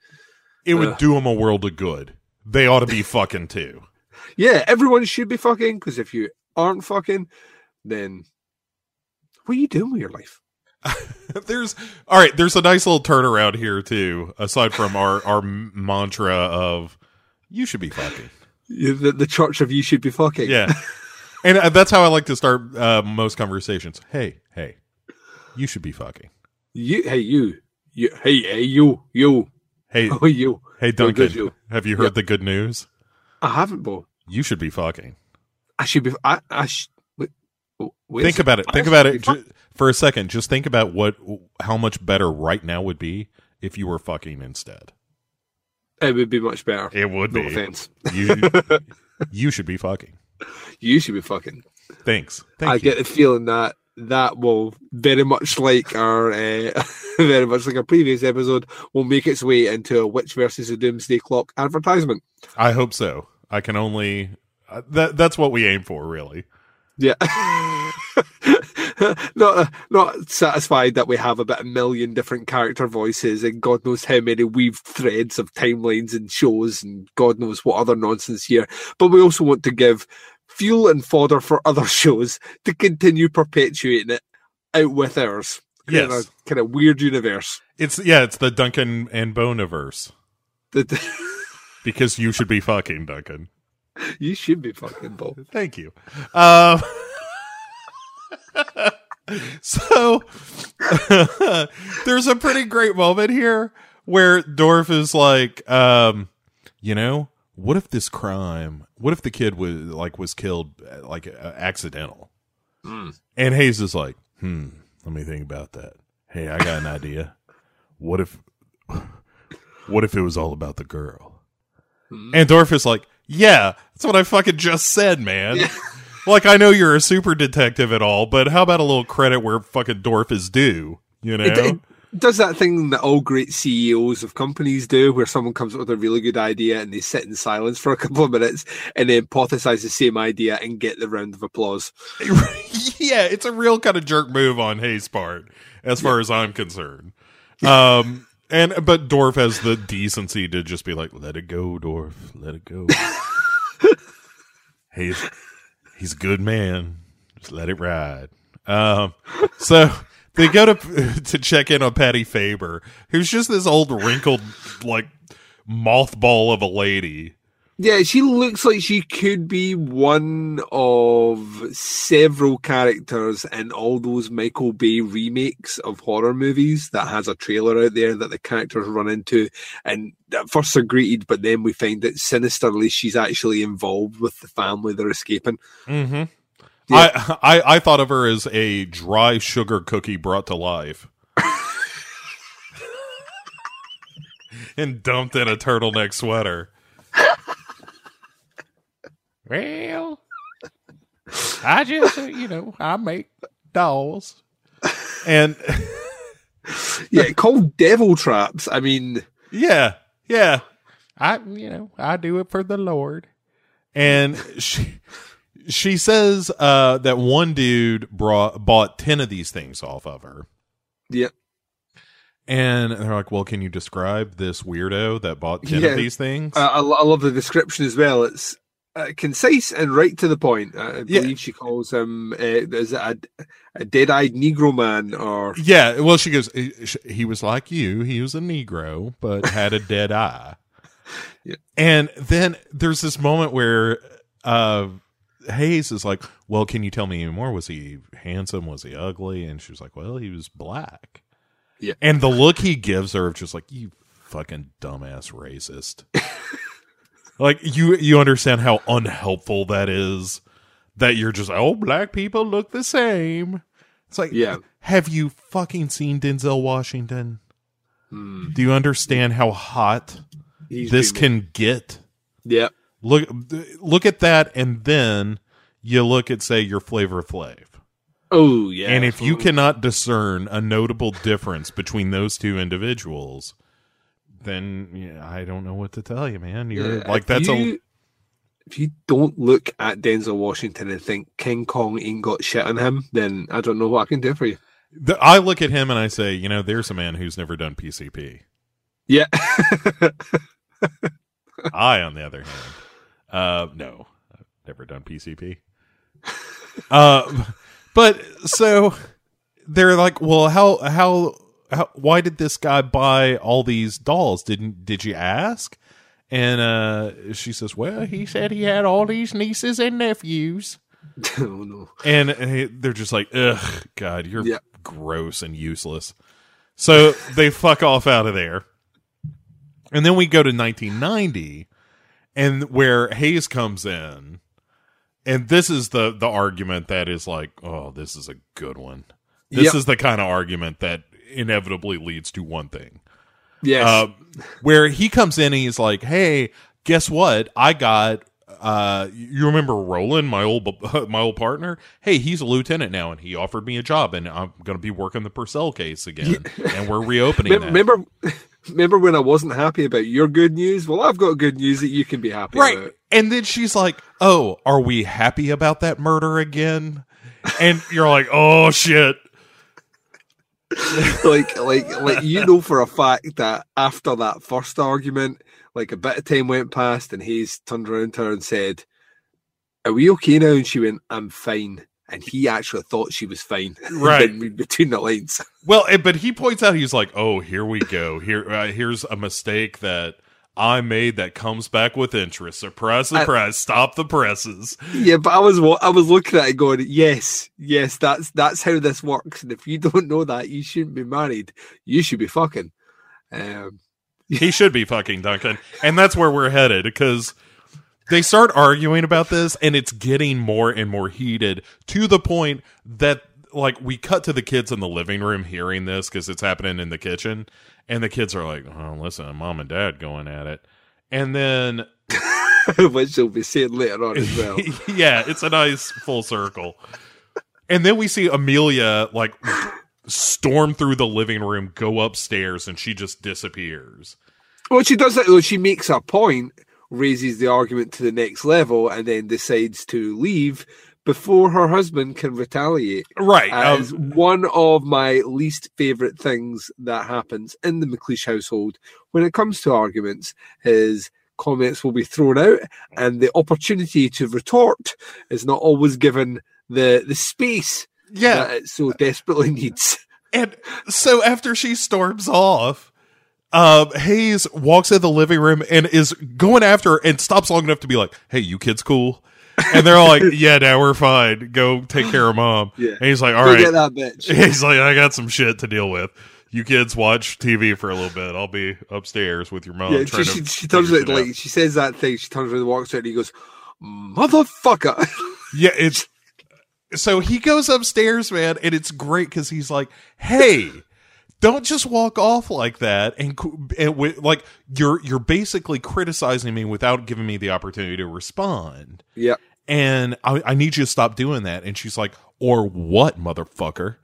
it would do them a world of good. They ought to be fucking too. yeah. Everyone should be fucking because if you aren't fucking, then what are you doing with your life? there's all right. There's a nice little turnaround here too. Aside from our our mantra of you should be fucking. The, the church of you should be fucking. Yeah, and uh, that's how I like to start uh, most conversations. Hey, hey, you should be fucking. You hey you you hey hey you you Hey, oh you. hey, Duncan, you. have you heard Yep. the good news? I haven't, Bo. You should be fucking. I should be. I I sh- wait, oh, wait a think about it. Think about it ju- for a second. Just think about what, how much better right now would be if you were fucking instead. It would be much better. It would No be. offense. You, you should be fucking. You should be fucking. Thanks. Thank I you. get the feeling that that will very much like our uh, very much like our previous episode will make its way into a Witch versus the Doomsday Clock advertisement. I hope so. I can only. Uh, that that's what we aim for, really. Yeah. not uh, not satisfied that we have about a million different character voices and God knows how many weaved threads of timelines and shows and God knows what other nonsense here. But we also want to give fuel and fodder for other shows to continue perpetuating it out with ours. In Yes. a kind of weird universe. It's yeah. It's the Duncan and Boneverse That because you should be fucking Duncan. you should be fucking bold. Thank you. Um, so there's a pretty great moment here where Dorff is like, um, you know, what if this crime? What if the kid was like was killed like uh, accidental? And Hayes is like, hmm, let me think about that. Hey, I got an idea. What if, what if it was all about the girl? And Dorff is like, yeah, that's what I fucking just said, man. like, I know you're a super detective at all, but how about a little credit where fucking Dorff is due? You know? It, it, does that thing that all great CEOs of companies do, where someone comes up with a really good idea and they sit in silence for a couple of minutes and then hypothesize the same idea and get the round of applause. yeah, it's a real kind of jerk move on Hayes' part, as far as I'm concerned. Um, and but Dorff has the decency to just be like, "Let it go, Dorff. Let it go." he's he's a good man. Just let it ride. Um, so they go to to check in on Patty Faber, who's just this old wrinkled like mothball of a lady. Yeah, she looks like she could be one of several characters in all those Michael Bay remakes of horror movies that has a trailer out there that the characters run into. And at first are greeted, but then we find that sinisterly she's actually involved with the family they're escaping. Mm-hmm. Yeah. I, I I thought of her as a dry sugar cookie brought to life. and dumped in a turtleneck sweater. Well, I just, uh, you know, I make dolls. And Yeah, called Devil Traps. I mean, yeah, yeah. I, you know, I do it for the Lord. And she she says uh, that one dude brought bought ten of these things off of her. Yep. And they're like, "Well, can you describe this weirdo that bought ten Yeah. of these things?" I, I I love the description as well. It's uh, concise and right to the point. I I Yeah. believe she calls him, uh, is a, a dead-eyed Negro man or Yeah, well, she goes. "He- He was like you. He was a Negro, but had a dead eye. Yeah. And then there's this moment where uh, Hayes is like, "Well, can you tell me any more? Was he handsome? Was he ugly?" And she was like, "Well, he was black." Yeah. And the look he gives her of just like, "You fucking dumbass racist." like you, you understand how unhelpful that is. That you're just, oh, black people look the same. It's like, Yeah. have you fucking seen Denzel Washington? Hmm. Do you understand how hot he's this can get? Yeah. Look, look at that, and then you look at say your Flavor Flav, Oh yeah. and if you cannot discern a notable difference between those two individuals, then yeah, I don't know what to tell you, man. You're Yeah, like that's a If you don't look at Denzel Washington and think King Kong ain't got shit on him, then I don't know what I can do for you. the, I look at him and I say, you know, there's a man who's never done PCP. Yeah. I, on the other hand, uh, no, I've never done PCP. Uh, but so they're like, well, how, how, how, why did this guy buy all these dolls? Didn't, did you ask? And, uh, she says, well, he said he had all these nieces and nephews. oh no. And uh, they're just like, ugh, God, you're Yeah. gross and useless. So they fuck off out of there. And then we go to 1990, and where Hayes comes in, and this is the the argument that is like, oh, this is a good one. This Yep. is the kind of argument that inevitably leads to one thing. Yes. Uh, where he comes in and he's like, "Hey, guess what? I got uh you remember Roland, my old my old partner? Hey, he's a lieutenant now and he offered me a job and I'm going to be working the Purcell case again and we're reopening Mem- that." remember, remember when I wasn't happy about your good news? Well, I've got good news that you can be happy right. about. And then she's like, "Oh, are we happy about that murder again?" And you're like, "Oh shit." like like like you know for a fact that after that first argument, like a bit of time went past and Hayes turned around to her and said, Are we okay now? And she went, I'm fine. And he actually thought she was fine. Right. Between the lines. Well, eh, but he points out he's like, "Oh, here we go. Here, uh, here's a mistake that I made that comes back with interest. Surprise, surprise! Stop the presses." Yeah, but I was wa- I was looking at it going, Yes, yes, that's that's how this works. And if you don't know that, you shouldn't be married. You should be fucking. Um He should be fucking Duncan, and that's where we're headed because they start arguing about this, and it's getting more and more heated to the point that like we cut to the kids in the living room hearing this because it's happening in the kitchen, and the kids are like, "Oh, listen, mom and dad going at it," and then which they'll be saying later on as well. yeah, it's a nice full circle. And then we see Amelia like storm through the living room, go upstairs, and she just disappears. Well, she does that though. She makes a point, raises the argument to the next level, and then decides to leave before her husband can retaliate. Right. um, As one of my least favorite things that happens in the McLeish household when it comes to arguments is comments will be thrown out, and the opportunity to retort is not always given the the space yeah. that it so desperately needs. And so after she storms off, um, Hayes walks in the living room and is going after her and stops long enough to be like, "Hey, you kids cool?" And they're all like, "Yeah, now we're fine. Go take care of mom." Yeah. And he's like, "All Go right." get that bitch. He's like, "I got some shit to deal with. You kids watch TV for a little bit. I'll be upstairs with your mom." Yeah, trying she, she, she turns it shit out." like she says that thing. She turns around and walks out, and he goes, "Motherfucker!" Yeah, it's so he goes upstairs, man, and it's great because he's like, "Hey, don't just walk off like that." And, and wi- like you're you're basically criticizing me without giving me the opportunity to respond, yeah, and I, I need you to stop doing that. And she's like, "Or what, motherfucker?"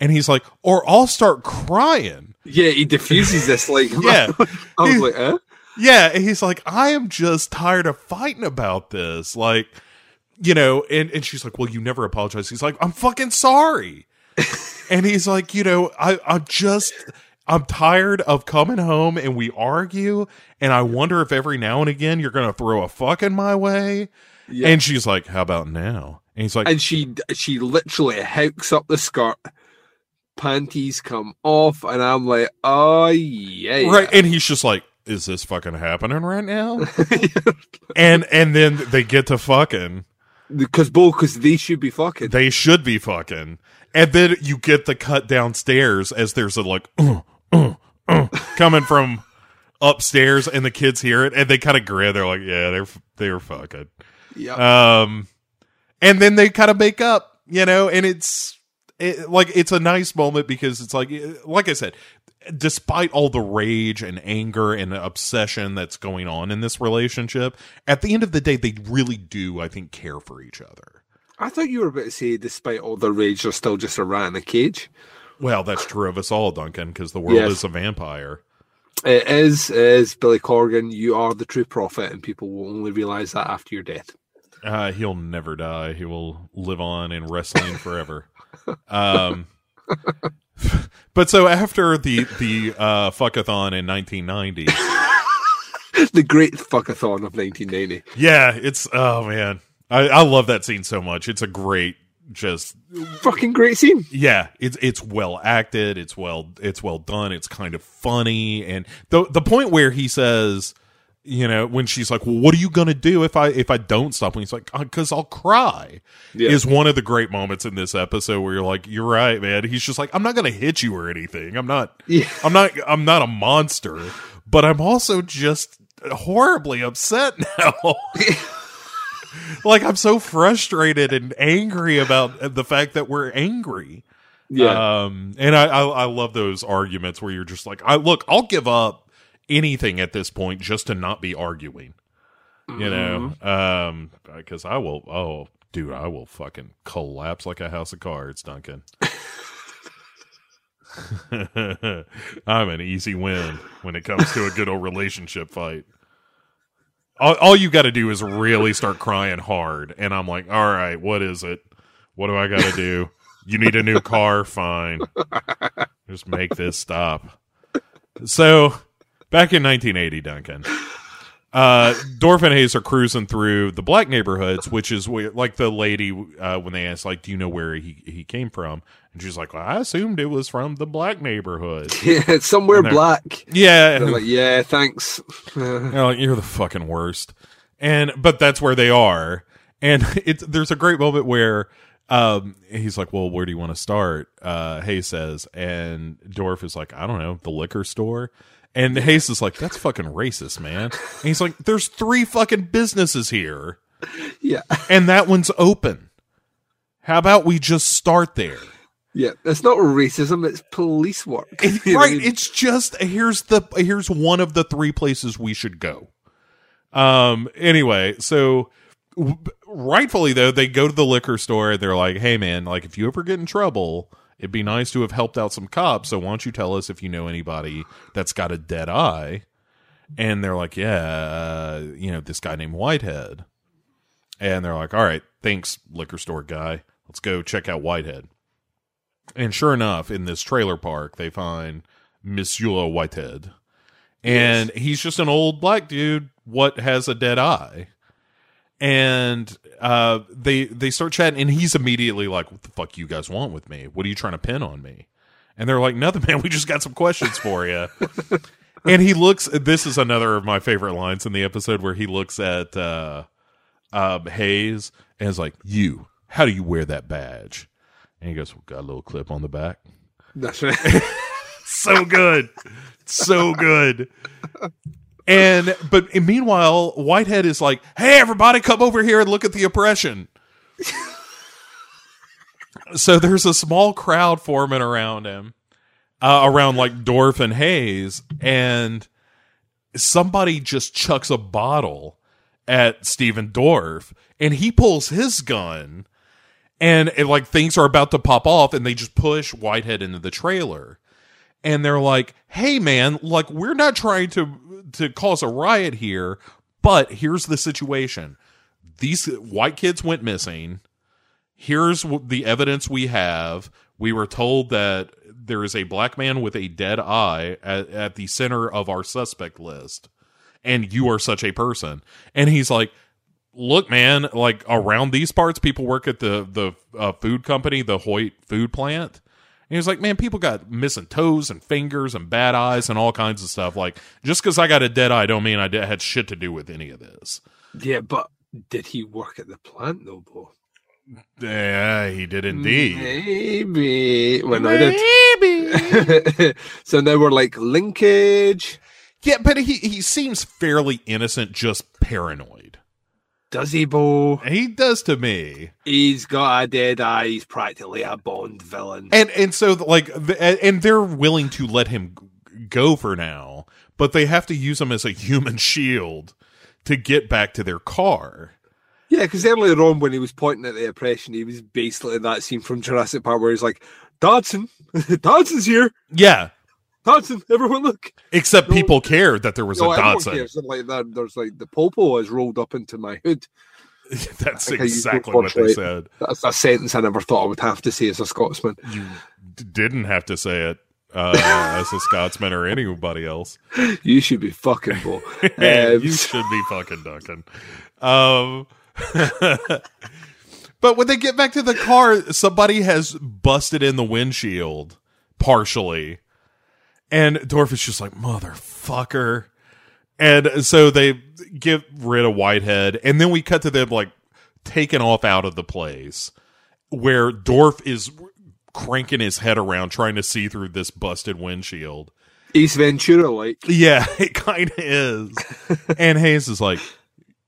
And he's like, "Or I'll start crying." yeah. He diffuses this like, Yeah. I was like, "Huh?" Yeah, and he's like, I am just tired of fighting about this. Like, you know, and, and she's like, Well, you never apologize. He's like, I'm fucking sorry. and he's like, you know, I, I'm just I'm tired of coming home and we argue, and I wonder if every now and again you're gonna throw a fuck in my way. Yeah. And she's like, How about now? And he's like, And she she literally hooks up the skirt. Panties come off, and I'm like, "Oh yeah, Right. And he's just like, Is this fucking happening right now? and and then they get to fucking. because both because they should be fucking." They should be fucking. And then you get the cut downstairs as there's a like uh, uh, uh, coming from upstairs, and the kids hear it, and they kind of grin. They're like, "Yeah, they're they're fucking." Yeah, Um, and then they kind of make up, you know, and it's it, like it's a nice moment because it's like, like I said, despite all the rage and anger and obsession that's going on in this relationship, at the end of the day, they really do, I think, care for each other. I thought you were about to say, despite all the rage, they're still just a rat in a cage. Well, that's true of us all, Duncan, because the world Yes. is a vampire. It is, it is Billy Corgan. You are the true prophet, and people will only realize that after your death. Uh, he'll never die. He will live on in wrestling forever. Um, but so after the the uh, fuckathon in 1990, the great fuckathon of 1990. yeah, it's oh man, I, I love that scene so much. It's a great, just Fucking great scene. yeah, it's it's well acted. It's well it's well done. It's kind of funny, and the the point where he says. You know, when she's like, "Well, what are you gonna do if I if I don't stop?" And he's like, "Because I'll cry." Yeah. is one of the great moments in this episode where you're like, "You're right, man." He's just like, "I'm not gonna hit you or anything. I'm not. Yeah. I'm not. I'm not a monster, but I'm also just horribly upset now." like I'm so frustrated and angry about the fact that we're angry. Yeah. Um, and I, I I love those arguments where you're just like, I look, I'll give up anything at this point just to not be arguing. You know, um, because I will. Oh, dude, I will fucking collapse like a house of cards, Duncan. I'm an easy win when it comes to a good old relationship fight. All, all you got to do is really start crying hard, and I'm like, all right, what is it? What do I got to do? You need a new car? Fine. Just make this stop. So, back in 1980, Duncan, uh, Dorf and Hayes are cruising through the black neighborhoods, which is where, like the lady uh, when they asked, like, "Do you know where he he came from?" and she's like, well, "I assumed it was from the black neighborhood." yeah, it's somewhere black. Yeah, like, yeah, thanks. They're like, you're the fucking worst. And but that's where they are. And it's there's a great moment where um he's like, Well, where do you want to start? Uh Hayes says, and Dorf is like, I don't know, the liquor store. And Hayes is like, That's fucking racist, man. And he's like, There's three fucking businesses here, yeah, and that one's open. How about we just start there? yeah. It's not racism; it's police work. It- I right. mean? It's just here's the here's one of the three places we should go. Um. Anyway, so rightfully though, they go to the liquor store. and They're like, "Hey, man, like if you ever get in trouble, It'd be nice to have helped out some cops. So why don't you tell us if you know anybody that's got a dead eye? And they're like, yeah, uh, you know, this guy named Whitehead. And they're like, all right, thanks, liquor store guy. Let's go check out Whitehead. And sure enough, in this trailer park, they find Monsieur Whitehead. And he's just an old black dude what has a dead eye. And uh they they start chatting and he's immediately like, What the fuck you guys want with me? What are you trying to pin on me? And they're like, Nothing, man, we just got some questions for you. and he looks this is another of my favorite lines in the episode where he looks at uh um Hayes and is like, You, how do you wear that badge? And he goes, well, got a little clip on the back. That's right. so good so good and but meanwhile whitehead is like hey everybody come over here and look at the oppression. So there's a small crowd forming around him uh, around like dorff and hayes and somebody just chucks a bottle at Stephen Dorff and he pulls his gun and it, like things are about to pop off and they just push Whitehead into the trailer and they're like, "Hey man, like we're not trying to to cause a riot here, but here's the situation. These white kids went missing. Here's the evidence we have. We were told that there is a black man with a dead eye at, at the center of our suspect list, and you are such a person." And he's like, look man like around these parts people work at the the uh, food company the hoyt food plant and he was like man people got missing toes and fingers and bad eyes and all kinds of stuff like just because i got a dead eye don't mean i did, had shit to do with any of this yeah, but did he work at the plant though, Bo? yeah he did indeed Maybe. I did. so now we're like linkage. yeah but he he seems fairly innocent just paranoid Does he, Bo? he does to me He's got a dead eye. He's practically a Bond villain. and and so like and they're willing to let him go for now but they have to use him as a human shield to get back to their car Yeah, because earlier on when he was pointing at the oppression, he was basically in that scene from Jurassic Park where he's like, Dodgson, Dodgson's here. yeah Dodgson, everyone look. except No- people care that there was No, a Dodgson. cares. Like that, there's like the popo is rolled up into my hood. That's I think I used exactly what they said. That's a sentence I never thought I would have to say as a Scotsman. You d- didn't have to say it uh, as a Scotsman or anybody else. You should be fucking. Yeah, Um, you should be fucking Duncan. Um, but when they get back to the car, somebody has busted in the windshield partially, and Dorff is just like motherfucker. And so they get rid of Whitehead, and then we cut to them like taken off out of the place where Dorff is cranking his head around trying to see through this busted windshield. Ace Ventura, like. Yeah, it kind of is. and Hayes is like,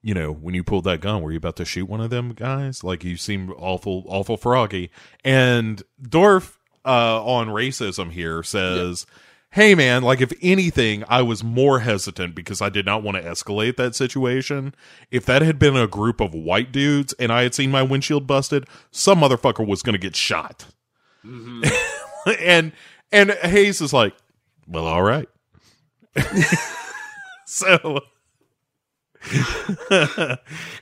you know, when you pulled that gun, were you about to shoot one of them guys? Like you seem awful, awful froggy. And Dorff, uh, on racism here says, Hey man, like if anything, I was more hesitant because I did not want to escalate that situation. If that had been a group of white dudes and I had seen my windshield busted, some motherfucker was going to get shot. and and Hayes is like, well, all right. so,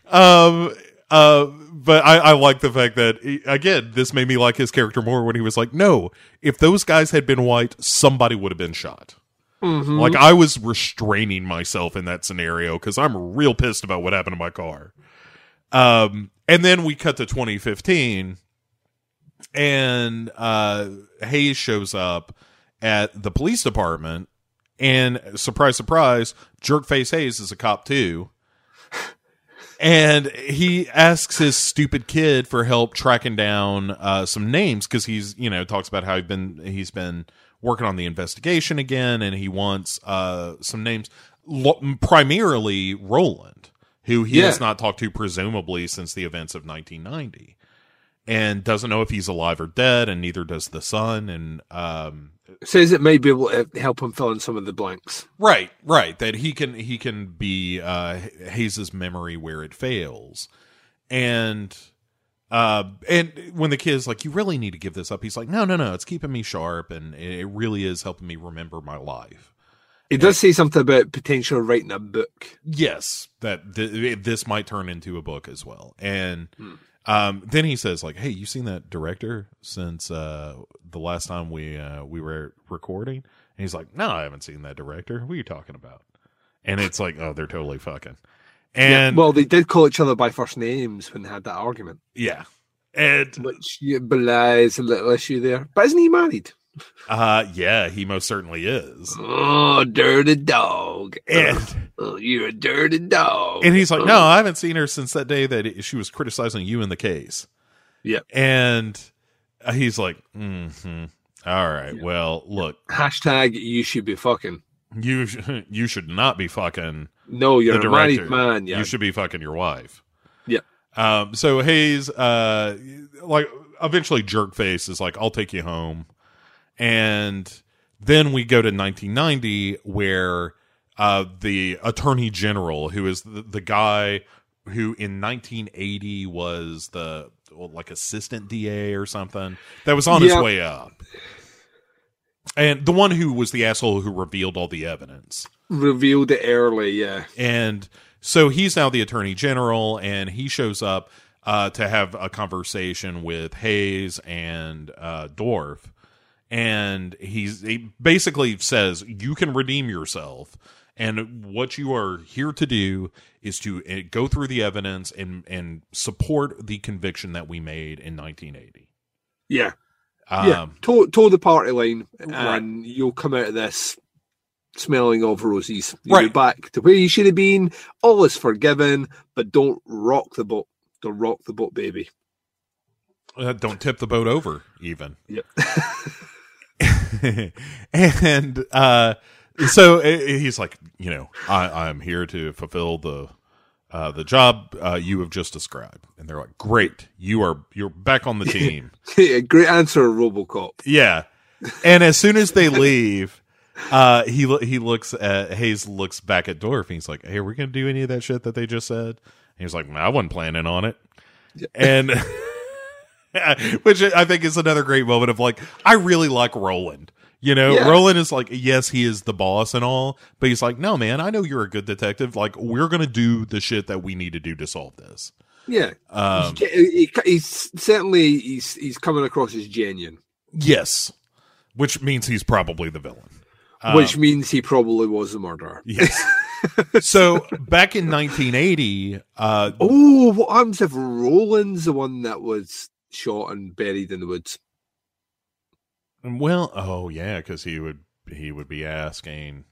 um, uh, but I, I like the fact that again, this made me like his character more when he was like, no, if those guys had been white, somebody would have been shot. Like I was restraining myself in that scenario because I'm real pissed about what happened to my car. Um, and then we cut to 2015 and uh Hayes shows up at the police department and surprise surprise jerkface Hayes is a cop too and he asks his stupid kid for help tracking down uh some names cuz he's you know talks about how he's been he's been working on the investigation again and he wants uh some names lo- primarily Roland who he Yeah. has not talked to presumably since the events of 1990 and doesn't know if he's alive or dead, and neither does the son. And um, Says it may be able to help him fill in some of the blanks. right, right, that he can he can be uh, Hayes's memory where it fails, and Uh, and when the kid's like, "You really need to give this up," he's like, "No, no, no. It's keeping me sharp, and it really is helping me remember my life." It does say something about potential writing a book. Yes, that th- this might turn into a book as well. And Hmm. Um, then he says, "Like, hey, you seen that director since uh, the last time we uh, we were recording?" And he's like, "No, I haven't seen that director. What are you talking about?" And it's like, "Oh, they're totally fucking." And well, they did call each other by first names when they had that argument, yeah, and which belies a little issue there. But isn't he married? Uh, yeah, he most certainly is. Oh, dirty dog. And Oh, you're a dirty dog. and he's like, "No, I haven't seen her since that day that she was criticizing you in the case." Yeah. and uh, he's like, mm-hmm. "All right, well, look." Hashtag you should be fucking. you sh- you should not be fucking No, you're the a married man. Yeah. You should be fucking your wife. Yeah. Um. So Hayes, uh, like eventually, Jerkface is like, "I'll take you home," and then we go to 1990, where uh the Attorney General, who is the, the guy who in 1980 was the well, like assistant DA or something that was on his way up. And the one who was the asshole who revealed all the evidence. Revealed it early, yeah. And so he's now the attorney general, and he shows up uh, to have a conversation with Hayes and uh, Dorff. And he's he basically says, You can redeem yourself. And what you are here to do is to uh, go through the evidence and, and support the conviction that we made in 1980. Yeah. Um, yeah. Toe, toe the party line, Right. and you'll come out of this smelling of roses. You'll Right. back to where you should have been. All is forgiven, but don't rock the boat. Don't rock the boat, baby. Uh, don't tip the boat over, even. Yep. and uh, so uh, he's like, you know, I, I'm here to fulfill the uh, the job uh, you have just described. And they're like, great, you are you're back on the team. Great answer, Robocop. yeah. And as soon as they leave, uh, he he looks at Hayes looks back at Dorff and he's like, "Hey, are we gonna do any of that shit that they just said?" And he's like, "I wasn't planning on it." And which I think is another great moment of like, I really like Roland. You know, Yeah. Roland is like, yes, he is the boss and all, but he's like, no, man, I know you're a good detective. Like, we're gonna do the shit that we need to do to solve this. Yeah. Um, he, he- he's certainly he's he's coming across as genuine, yes, which means he's probably the villain. Um, which means he probably was the murderer. Yes. so back in 1980, uh, Oh, what happens if Roland's the one that was shot and buried in the woods? well, oh yeah, because he would he would be asking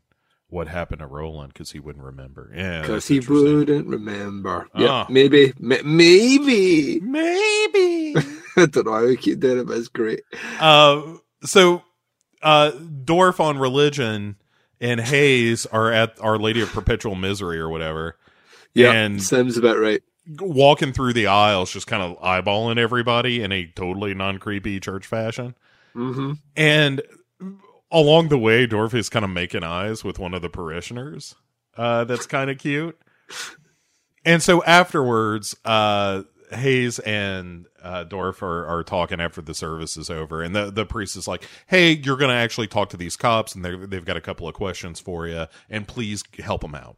what happened to Roland because he wouldn't remember. Yeah, Because he wouldn't remember. Yeah, Ah. maybe, ma- maybe. maybe. I don't know how we keep doing it, but it's great. uh, so uh, Dorff on religion and Hayes are at Our Lady of Perpetual Misery or whatever. Yeah, And- sounds about right. Walking through the aisles, just kind of eyeballing everybody in a totally non creepy church fashion. hmm And along the way, Dorff is kind of making eyes with one of the parishioners. Uh, that's kind of cute. And so afterwards, uh, Hayes and uh, Dorff are, are talking after the service is over, and the, the priest is like, "Hey, you're going to actually talk to these cops, and they're- they've got a couple of questions for you, and please help them out."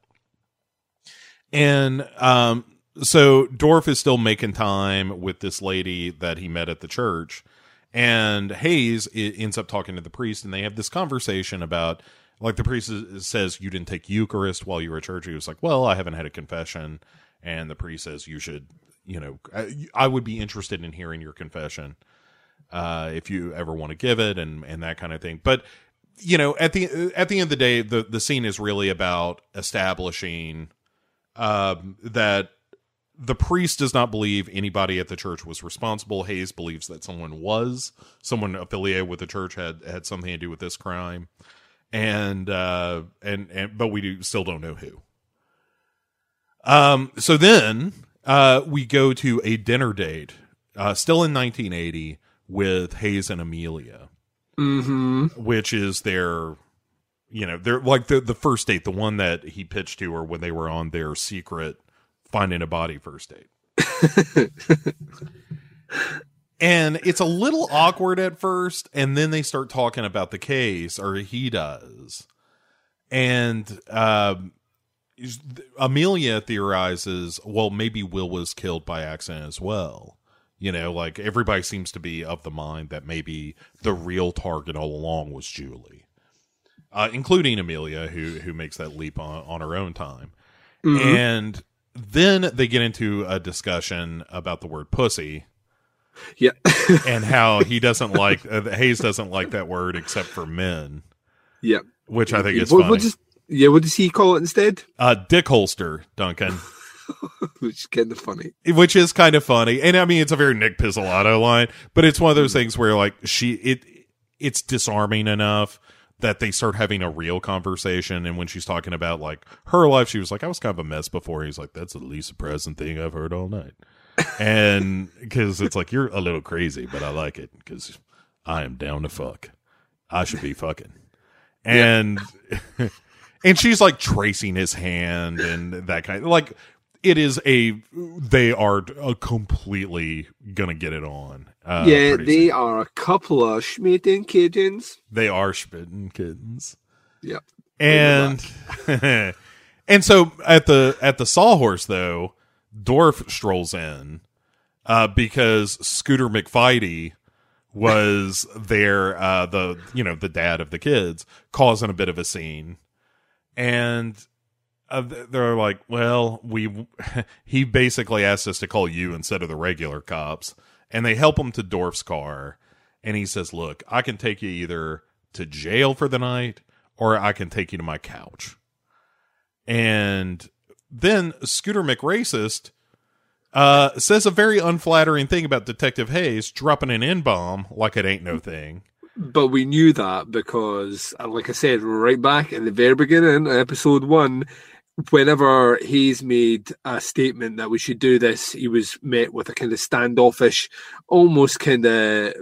And um, so Dorff is still making time with this lady that he met at the church, and Hayes ends up talking to the priest, and they have this conversation about like the priest says you didn't take Eucharist while you were at church. He was like, "Well, I haven't had a confession," and the priest says you should, you know, I, I would be interested in hearing your confession uh, if you ever want to give it, and and that kind of thing. But you know, at the at the end of the day, the the scene is really about establishing um, that the priest does not believe anybody at the church was responsible. Hayes believes that someone was, someone affiliated with the church had had something to do with this crime, and uh, and and but we do, still don't know who. Um. So then, uh, we go to a dinner date, uh, still in 1980, with Hayes and Amelia, hmm which is their you know they're like the the first date the one that he pitched to her when they were on their secret finding a body first date and it's a little awkward at first and then they start talking about the case or he does. And um amelia theorizes well maybe will was killed by accident as well. You know like everybody seems to be of the mind that maybe the real target all along was julie uh, including amelia who who makes that leap on, on her own time. And then they get into a discussion about the word pussy Yeah. and how he doesn't like uh, Hayes doesn't like that word except for men, yeah. which I think is What, funny. what does, yeah, what does he call it instead? uh, dick holster, Duncan, Which is kind of funny. which is kind of funny, and I mean it's a very Nick Pizzolatto line, but it's one of those things where like she it it's disarming enough that they start having a real conversation. And when she's talking about like her life, she was like, "I was kind of a mess before." He's like, "That's the least surprising thing I've heard all night," and because it's like you're a little crazy, but I like it because I am down to fuck. I should be fucking, and and she's like tracing his hand and that kind of like it is a they are uh, completely gonna get it on. Uh, yeah, they are a couple of schmating Cajuns. they are spitting kittens. Yep. and and so at the at the sawhorse though dorff strolls in uh because scooter mcfighty was there uh the you know the dad of the kids causing a bit of a scene and uh, they're like well we he basically asked us to call you instead of the regular cops and they help him to dorff's car and he says look i can take you either to jail for the night or I can take you to my couch. And then Scooter McRacist uh, says a very unflattering thing about Detective Hayes dropping an N bomb like it ain't no thing. But we knew that because, uh, like I said, right back in the very beginning, episode one, whenever he's made a statement that we should do this, he was met with a kind of standoffish, almost kind of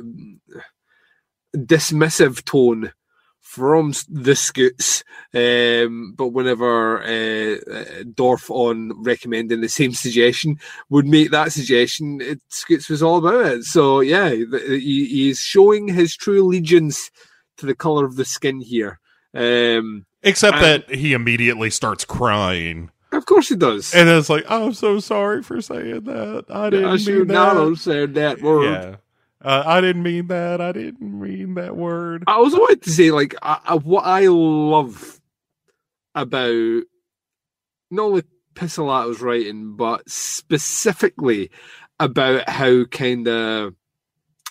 dismissive tone from the Scoots. Um, but whenever uh, uh, Dorff on recommending the same suggestion would make that suggestion, it, Scoots was all about it. So yeah, he, he's showing his true allegiance to the color of the skin here. Um, Except Um, that he immediately starts crying. of course he does. And it's like, I'm so sorry for saying that. I didn't I mean that. not have said that word. Yeah. Uh, I didn't mean that. I didn't mean that word. I also wanted to say, like, I, I, what I love about not only Pizzolatto's writing, but specifically about how kind of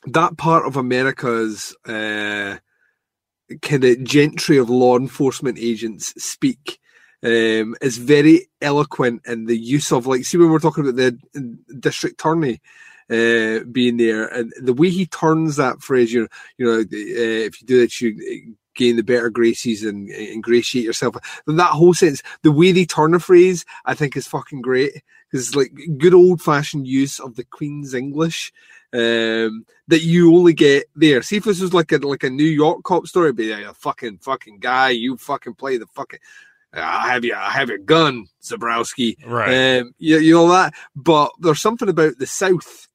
that part of America's uh, kind of gentry of law enforcement agents speak um, is very eloquent in the use of, like, see, when we're talking about the district attorney uh, being there, and the way he turns that phrase, you know, you know, uh, if you do that, you gain the better graces and ingratiate yourself. Then that whole sense, the way they turn a phrase, I think is fucking great it's like good old fashioned use of the Queen's English um, that you only get there. See if this was like a like a New York cop story, be like a fucking fucking guy, you fucking play the fucking. I have you. I have your gun, Zabrowski. Right. Um, you, you know that. But there's something about the South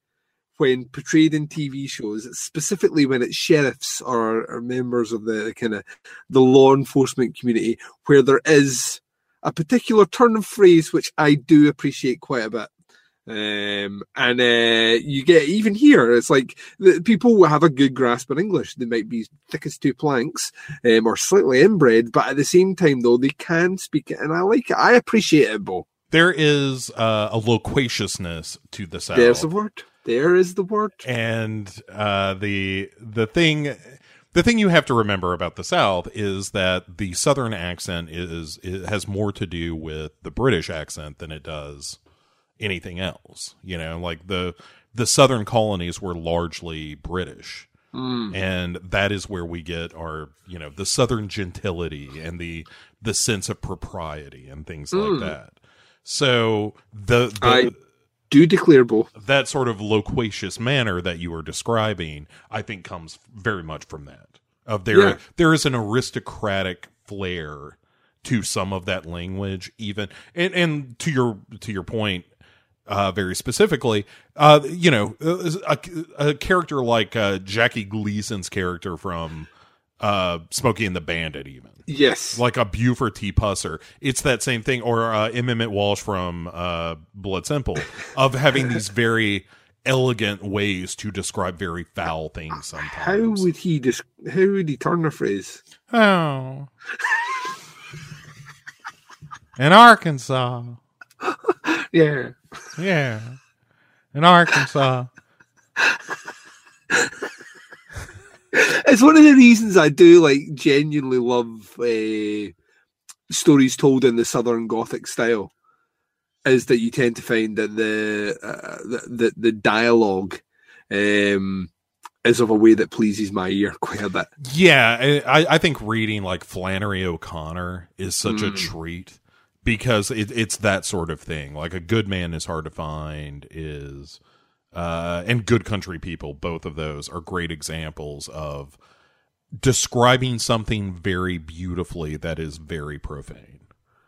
when portrayed in TV shows, specifically when it's sheriffs or, or members of the kind of the law enforcement community, where there is a particular turn of phrase which I do appreciate quite a bit. Um, and uh, you get even here, it's like the people have a good grasp of English. They might be thick as two planks um, or slightly inbred, but at the same time, though, they can speak it, and I like it. I appreciate it, Bo. There is uh, a loquaciousness to the South. There's the word. There is the word. and uh, the the thing the thing you have to remember about the South is that the Southern accent is, is has more to do with the British accent than it does anything else. You know, like the the Southern colonies were largely British. Hmm. And that is where we get our, you know, the Southern gentility and the the sense of propriety and things like hmm. that. So the, the I- Do declare, Bo. that sort of loquacious manner that you were describing, I think comes very much from that. Of there, Yeah. there is an aristocratic flair to some of that language, even and and to your to your point, uh, very specifically, uh, you know, a, a character like uh, Jackie Gleason's character from uh, Smokey and the Bandit, even Yes. like a Buford T. Pusser. It's that same thing, or uh, M. Emmet Walsh from uh, Blood Simple, of having these very elegant ways to describe very foul things. Sometimes. How would he dis- How would he turn the phrase? Oh. In Arkansas. Yeah. Yeah. In Arkansas. It's one of the reasons I do like genuinely love uh, stories told in the Southern Gothic style. Is that you tend to find that the uh, the, the the dialogue um, is of a way that pleases my ear quite a bit. Yeah, I, I think reading like Flannery O'Connor is such a Mm. treat because it, it's that sort of thing. Like a good man is hard to find is, uh, and good country people. Both of those are great examples of describing something very beautifully that is very profane.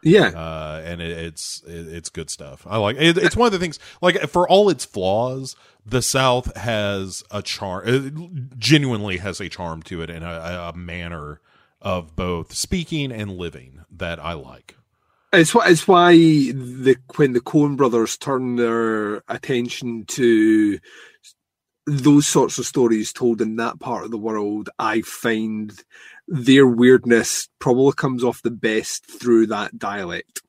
Yeah, uh, and it, it's it, it's good stuff. I like it, it's one of the things. Like for all its flaws, the South has a charm. Genuinely has a charm to it and a, a manner of both speaking and living that I like. It's why it's why the when the Coen brothers turn their attention to those sorts of stories told in that part of the world, I find their weirdness probably comes off the best through that dialect.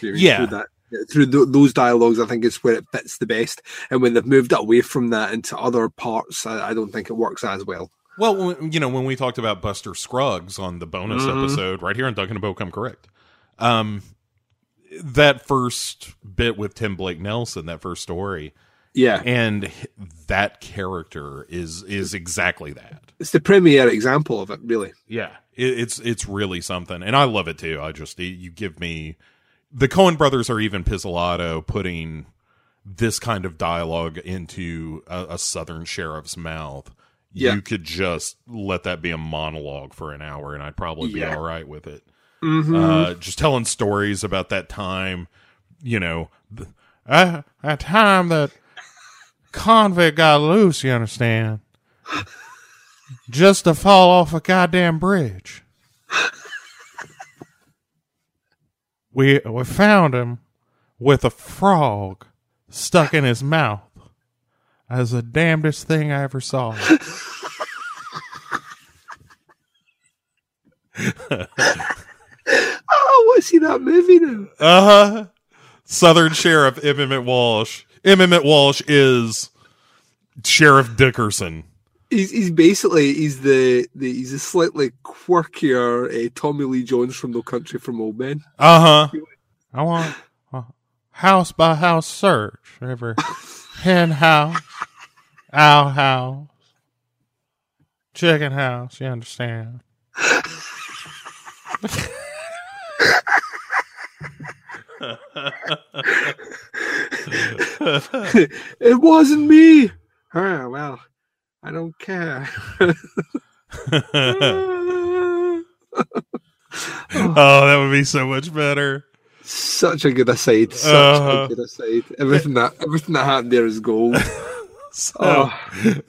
You know what I mean? Yeah. through that through th- those dialogues, I think is where it fits the best. And when they've moved away from that into other parts, I, I don't think it works as well. Well, you know, when we talked about Buster Scruggs on the bonus Mhm. episode right here on Duncan and Bo Come Correct, um, that first bit with Tim Blake Nelson, that first story, Yeah, and that character is is exactly that. it's the premier example of it, really. Yeah, it, it's it's really something, and I love it too. I just you give me the Coen brothers are even Pizzolatto putting this kind of dialogue into a, a Southern sheriff's mouth. Yeah. You could just let that be a monologue for an hour, and I'd probably be Yeah. all right with it. Mhm. Uh, just telling stories about that time, you know, uh, that time that convict got loose. You understand? just to fall off a goddamn bridge. we we found him with a frog stuck in his mouth. As the damnedest thing I ever saw. I see that movie now. Uh huh. Southern Sheriff M. Emmet Walsh. M. Emmet Walsh is Sheriff Dickerson. He's he's basically he's the, the he's a slightly quirkier uh, Tommy Lee Jones from No Country for Old Men. Uh huh. I want a house by house search. Every hen house, owl house, chicken house. You understand? it wasn't me. Ah, well, I don't care. oh, that would be so much better. Such a good aside. Such Uh-huh. a good aside. Everything that everything that happened there is gold. So, Oh.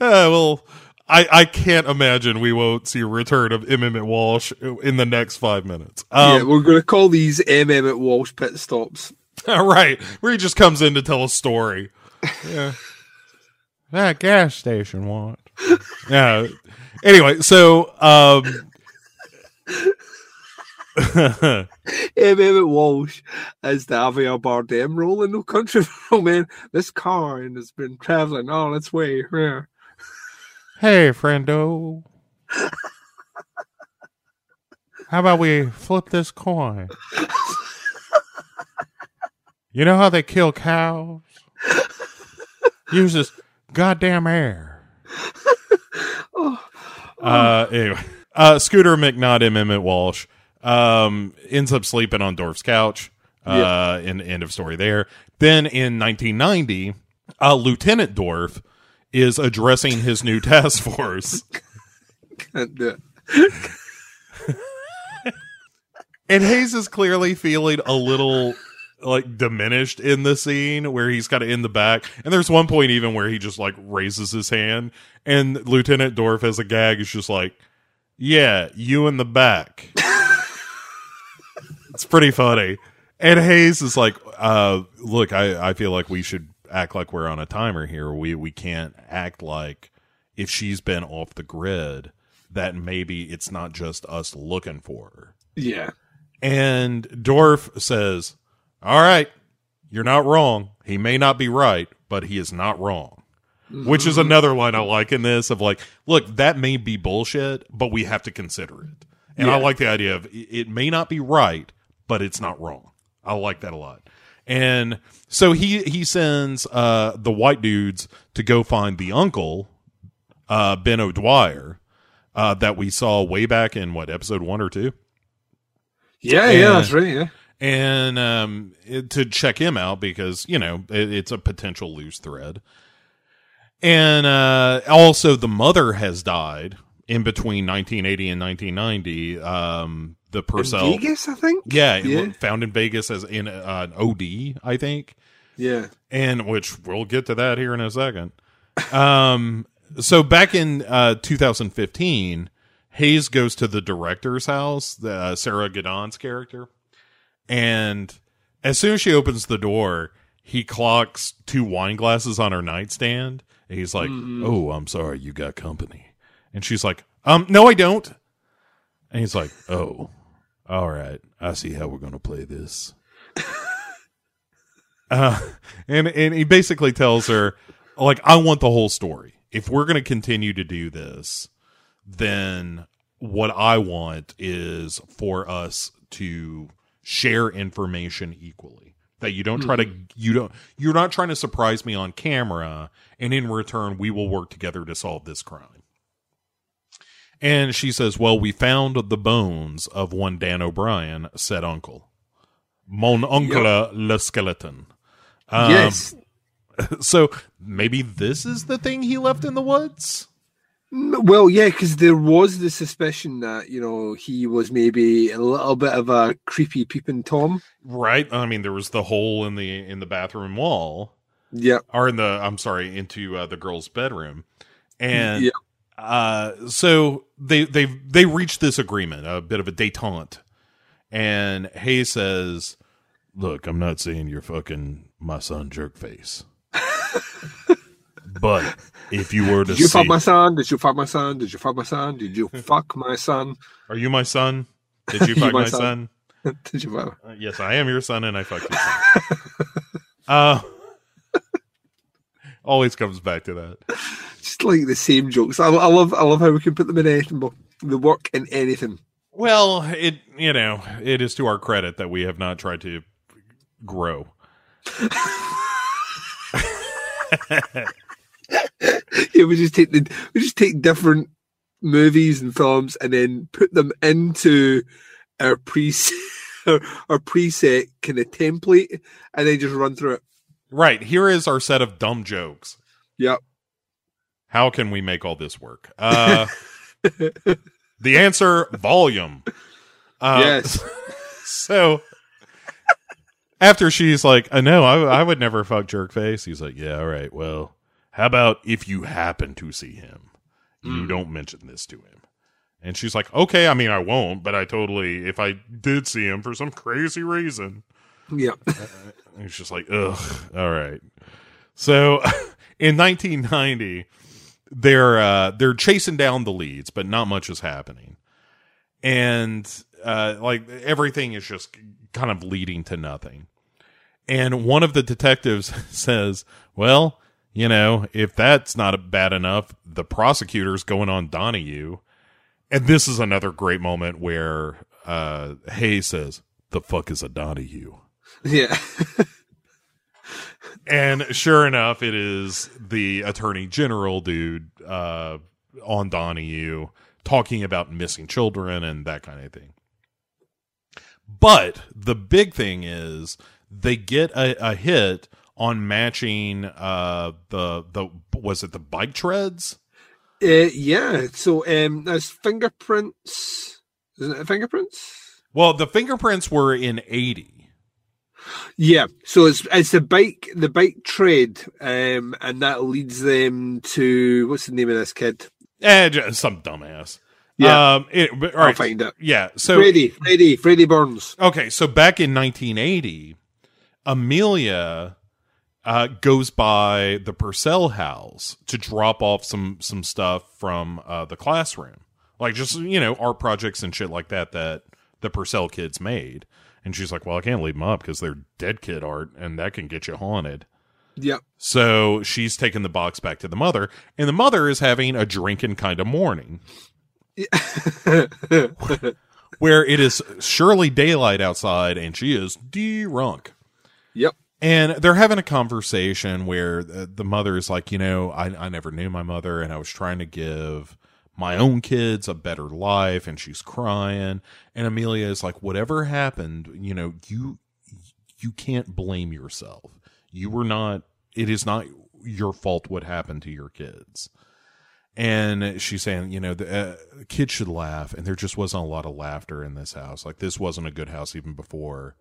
uh, well, I, I can't imagine we won't see a return of M. Emmet Walsh in the next five minutes. yeah, Um, we're going to call these M. Emmet Walsh pit stops. right, where he just comes in to tell a story. Yeah. that gas station want. Yeah. Anyway, so um M. Emmett Walsh as the Javier Bardem role in No Country for Old Men. This car and has been traveling all its way. Yeah. Hey, friendo. How about we flip this coin? You know how they kill cows? Use this goddamn air. Uh, anyway, uh, Scooter McNaught M. Emmet Walsh um, ends up sleeping on Dorff's couch. Uh, in end of story there. Then in 1990, uh, Lieutenant Dorff is addressing his new task force, Can't do it. and Hayes is clearly feeling a little like diminished in the scene where he's kind of in the back. And there's one point even where he just like raises his hand. And lieutenant dorff as a gag is just like yeah you in the back. It's pretty funny. And hayes is like uh look i i feel like we should act like we're on a timer here we we can't act like if she's been off the grid that maybe it's not just us looking for her Yeah. and Dorff says, All right, you're not wrong. He may not be right, but he is not wrong. Which is mm-hmm. another line I like in this of like, look, that may be bullshit, but we have to consider it. And I like the idea of it may not be right, but it's not wrong. I like that a lot. And so he he sends uh the white dudes to go find the uncle, uh Ben O'Dwyer, uh that we saw way back in what episode one or two Yeah, Yeah. yeah, that's right. Yeah. and um, it- to check him out because you know it, it's a potential loose thread. And uh, also, the mother has died in between 1980 and 1990. Um, the In Purcell, Vegas, I think. yeah, Yeah. found in Vegas as in uh, an OD, I think Yeah. and which we'll get to that here in a second. Um, so back in uh, 2015, Hayes goes to the director's house, the, uh, Sarah Gadon's character, and as soon as she opens the door, he clocks two wine glasses on her nightstand. And he's like, "Oh, I'm sorry, you got company," and she's like, "Um, no, I don't." And he's like, "Oh, all right, I see how we're gonna play this." Uh, and and he basically tells her, like, I want the whole story. If we're going to continue to do this, then what I want is for us to share information equally. That you don't try to you don't you're not trying to surprise me on camera, and in return we will work together to solve this crime. And she says, "Well, we found the bones of one Dan O'Brien," said Uncle. Mon oncle le skeleton. Um, yes. So maybe this is the thing he left in the woods. Well, yeah, because there was the suspicion that you know he was maybe a little bit of a creepy peeping tom. Right. I mean, there was the hole in the in the bathroom wall, Yeah. or in the I'm sorry, into uh, the girl's bedroom, and Yeah. Uh, so they they they reached this agreement, a bit of a détente, and Hayes says, "Look, I'm not saying you're fucking my son, jerk face, But if you were to Did you see, fuck my son? Did you fuck my son? Did you fuck my son? Did you fuck my son? are you my son? Did you You fuck my my son? son? Did you fuck? Uh, yes, I am your son, and I fucked your son. uh, always comes back to that. Just like the same jokes. I, I love. I love how we can put them in anything. But they work in anything. Well, it you know it is to our credit that we have not tried to grow. Yeah, we just take the we just take different movies and films and then put them into our pre our, our preset kind of template and then just run through it. Right here is our set of dumb jokes. Yep. How can we make all this work? Uh, the answer: volume. Uh, yes. So after she's like, "I know, I, I would never fuck jerkface," he's like, "Yeah, all right. Well, how about if you happen to see him, you don't mention this to him." And she's like, "Okay, I mean, I won't, but I totally, if I did see him for some crazy reason." And he's just like, ugh, all right. So in 1990, they're uh, they're chasing down the leads, but not much is happening, and uh, like everything is just kind of leading to nothing. And one of the detectives says, "Well, you know, if that's not bad enough, the prosecutor's going on Donahue." And this is another great moment where uh, Hayes says, "The fuck is a Donahue?" Yeah. And sure enough, it is the attorney general dude uh, on Donahue talking about missing children and that kind of thing. But the big thing is they get a, a hit on matching uh, the the was it the bike treads? Uh, yeah. So um, there's fingerprints. Isn't it fingerprints? Well, the fingerprints were in eighty. Yeah, so it's it's the bike the bike trade, um, and that leads them to what's the name of this kid? Eh, some dumbass. Yeah. Um, it, all I'll find it. Yeah. So Freddie, Freddie, Freddie Burns. Okay, so back in 1980, Amelia uh, goes by the Purcell house to drop off some some stuff from uh, the classroom, like just you know art projects and shit like that that the Purcell kids made. And she's like, "Well, I can't leave them up because they're dead kid art, and that can get you haunted." Yep. So she's taking the box back to the mother, and the mother is having a drinking kind of morning where it is surely daylight outside, and she is drunk. Yep. And they're having a conversation where the, the mother is like, you know, I, I never knew my mother, and I was trying to give my own kids a better life, and she's crying. And Amelia is like, whatever happened, you know, you you can't blame yourself. You were not. It is not your fault what happened to your kids. And she's saying, you know, the uh, kids should laugh, and there just wasn't a lot of laughter in this house. Like this wasn't a good house even before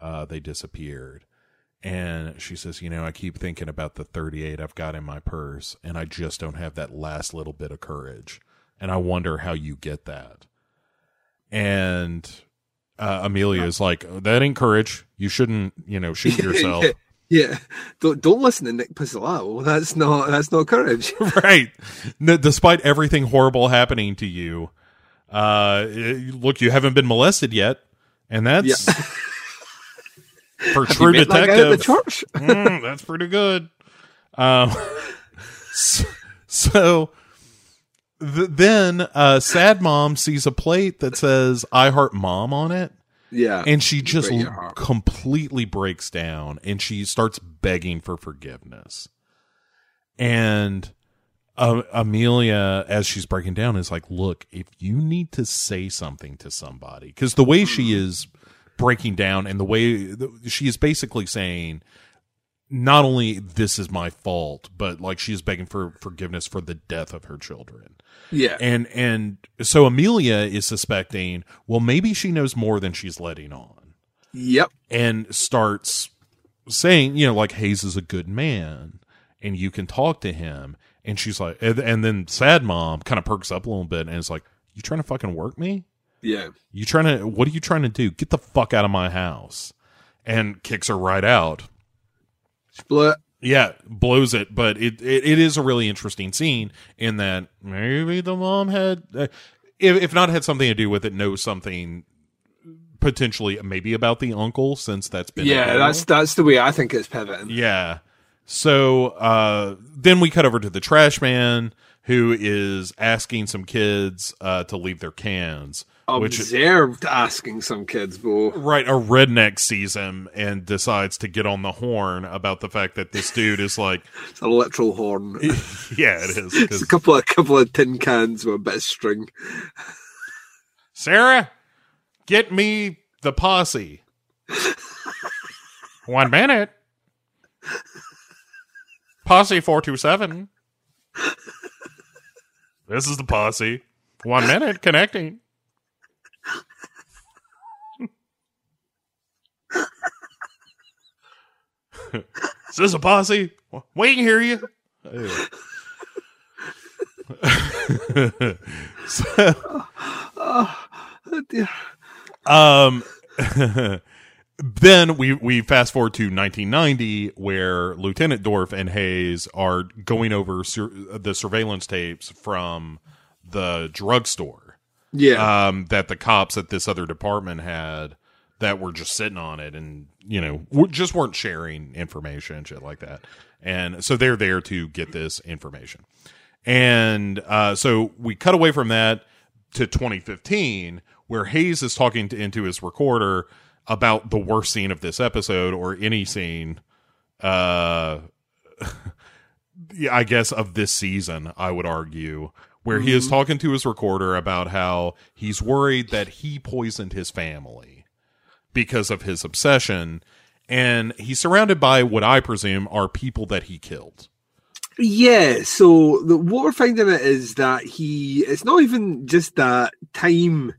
uh, they disappeared. And she says, you know, I keep thinking about the 38 I've got in my purse, and I just don't have that last little bit of courage. And I wonder how you get that. And uh, Amelia is like, that ain't courage. You shouldn't, you know, shoot yourself. Yeah, don't don't listen to Nick Pizzolatto. That's not that's not courage. right. Despite everything horrible happening to you, uh, look, you haven't been molested yet, and that's for true that detective. church. Mm, that's pretty good. Um, so, so th- then uh, sad mom sees a plate that says "I heart mom" on it, Yeah, and she just completely breaks down and she starts begging for forgiveness. And uh, amelia as she's breaking down is like look if you need to say something to somebody because the way she is breaking down and the way the, she is basically saying not only this is my fault but like she is begging for forgiveness for the death of her children yeah, and and so amelia is suspecting well maybe she knows more than she's letting on yep, and starts saying, you know, like Hayes is a good man and you can talk to him. And she's like, and, and then sad mom kind of perks up a little bit and is like, you trying to fucking work me? yeah. You trying to, what are you trying to do? Get the fuck out of my house. And kicks her right out. Split. Yeah, blows it, but it, it, it is a really interesting scene in that maybe the mom had, uh, if, if not had something to do with it, knows something potentially maybe about the uncle since that's been Yeah, that's that's the way I think it's pivoting. Yeah. So uh, then we cut over to the trash man who is asking some kids uh, to leave their cans. Which Observed asking some kids, Bo. right, a redneck sees him and decides to get on the horn about the fact that this dude is like, It's a literal horn. yeah, it is. It's a couple of couple of tin cans with a bit of string. Sarah, get me the posse. One minute. Posse 427. This is the posse. One minute connecting. is this a posse? We can hear you. Anyway. so, Oh, dear. Um, then we we fast forward to 1990, where Lieutenant Dorf and Hayes are going over sur- the surveillance tapes from the drugstore Yeah, um, that the cops at this other department had that were just sitting on it and you know just weren't sharing information and shit like that. And so they're there to get this information. And uh, so we cut away from that to 2015, where Hayes is talking to, into his recorder about the worst scene of this episode or any scene, uh, I guess, of this season, I would argue, where he is talking to his recorder about how he's worried that he poisoned his family because of his obsession. And he's surrounded by what I presume are people that he killed. yeah. So the, what we're finding out is that he. It's not even just that time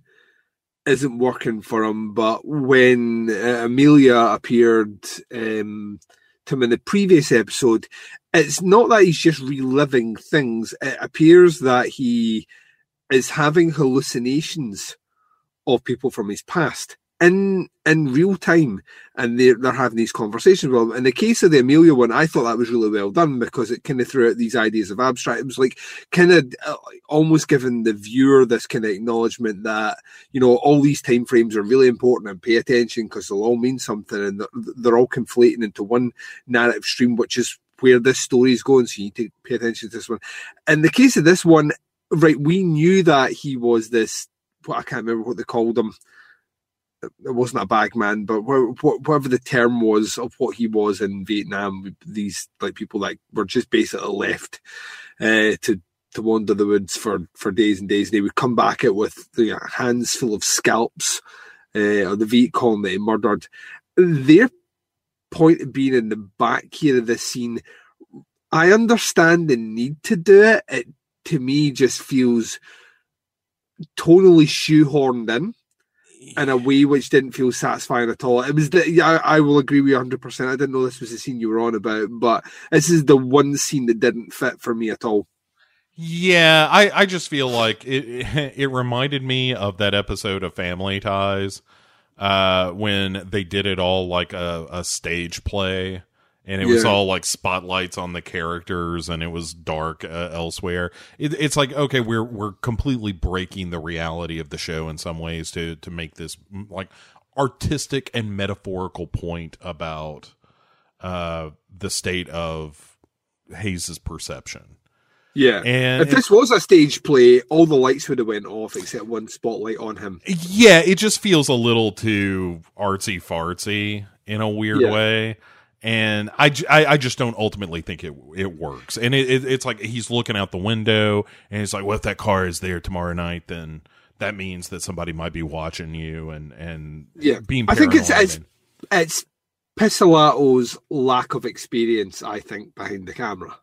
isn't working for him. But when uh, Amelia appeared um, to him in the previous episode, it's not that he's just reliving things. It appears that he is having hallucinations of people from his past in in real time, and they're they're having these conversations well. In the case of the Amelia one, I thought that was really well done because it kind of threw out these ideas of abstract. It was like kind of uh, almost giving the viewer this kind of acknowledgement that you know all these time frames are really important and pay attention because they'll all mean something, and they're, they're all conflating into one narrative stream, which is where this story is going. So you need to pay attention to this one. In the case of this one, right, we knew that he was this. What I can't remember what they called him it wasn't a bagman, but whatever the term was of what he was in Vietnam, these like people that were just basically left uh, to to wander the woods for for days and days. And they would come back it with you know, hands full of scalps uh, of the Viet Cong he murdered. Their point of being in the back here of the scene, I understand the need to do it. It to me just feels totally shoehorned in in a way which didn't feel satisfying at all. It was the I, I will agree with you 100. percent I didn't know this was the scene you were on about, but this is the one scene that didn't fit for me at all. Yeah, I I just feel like it it reminded me of that episode of Family Ties uh when they did it all like a, a stage play and it yeah. was all like spotlights on the characters and it was dark uh, elsewhere it, it's like okay we're we're completely breaking the reality of the show in some ways to to make this like artistic and metaphorical point about uh the state of Hayes's perception yeah, and if this was a stage play, all the lights would have went off except one spotlight on him. Yeah, it just feels a little too artsy fartsy in a weird yeah. way and I, I, I, just don't ultimately think it it works. And it, it, it's like he's looking out the window and he's like, "Well, if that car is there tomorrow night, then that means that somebody might be watching you and and yeah, being. I think it's it's, it's Pizzolatto's lack of experience. I think behind the camera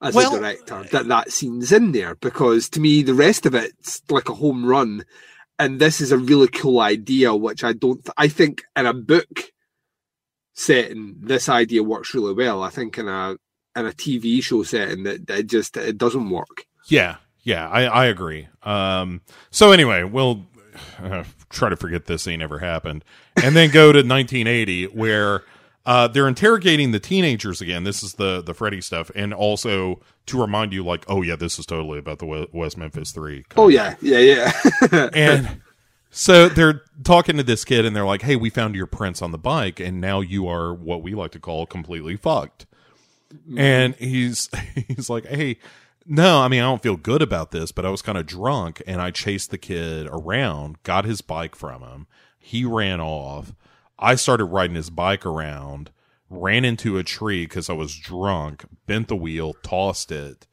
as well, a director that that scene's in there because to me the rest of it's like a home run, and this is a really cool idea which I don't. I think in a book setting, this idea works really well. I think in a in a TV show setting, that it just it doesn't work. Yeah, yeah, I I agree. Um, so anyway, we'll uh, try to forget this scene ever happened, and then go to 1980 where. Uh, they're interrogating the teenagers again. This is the the Freddy stuff, and also to remind you, like, oh yeah, this is totally about the West Memphis Three. Oh yeah, yeah, yeah. and so they're talking to this kid and they're like, "Hey, we found your prints on the bike, and now you are what we like to call completely fucked." Mm-hmm. And he's he's like, "Hey, no, I mean I don't feel good about this, but I was kind of drunk and I chased the kid around, got his bike from him. He ran off. I started riding his bike around, ran into a tree because I was drunk, bent the wheel, tossed it."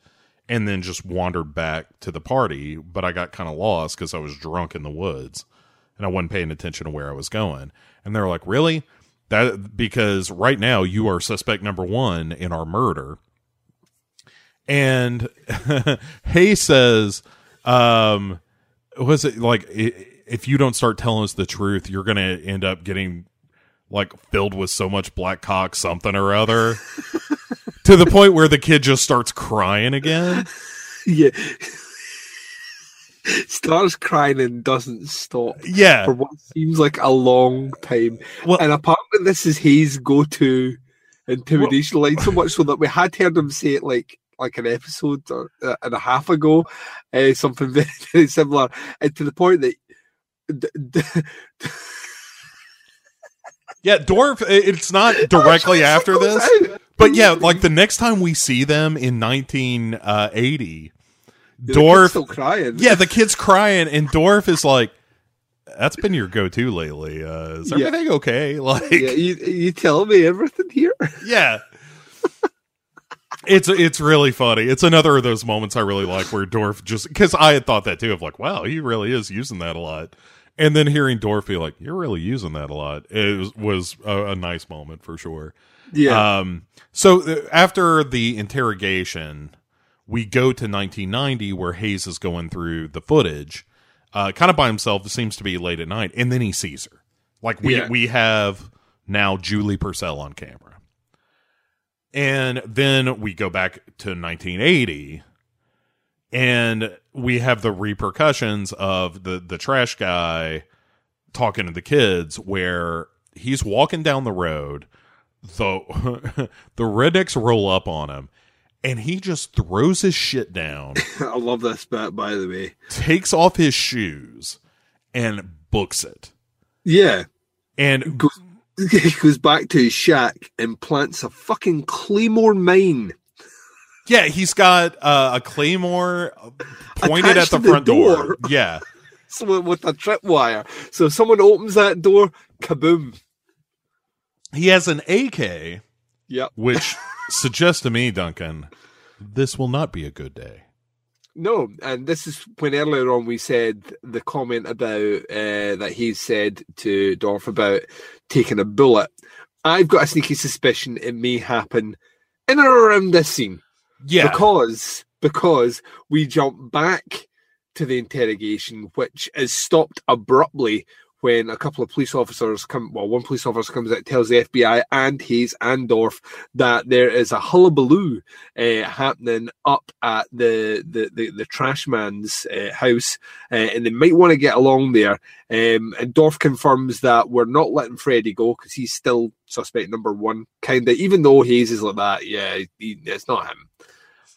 and then just wandered back to the party. But I got kind of lost because I was drunk in the woods and I wasn't paying attention to where I was going. And they're like, "Really?" That because right now you are suspect number one in our murder. And Hay says, um, was it like if you don't start telling us the truth, you're going to end up getting like filled with so much black cock something or other to the point where the kid just starts crying again. Yeah starts crying and doesn't stop. Yeah. For what seems like a long time. Well, and apparently this is his go to intimidation well, line so much so that we had heard him say it like like an episode or, uh, and a half ago, uh, something very, very similar, and to the point that. D- d- yeah, Dorff. It's not directly after this, but yeah, like the next time we see them in 1980, Dorff still crying. Yeah, the kid's crying, and Dorff is like, "That's been your go-to lately. Uh, is everything yeah. okay? Like, yeah, you, you tell me everything here. Yeah, it's it's really funny. It's another of those moments I really like where Dorff just because I had thought that too of like, wow, he really is using that a lot. And then hearing Dorff be like, "You're really using that a lot," it was, was a, a nice moment for sure. Yeah. Um. So uh, after the interrogation, we go to 1990 where Hayes is going through the footage uh, kind of by himself. It seems to be late at night, and then he sees her. Like we Yeah. we have now Julie Purcell on camera, and then we go back to 1980, and we have the repercussions of the the trash guy talking to the kids, where he's walking down the road, the the rednecks roll up on him. And he just throws his shit down I love this bit, by the way. takes off his shoes and books it. Yeah. And Goes, he goes back to his shack and plants a fucking claymore mine. yeah, he's got uh, a claymore pointed Attached at the the front door. door. Yeah. So with a tripwire. So if someone opens that door, kaboom. He has an AK, Yep. which suggests to me, Duncan, this will not be a good day. No, and this is when earlier on we said the comment about uh, that he said to Dorff about taking a bullet. I've got a sneaky suspicion it may happen in or around this scene Yeah. because because we jump back to the interrogation, which is stopped abruptly when a couple of police officers come. Well, one police officer comes out, tells the FBI and Hayes and Dorff that there is a hullabaloo uh, happening up at the the the, the trash man's uh, house, uh, and they might want to get along there. Um, and Dorff confirms that we're not letting Freddie go because he's still suspect number one, kind of. Even though Hayes is like that, yeah, he, it's not him.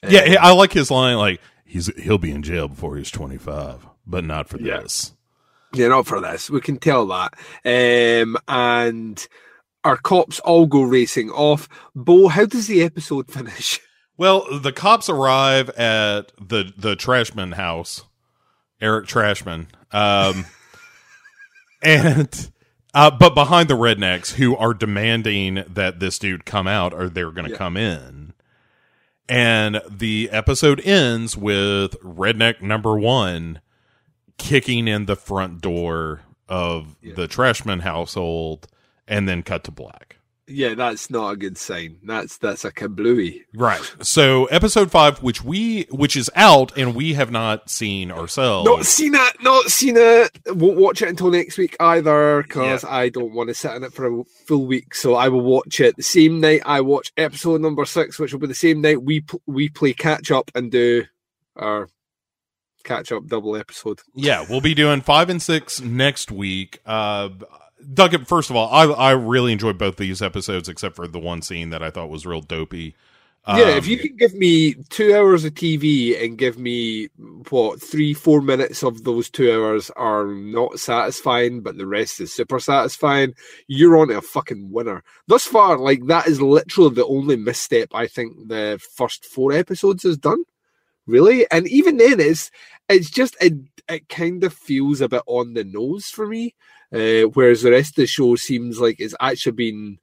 yeah, I like his line like he's he'll be in jail before he's 25, but not for Yeah. this. Yeah, not for this. We can tell that. Um, and our cops all go racing off. Bo, how does the episode finish? Well, the cops arrive at the the Trashman house, Eric Trashman, um, and uh, but behind the rednecks who are demanding that this dude come out or they're going to Yeah. come in, and the episode ends with redneck number one kicking in the front door of the Trashman household, and then cut to black. Yeah, that's not a good sign. That's that's a kablooey. Right. So episode five, which we which is out and we have not seen ourselves. Not seen it. Not seen it. Won't watch it until next week either because I don't want to sit in it for a full week. So I will watch it the same night I watch episode number six, which will be the same night we we play catch up and do our catch up double episode. yeah, we'll be doing five and six next week. Uh Duncan, first of all, I I really enjoyed both these episodes except for the one scene that I thought was real dopey. yeah, if Um, you can give me two hours of TV and give me what three, four minutes of those two hours are not satisfying, but the rest is super satisfying, you're on to a fucking winner. Thus far, like that is literally the only misstep I think the first four episodes has done. Really, and even then, it's it's just it it kind of feels a bit on the nose for me. Uh, whereas the rest of the show seems like it's actually been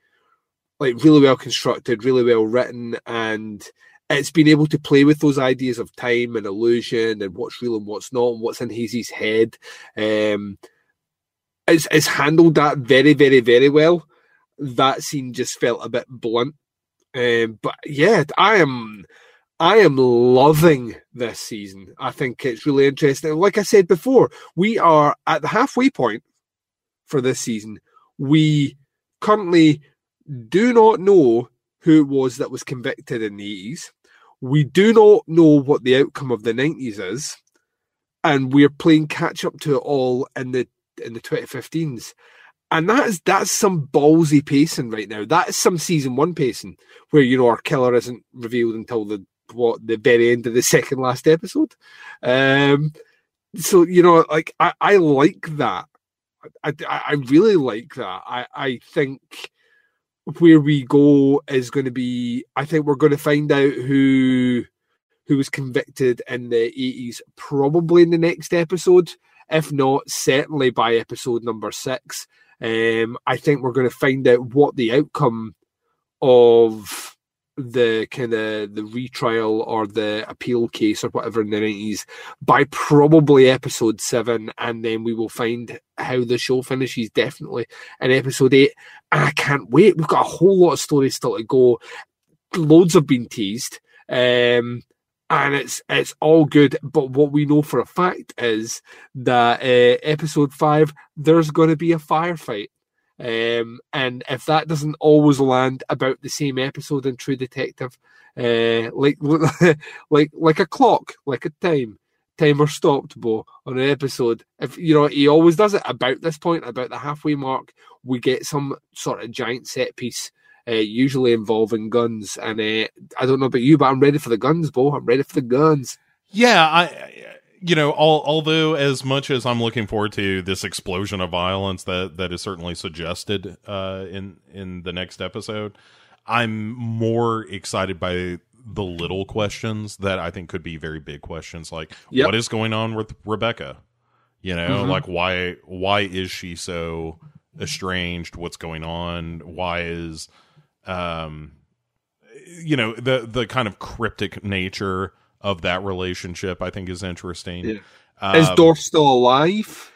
like really well constructed, really well written, and it's been able to play with those ideas of time and illusion and what's real and what's not, and what's in Hayes's head. Um, it's, it's handled that very, very, very well. That scene just felt a bit blunt, um, but yeah, I am. I am loving this season. I think it's really interesting. Like I said before, we are at the halfway point for this season. We currently do not know who it was that was convicted in the 80s. We do not know what the outcome of the 90s is. And we're playing catch up to it all in the in the 2015s. And that is that's some ballsy pacing right now. That is some season one pacing where you know our killer isn't revealed until the what the very end of the second last episode. Um so you know, like I, I like that. I, I really like that. I, I think where we go is going to be. I think we're going to find out who who was convicted in the eighties, probably in the next episode. If not, certainly by episode number six. Um, I think we're going to find out what the outcome of the kind of the retrial or the appeal case or whatever in the nineties by probably episode seven, and then we will find how the show finishes definitely in episode eight. And I can't wait. We've got a whole lot of stories still to go. Loads have been teased. Um, and it's it's all good. But what we know for a fact is that uh, episode five, there's going to be a firefight. Um, and if that doesn't always land about the same episode in True Detective, uh, like like like a clock, like a time timer stopped, Bo, on an episode. If you know, he always does it about this point, about the halfway mark. We get some sort of giant set piece, uh, usually involving guns. And uh, I don't know about you, but I'm ready for the guns, Bo. I'm ready for the guns. Yeah, I you know, all, although as much as I'm looking forward to this explosion of violence that that is certainly suggested uh, in in the next episode, I'm more excited by the little questions that I think could be very big questions, like Yep. what is going on with Rebecca? You know, Mhm. like why why is she so estranged? What's going on? Why is um you know the the kind of cryptic nature of that relationship I think is interesting. Yeah. Is Um, Dorff still alive?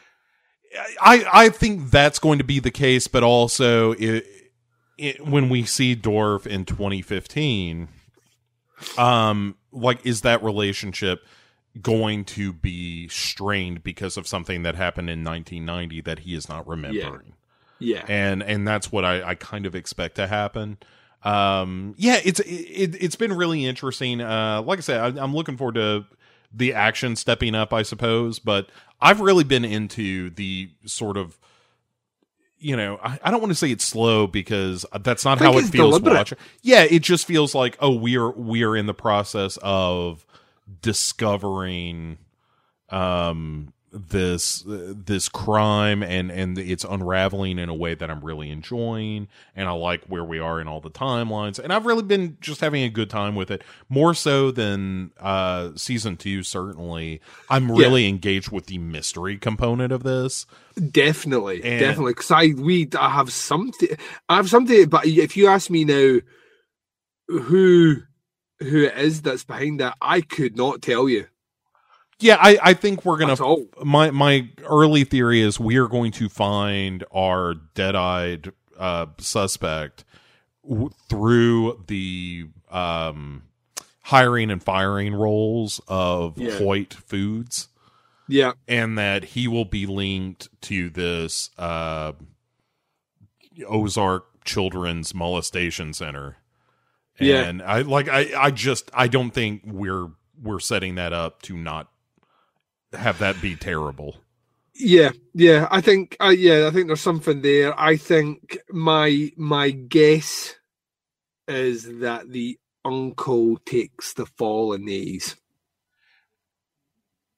I I think that's going to be the case, but also it, it, when we see Dorff in 2015, um, like is that relationship going to be strained because of something that happened in 1990 that he is not remembering? Yeah. and and that's what I, I kind of expect to happen. Um, yeah, it's it, it's been really interesting. Uh, like I said, I, I'm looking forward to the action stepping up, I suppose. But I've really been into the sort of, you know, I, I don't want to say it's slow because that's not how it feels watching. Yeah, it just feels like oh, we are we are in the process of discovering um this uh, this crime and and it's unraveling in a way that I'm really enjoying and I like where we are in all the timelines and I've really been just having a good time with it more so than uh season 2 certainly I'm really engaged with the mystery component of this Definitely, And- definitely. Because I we I have something. I have something. But if you ask me now, who who it is that's behind that, I could not tell you yeah I I think we're gonna. my my early theory is we are going to find our dead-eyed uh suspect w- through the um hiring and firing roles of Yeah. Hoyt Foods Yeah, and that he will be linked to this uh Ozark Children's Molestation Center. Yeah. And I like I I just I don't think we're we're setting that up to not have that be terrible. yeah, yeah. I think. Uh, yeah, I think there's something there. I think my my guess is that the uncle takes the fall in these.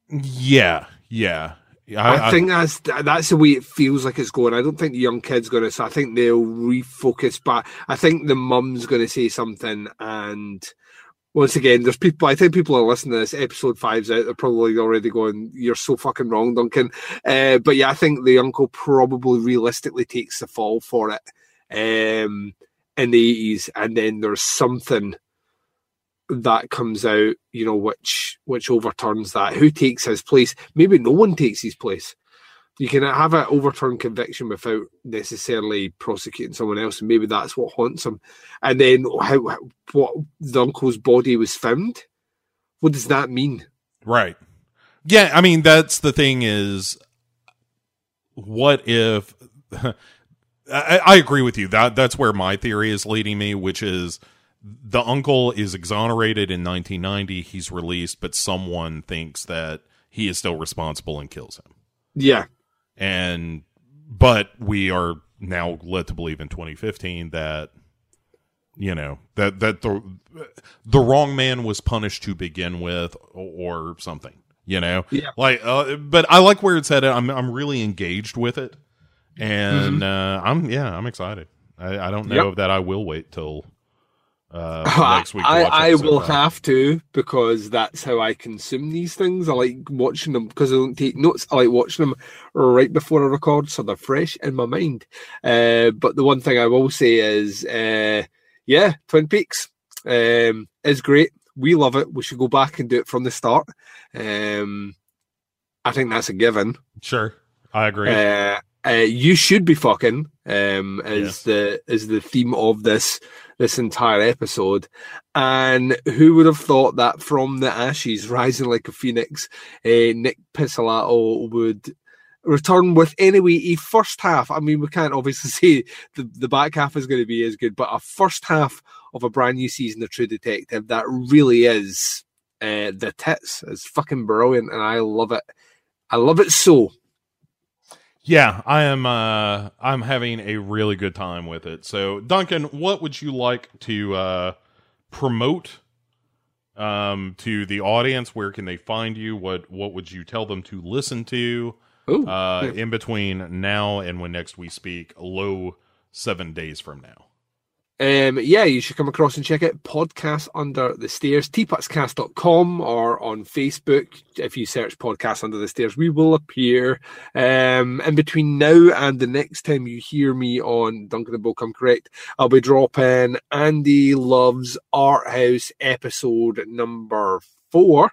Yeah, yeah. I, I, think that's that's the way it feels like it's going. I don't think the young kid's going to. So I think they'll refocus. But I think the mum's going to say something. And once again, there's people. I think people are listening to this. Episode five's out. They're probably already going. You're so fucking wrong, Duncan. Uh, but yeah, I think the uncle probably realistically takes the fall for it um, in the eighties, and then there's something that comes out, you know, which which overturns that. Who takes his place? Maybe no one takes his place. You can have an overturned conviction without necessarily prosecuting someone else, and maybe that's what haunts him. And then how what the uncle's body was found. What does that mean? right. Yeah, I mean that's the thing is what if I, I agree with you. That that's where my theory is leading me, which is the uncle is exonerated in 1990. He's released, but someone thinks that he is still responsible and kills him. Yeah, And but we are now led to believe in 2015 that you know that that the the wrong man was punished to begin with or, something. You know, Yeah. Like, uh, but I like where it's headed. I'm I'm really engaged with it, and uh, I'm yeah, I'm excited. I, I don't know Mm-hmm. Yep. that I will wait till uh, next week. I, I will five. have to because that's how I consume these things. I like watching them because I don't take notes. I like watching them right before I record, so they're fresh in my mind. Uh, but the one thing I will say is, uh, yeah, Twin Peaks um, is great. We love it. We should go back and do it from the start. Um, I think that's a given. Sure, I agree. Uh, uh, you should be fucking um, is the is the theme of this this entire episode. And who would have thought that from the ashes, rising like a phoenix, uh, Nick Pizzolatto would return with anyway a first half. I mean, we can't obviously say the, the back half is going to be as good, but a first half of a brand new season of True Detective that really is uh, the tits is fucking brilliant, and I love it. I love it so. Yeah, I am. Uh, I'm having a really good time with it. So, Duncan, what would you like to uh, promote um, to the audience? Where can they find you? What What would you tell them to listen to? Ooh, uh, in between now and when next we speak, low seven days from now. Um, yeah, you should come across and check it. Podcast Under the Stairs, teapotscast.com or on Facebook. If you search Podcast Under the Stairs, we will appear. Um, in between now and the next time you hear me on Duncan and Bo Come Correct, I'll be dropping Andy Love's Art House episode number four.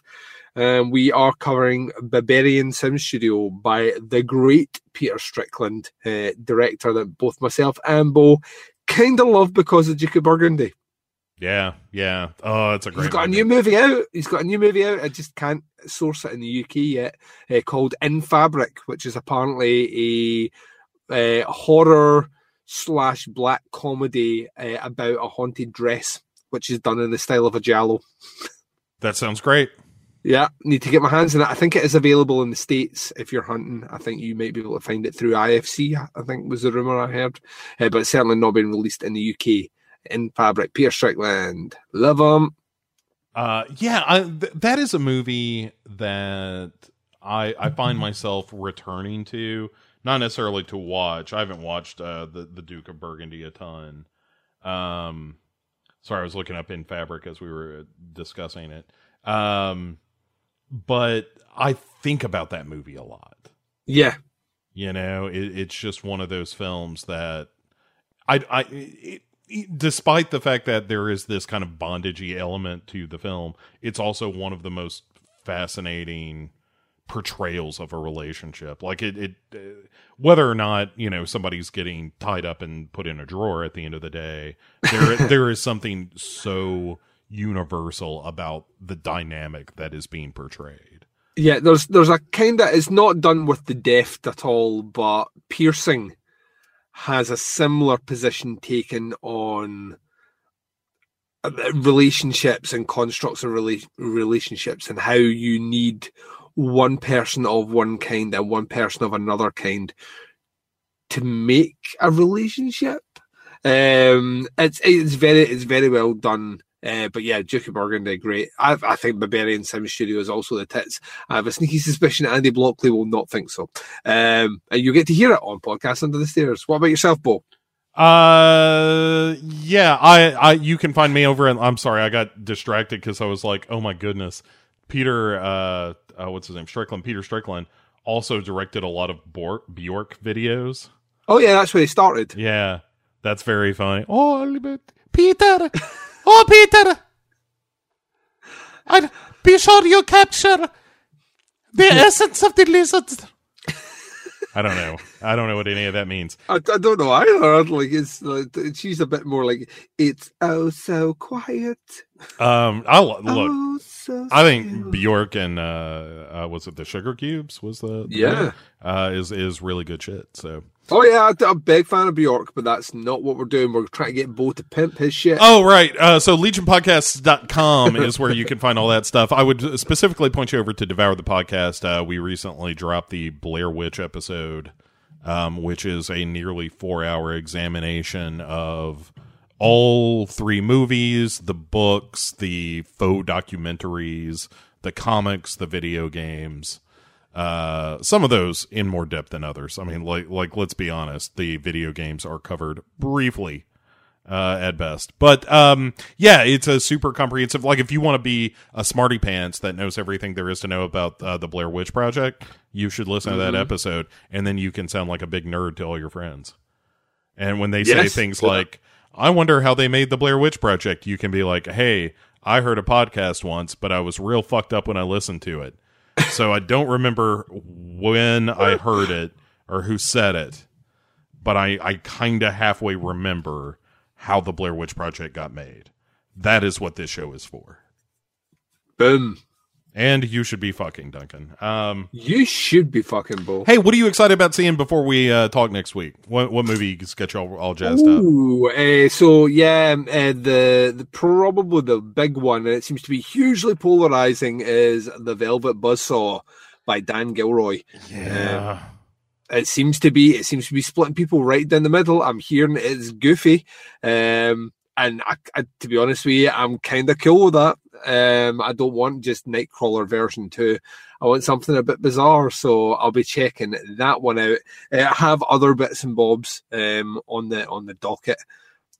Um, we are covering Berberian Sound Studio by the great Peter Strickland, uh, director that both myself and Bo kind of love because of Duke of Burgundy. Yeah, yeah. Oh, it's a great. He's got movie. a new movie out. He's got a new movie out. I just can't source it in the UK yet. Uh, called In Fabric, which is apparently a, uh horror slash black comedy uh, about a haunted dress, which is done in the style of a giallo. That sounds great. Yeah, need to get my hands on it. I think it is available in the states if you're hunting. I think you might be able to find it through IFC. I think was the rumor I heard, uh, but certainly not been released in the UK. In Fabric, Peter Strickland, love him. Uh, yeah, I, th- that is a movie that I I find myself returning to, not necessarily to watch. I haven't watched uh, the the Duke of Burgundy a ton. Um, sorry, I was looking up in Fabric as we were discussing it. Um, but I think about that movie a lot. Yeah, You know, it, it's just one of those films that I, I, it, it- despite the fact that there is this kind of bondagey element to the film, it's also one of the most fascinating portrayals of a relationship. Like it, it uh, whether or not you know somebody's getting tied up and put in a drawer at the end of the day, there there is something so universal about the dynamic that is being portrayed. yeah. There's there's a kind of it's not done with the deft at all, but Piercing has a similar position taken on uh, relationships and constructs of rela- relationships and how you need one person of one kind and one person of another kind to make a relationship. Um, it's it's very it's very well done. Uh, but yeah, Duke of Burgundy, great. I, I think Berberian Sound Studio is also the tits. I have a sneaky suspicion Andy Blockley will not think so. Um, and you get to hear it on podcast under the stairs. What about yourself, Bo? Uh, yeah, I, I, you can find me over. And I'm sorry, I got distracted because I was like, oh my goodness, Peter, uh, uh, what's his name? Strickland. Peter Strickland also directed a lot of Bor- Bjork videos. Oh yeah, that's where he started. Yeah, that's very funny. Oh, Peter, oh Peter, and be sure you capture the essence of the lizard. I don't know. I don't know what any of that means. I, I don't know either. Like it's like, she's a bit more like it's oh so quiet. Um, I look. oh, so I think still." Bjork and uh, uh was it the Sugar Cubes was the, the Yeah. uh is is really good shit. So Oh yeah, I'm a big fan of Bjork, but that's not what we're doing. We're trying to get Bo to pimp his shit. Oh right. Uh so legionpodcasts.com is where you can find all that stuff. I would specifically point you over to Devour the Podcast. Uh we recently dropped the Blair Witch episode um which is a nearly 4-hour examination of all three movies, the books, the faux documentaries, the comics, the video games. Uh, some of those in more depth than others. I mean, like like let's be honest, the video games are covered briefly uh, at best. But um, yeah, it's a super comprehensive. Like if you want to be a smarty pants that knows everything there is to know about uh, the Blair Witch Project, you should listen to that episode, and then you can sound like a big nerd to all your friends. And when they say things Yeah. like, "I wonder how they made the Blair Witch Project," you can be like, "Hey." I heard a podcast once, but I was real fucked up when I listened to it. So I don't remember when I heard it or who said it, but I, I kind of halfway remember how the Blair Witch Project got made. That is what this show is for. Boom. And you should be fucking Duncan. Um, You should be fucking Bo. hey, what are you excited about seeing before we uh, talk next week? What what movie gets you all, all jazzed up? Ooh, uh, so yeah, uh, the the probably the big one, and it seems to be hugely polarizing, is the Velvet Buzzsaw by Dan Gilroy. Yeah. It seems to be it seems to be splitting people right down the middle. I'm hearing it's goofy, um, and I, I, to be honest with you, I'm kind of cool with that. Um, I don't want just Nightcrawler version two. I want something a bit bizarre, so I'll be checking that one out. Uh, I have other bits and bobs um, on the on the docket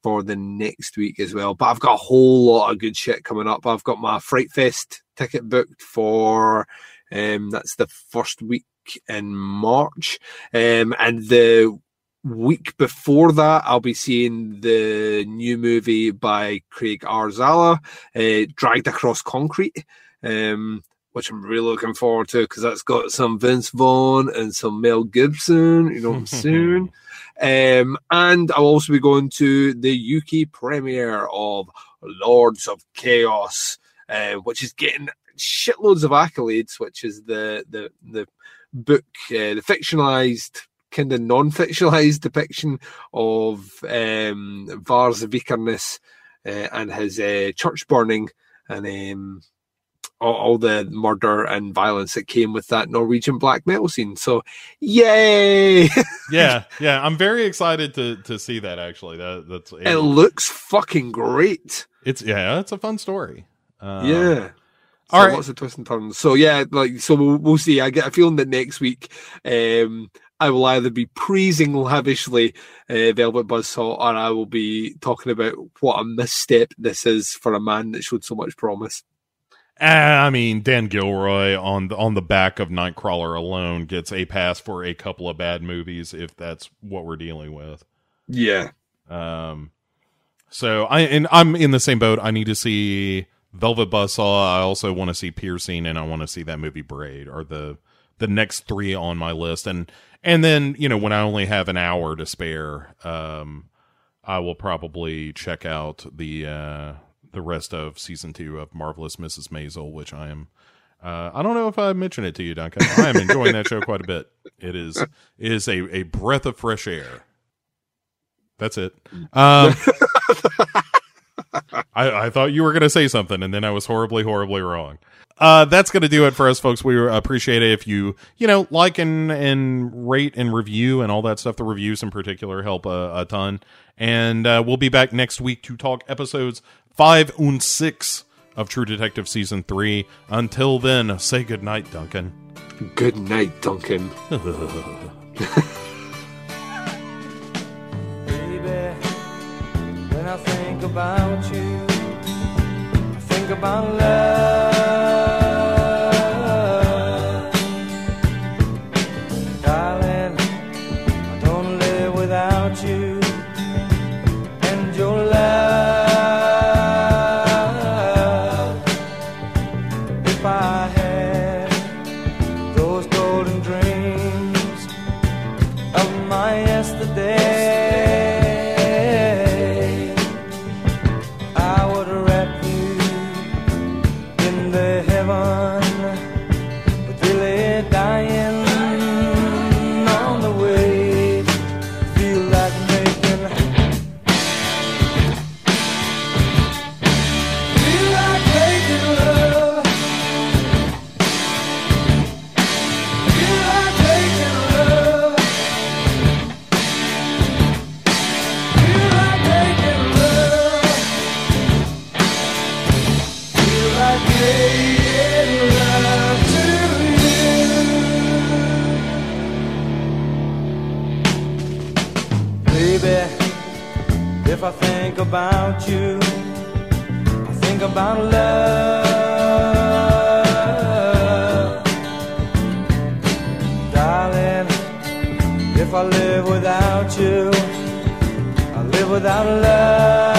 for the next week as well. But I've got a whole lot of good shit coming up. I've got my Fright Fest ticket booked for um, that's the first week in March, um, and the week before that, I'll be seeing the new movie by Craig Zahler, uh, Dragged Across Concrete. Um, which I'm really looking forward to because that's got some Vince Vaughn and some Mel Gibson, you know, soon. Um, and I'll also be going to the UK premiere of Lords of Chaos, uh, which is getting shitloads of accolades, which is the the the book, uh, the fictionalized kind of non-fictionalized depiction of um, Varg Vikernes uh, and his uh, church burning and um, all, all the murder and violence that came with that Norwegian black metal scene. So, yay! yeah, yeah. I'm very excited to to see that. Actually, that that's it looks fucking great. It's yeah, it's a fun story. Uh, yeah. all so right. lots of twists and turns. So yeah, like so we'll, we'll see. I get a feeling that next week, um, I will either be praising lavishly uh, Velvet Buzzsaw, or I will be talking about what a misstep this is for a man that showed so much promise. Uh, I mean, Dan Gilroy on the on the back of Nightcrawler alone gets a pass for a couple of bad movies if that's what we're dealing with. Yeah, Um, so I and I'm in the same boat. I need to see Velvet Buzzsaw. I also want to see Piercing, and I want to see that movie Braid, or the the next three on my list. And and then you know when I only have an hour to spare, um, I will probably check out the uh, the rest of season two of Marvelous Mrs. Maisel, which I am. Uh, I don't know if I mentioned it to you, Duncan. I am enjoying that show quite a bit. It is it is a, a breath of fresh air. That's it. Um, I, I thought you were going to say something, and then I was horribly, horribly wrong. Uh, that's going to do it for us, folks. We appreciate it if you, you know, like and, and rate and review and all that stuff. The reviews in particular help a, a ton. And uh, we'll be back next week to talk episodes five and six of True Detective Season 3. Until then, say goodnight, Duncan. good night, Duncan. Baby, when I think about you, I think about love. About you, I think about love. Darling, if I live without you, I live without love.